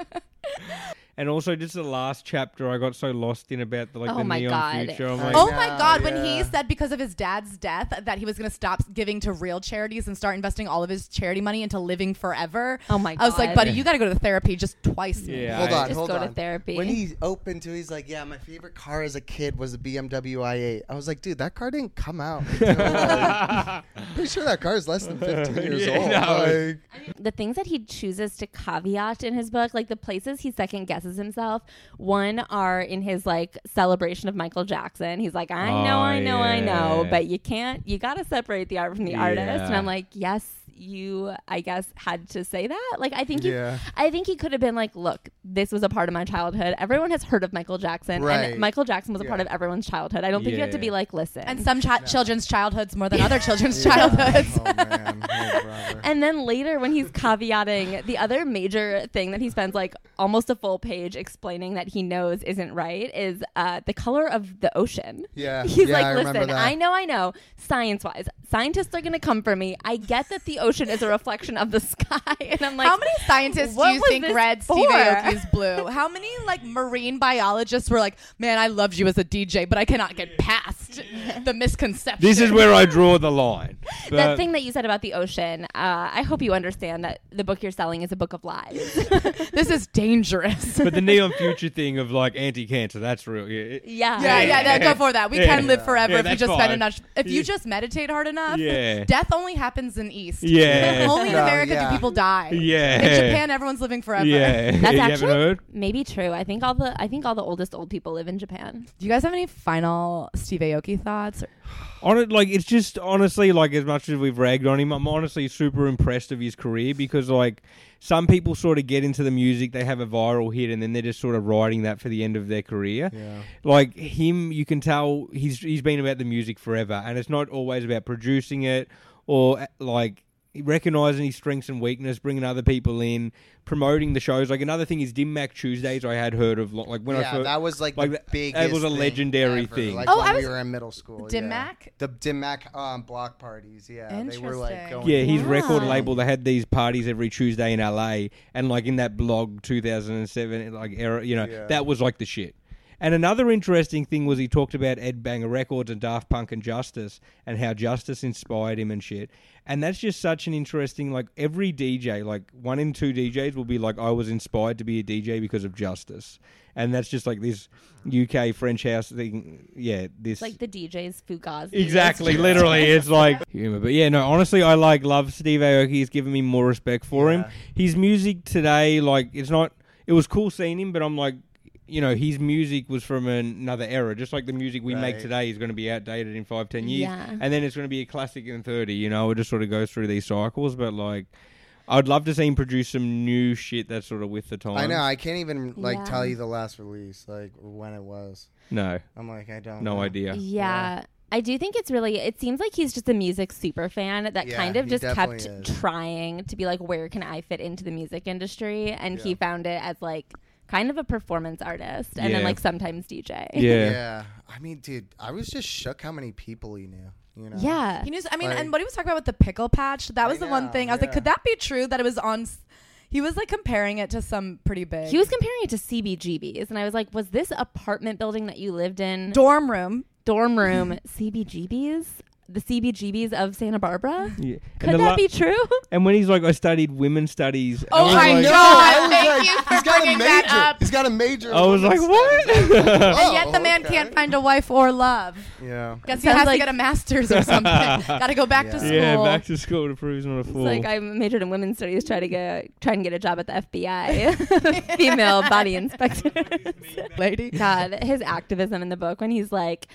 Speaker 5: And also, just the last chapter, I got so lost in about the, like
Speaker 2: Oh
Speaker 5: the
Speaker 2: my
Speaker 5: neon
Speaker 2: God.
Speaker 5: future. I'm like,
Speaker 1: Oh
Speaker 4: know,
Speaker 1: my God! When he said because of his dad's death that he was going to stop giving to real charities and start investing all of his charity money into living forever.
Speaker 2: Oh my
Speaker 1: I was like,
Speaker 2: God.
Speaker 1: buddy, you got to go to therapy just twice. man."
Speaker 5: Yeah.
Speaker 4: Hold
Speaker 5: I-
Speaker 4: on,
Speaker 2: Just
Speaker 4: hold
Speaker 2: go to
Speaker 4: on.
Speaker 2: therapy.
Speaker 4: When he opened to, he's like, "Yeah, my favorite car as a kid was a BMW i8." I was like, "Dude, that car didn't come out." Like, (laughs) pretty sure that car is less than 15 (laughs) years
Speaker 5: Yeah,
Speaker 4: old.
Speaker 5: no.
Speaker 4: Like,
Speaker 2: the things that he chooses to caveat in his book, like the places he second guesses himself, one are in his like celebration of Michael Jackson. He's like, I know,
Speaker 5: Oh,
Speaker 2: I know, I know, but you can't, you got to separate the art from the artist. And I'm like, yes, you, I guess, had to say that. Like, I think,
Speaker 4: Yeah.
Speaker 2: he, I think he could have been like, look, this was a part of my childhood. Everyone has heard of Michael Jackson,
Speaker 4: Right.
Speaker 2: and Michael Jackson was a part of everyone's childhood. I don't think you have to be like, listen.
Speaker 1: And some chi- children's childhoods more than other children's (laughs)
Speaker 4: Yeah.
Speaker 1: childhoods.
Speaker 4: Oh man, oh.
Speaker 2: And then later, when he's caveating, the other major thing that he spends like almost a full page explaining that he knows isn't right is uh, the color of the ocean.
Speaker 4: Yeah,
Speaker 2: He's
Speaker 4: yeah,
Speaker 2: like,
Speaker 4: remember
Speaker 2: listen,
Speaker 4: that."
Speaker 2: I know, I know, science wise, scientists are going to come for me. I get that the ocean is a reflection of the sky. (laughs) And I'm like,
Speaker 1: How many scientists do you think
Speaker 2: this
Speaker 1: read
Speaker 2: for?
Speaker 1: Steve (laughs) Aoki's Blue? How many like marine biologists were like, "Man, I loved you as a DJ, but I cannot get past the misconception."
Speaker 5: this is where I draw the line. (laughs)
Speaker 2: that thing that you said about the ocean, uh, I hope you understand that the book you're selling is a book of lies.
Speaker 1: this is dangerous.
Speaker 5: but the neon future thing of like anti-cancer, that's real. Yeah. It-
Speaker 2: yeah.
Speaker 1: Yeah, yeah,
Speaker 5: Yeah.
Speaker 1: no, go for that. We
Speaker 5: Yeah.
Speaker 1: can live forever
Speaker 5: Yeah,
Speaker 1: if you
Speaker 5: that's
Speaker 1: just spend enough. If you just meditate hard enough,
Speaker 5: Yeah.
Speaker 1: death only happens in East.
Speaker 5: Yeah.
Speaker 1: only in
Speaker 4: No,
Speaker 1: America
Speaker 4: yeah.
Speaker 1: do people die.
Speaker 5: Yeah.
Speaker 1: In Japan, everyone's living forever.
Speaker 5: Yeah.
Speaker 2: That's
Speaker 5: you haven't
Speaker 2: actually
Speaker 5: heard?
Speaker 2: maybe true. I think all the I think all the oldest old people live in Japan.
Speaker 1: Do you guys have any final Steve Aoki thoughts?
Speaker 5: On it, like it's just honestly like as much as we've ragged on him, I'm honestly super impressed of his career because like some people sort of get into the music, they have a viral hit, and then they're just sort of riding that for the end of their career.
Speaker 4: Yeah.
Speaker 5: Like him, you can tell he's he's been about the music forever, and it's not always about producing it or uh, like recognizing his strengths and weakness, bringing other people in, promoting the shows. Like another thing is Dim Mak Tuesdays. I had heard of like when I
Speaker 4: yeah,
Speaker 5: first.
Speaker 4: that was like,
Speaker 5: like
Speaker 4: the
Speaker 5: that-
Speaker 4: biggest.
Speaker 5: that was a legendary
Speaker 4: ever,
Speaker 5: thing.
Speaker 4: Like
Speaker 1: Oh,
Speaker 4: when
Speaker 1: I
Speaker 4: we
Speaker 1: was-
Speaker 4: were in middle school.
Speaker 1: Dim
Speaker 4: yeah.
Speaker 1: Mac?
Speaker 4: The Dim Mak um, block parties. Yeah, they were like
Speaker 1: Interesting.
Speaker 4: going.
Speaker 5: Yeah, his
Speaker 2: Wow.
Speaker 5: record label. They had these parties every Tuesday in LA, and like in that blog 2007, like era, you know,
Speaker 4: Yeah.
Speaker 5: that was like the shit. And another interesting thing was he talked about Ed Banger Records and Daft Punk and Justice, and how Justice inspired him and shit. And that's just such an interesting. Like every DJ, like one in two DJs will be like, I was inspired to be a DJ because of Justice, and that's just like this UK French house thing. Yeah, this
Speaker 2: like the DJ's Fugazi. (laughs)
Speaker 5: Exactly, literally, it's like (laughs) humor. But yeah, no, honestly, I like love Steve Aoki. He's given me more respect for him. His music today, like, it's not. It was cool seeing him, but I'm like, you know, his music was from another era. Just like the music we make today is going to be outdated in five, ten years,
Speaker 2: Yeah.
Speaker 5: and then it's going to be a classic in thirty. You know, it just sort of goes through these cycles. But like, I'd love to see him produce some new shit that's sort of with the times.
Speaker 4: I know. I can't even like
Speaker 2: Yeah.
Speaker 4: tell you the last release, like when it was.
Speaker 5: No,
Speaker 4: I'm like, I don't.
Speaker 5: no
Speaker 4: know.
Speaker 5: idea.
Speaker 2: Yeah. I do think it's really it seems like he's just a music super fan that
Speaker 4: Yeah,
Speaker 2: kind of just kept
Speaker 4: is.
Speaker 2: trying to be like where can I fit into the music industry and he found it as like kind of a performance artist and then like sometimes DJ.
Speaker 5: Yeah. (laughs)
Speaker 4: Yeah. I mean, dude, I was just shook how many people he knew. You know.
Speaker 2: Yeah.
Speaker 1: He knew. I mean,
Speaker 4: Like-
Speaker 1: and what he was talking about with the pickle patch, that was
Speaker 4: I
Speaker 1: the one thing I was like, could that be true that it was on? s- He was like comparing it to some pretty big.
Speaker 2: He was comparing it to CBGBs and I was like, was this apartment building that you lived in
Speaker 1: dorm room.
Speaker 2: dorm room CBGBs? The CBGBs of Santa Barbara? (laughs)
Speaker 5: Yeah.
Speaker 2: Could that
Speaker 5: la-
Speaker 2: be true?
Speaker 5: and when he's like, I studied women's studies.
Speaker 1: Oh
Speaker 5: I was
Speaker 1: my
Speaker 5: like,
Speaker 1: God,
Speaker 4: I was
Speaker 1: thank
Speaker 4: like,
Speaker 1: you for
Speaker 4: he's got a major.
Speaker 1: that up.
Speaker 4: He's got a major.
Speaker 5: I was like, what? (laughs)
Speaker 1: and yet the
Speaker 4: Oh,
Speaker 1: man
Speaker 4: okay.
Speaker 1: can't find a wife or love.
Speaker 4: Yeah.
Speaker 1: Guess he has
Speaker 2: like-
Speaker 1: to get a master's or (laughs) something. Got to go back to school.
Speaker 5: Yeah, back to school to prove he's not a
Speaker 2: It's
Speaker 5: fool.
Speaker 2: like I majored in women's studies, try to get try and get a job at the FBI, female body inspector.
Speaker 1: lady.
Speaker 2: God, his activism in the book when he's like,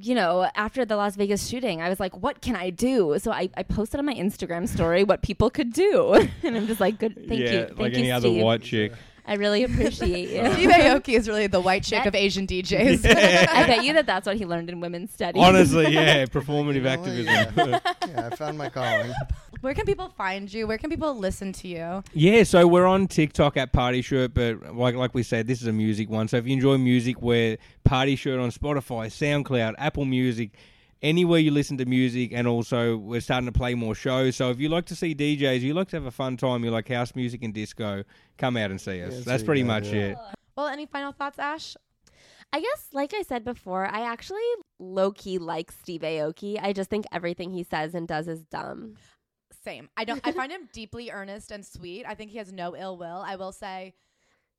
Speaker 2: you know, after the Las Vegas shooting, I was like, what can I do? So I, I posted on my Instagram story what people could do, (laughs) and I'm just like, good, thank
Speaker 5: yeah,
Speaker 2: you, thank
Speaker 5: like
Speaker 2: you,
Speaker 5: any other
Speaker 2: Steve.
Speaker 5: white chick.
Speaker 2: I really appreciate you.
Speaker 1: Steve Aoki is really the white chick
Speaker 2: That-
Speaker 1: of Asian DJs. (laughs)
Speaker 2: I bet (laughs) you that that's what he learned in women's studies.
Speaker 5: Honestly, yeah, performative oh,
Speaker 4: You know
Speaker 5: activism.
Speaker 4: Yeah. yeah, I found my calling.
Speaker 1: Where can people find you? Where can people listen to you?
Speaker 5: Yeah, so we're on TikTok at Party Shirt, but like like we said, this is a music one. So if you enjoy music, we're Party Shirt on Spotify, SoundCloud, Apple Music, anywhere you listen to music, and also we're starting to play more shows. So if you like to see DJs, you like to have a fun time, you like house music and disco, come out and see us.
Speaker 4: Yeah,
Speaker 5: That's pretty
Speaker 4: you
Speaker 5: much
Speaker 4: guys,
Speaker 5: it.
Speaker 1: Well, any final thoughts, Ash?
Speaker 2: I guess, like I said before, I actually low key like Steve Aoki. I just think everything he says and does is dumb.
Speaker 1: Same. I don't. I (laughs) find him deeply earnest and sweet. I think he has no ill will. I will say,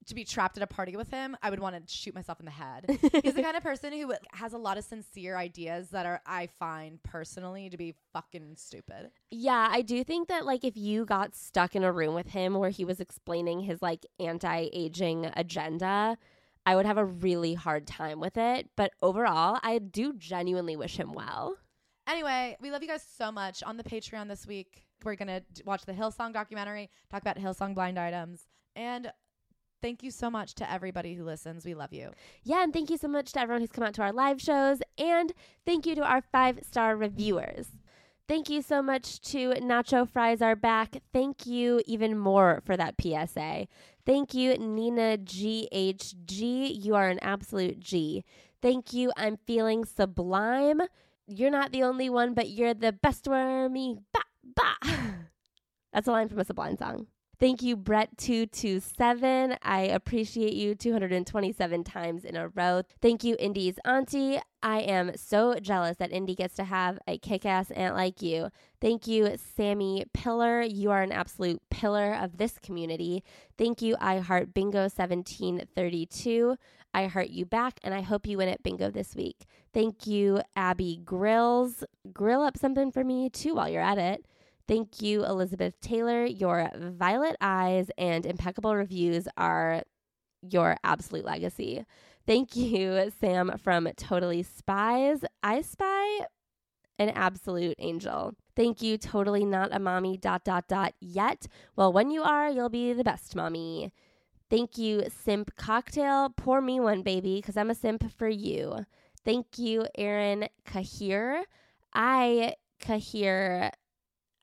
Speaker 1: to be trapped at a party with him, I would want to shoot myself in the head. He's the (laughs) kind of person who has a lot of sincere ideas that are I find personally to be fucking stupid.
Speaker 2: Yeah, I do think that like if you got stuck in a room with him where he was explaining his like anti-aging agenda, I would have a really hard time with it. But overall, I do genuinely wish him well.
Speaker 1: Anyway, we love you guys so much. On the Patreon this week, we're gonna d- watch the Hillsong documentary, talk about Hillsong blind items, and thank you so much to everybody who listens. We love you.
Speaker 2: Yeah, and thank you so much to everyone who's come out to our live shows, and thank you to our five star reviewers. Thank you so much to Nacho Fries Are Back. Thank you even more for that PSA. Thank you, Nina GHG. You are an absolute G. Thank you, I'm feeling sublime. You're not the only one, but you're the best wormy. Ba, ba. (laughs) That's a line from a Sublime song. Thank you, Brett227. I appreciate you 227 times in a row. Thank you, Indy's auntie. I am so jealous that Indy gets to have a kick ass aunt like you. Thank you, Sammy Pillar. You are an absolute pillar of this community. Thank you, I Heart Bingo 1732. I heart you back, and I hope you win at bingo this week. Thank you, Abby Grills. Grill up something for me too while you're at it. Thank you, Elizabeth Taylor. Your violet eyes and impeccable reviews are your absolute legacy. Thank you, Sam from Totally Spies. I spy an absolute angel. Thank you, totally not a mommy, dot, dot, dot, yet. Well, when you are, you'll be the best mommy. Thank you, Simp Cocktail. Pour me one, baby, because I'm a simp for you. Thank you, Aaron Kahir. I, Kahir,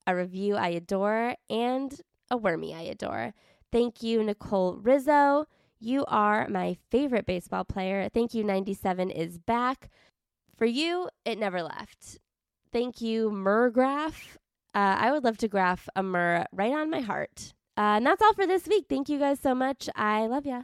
Speaker 2: a review I adore, and a wormy I adore. Thank you, Nicole Rizzo. You are my favorite baseball player. Thank you, 97 is back. For you, it never left. Thank you, Murgraph. Uh, I would love to graph a myrrh right on my heart. Uh, and that's all for this week. Thank you guys so much. I love ya.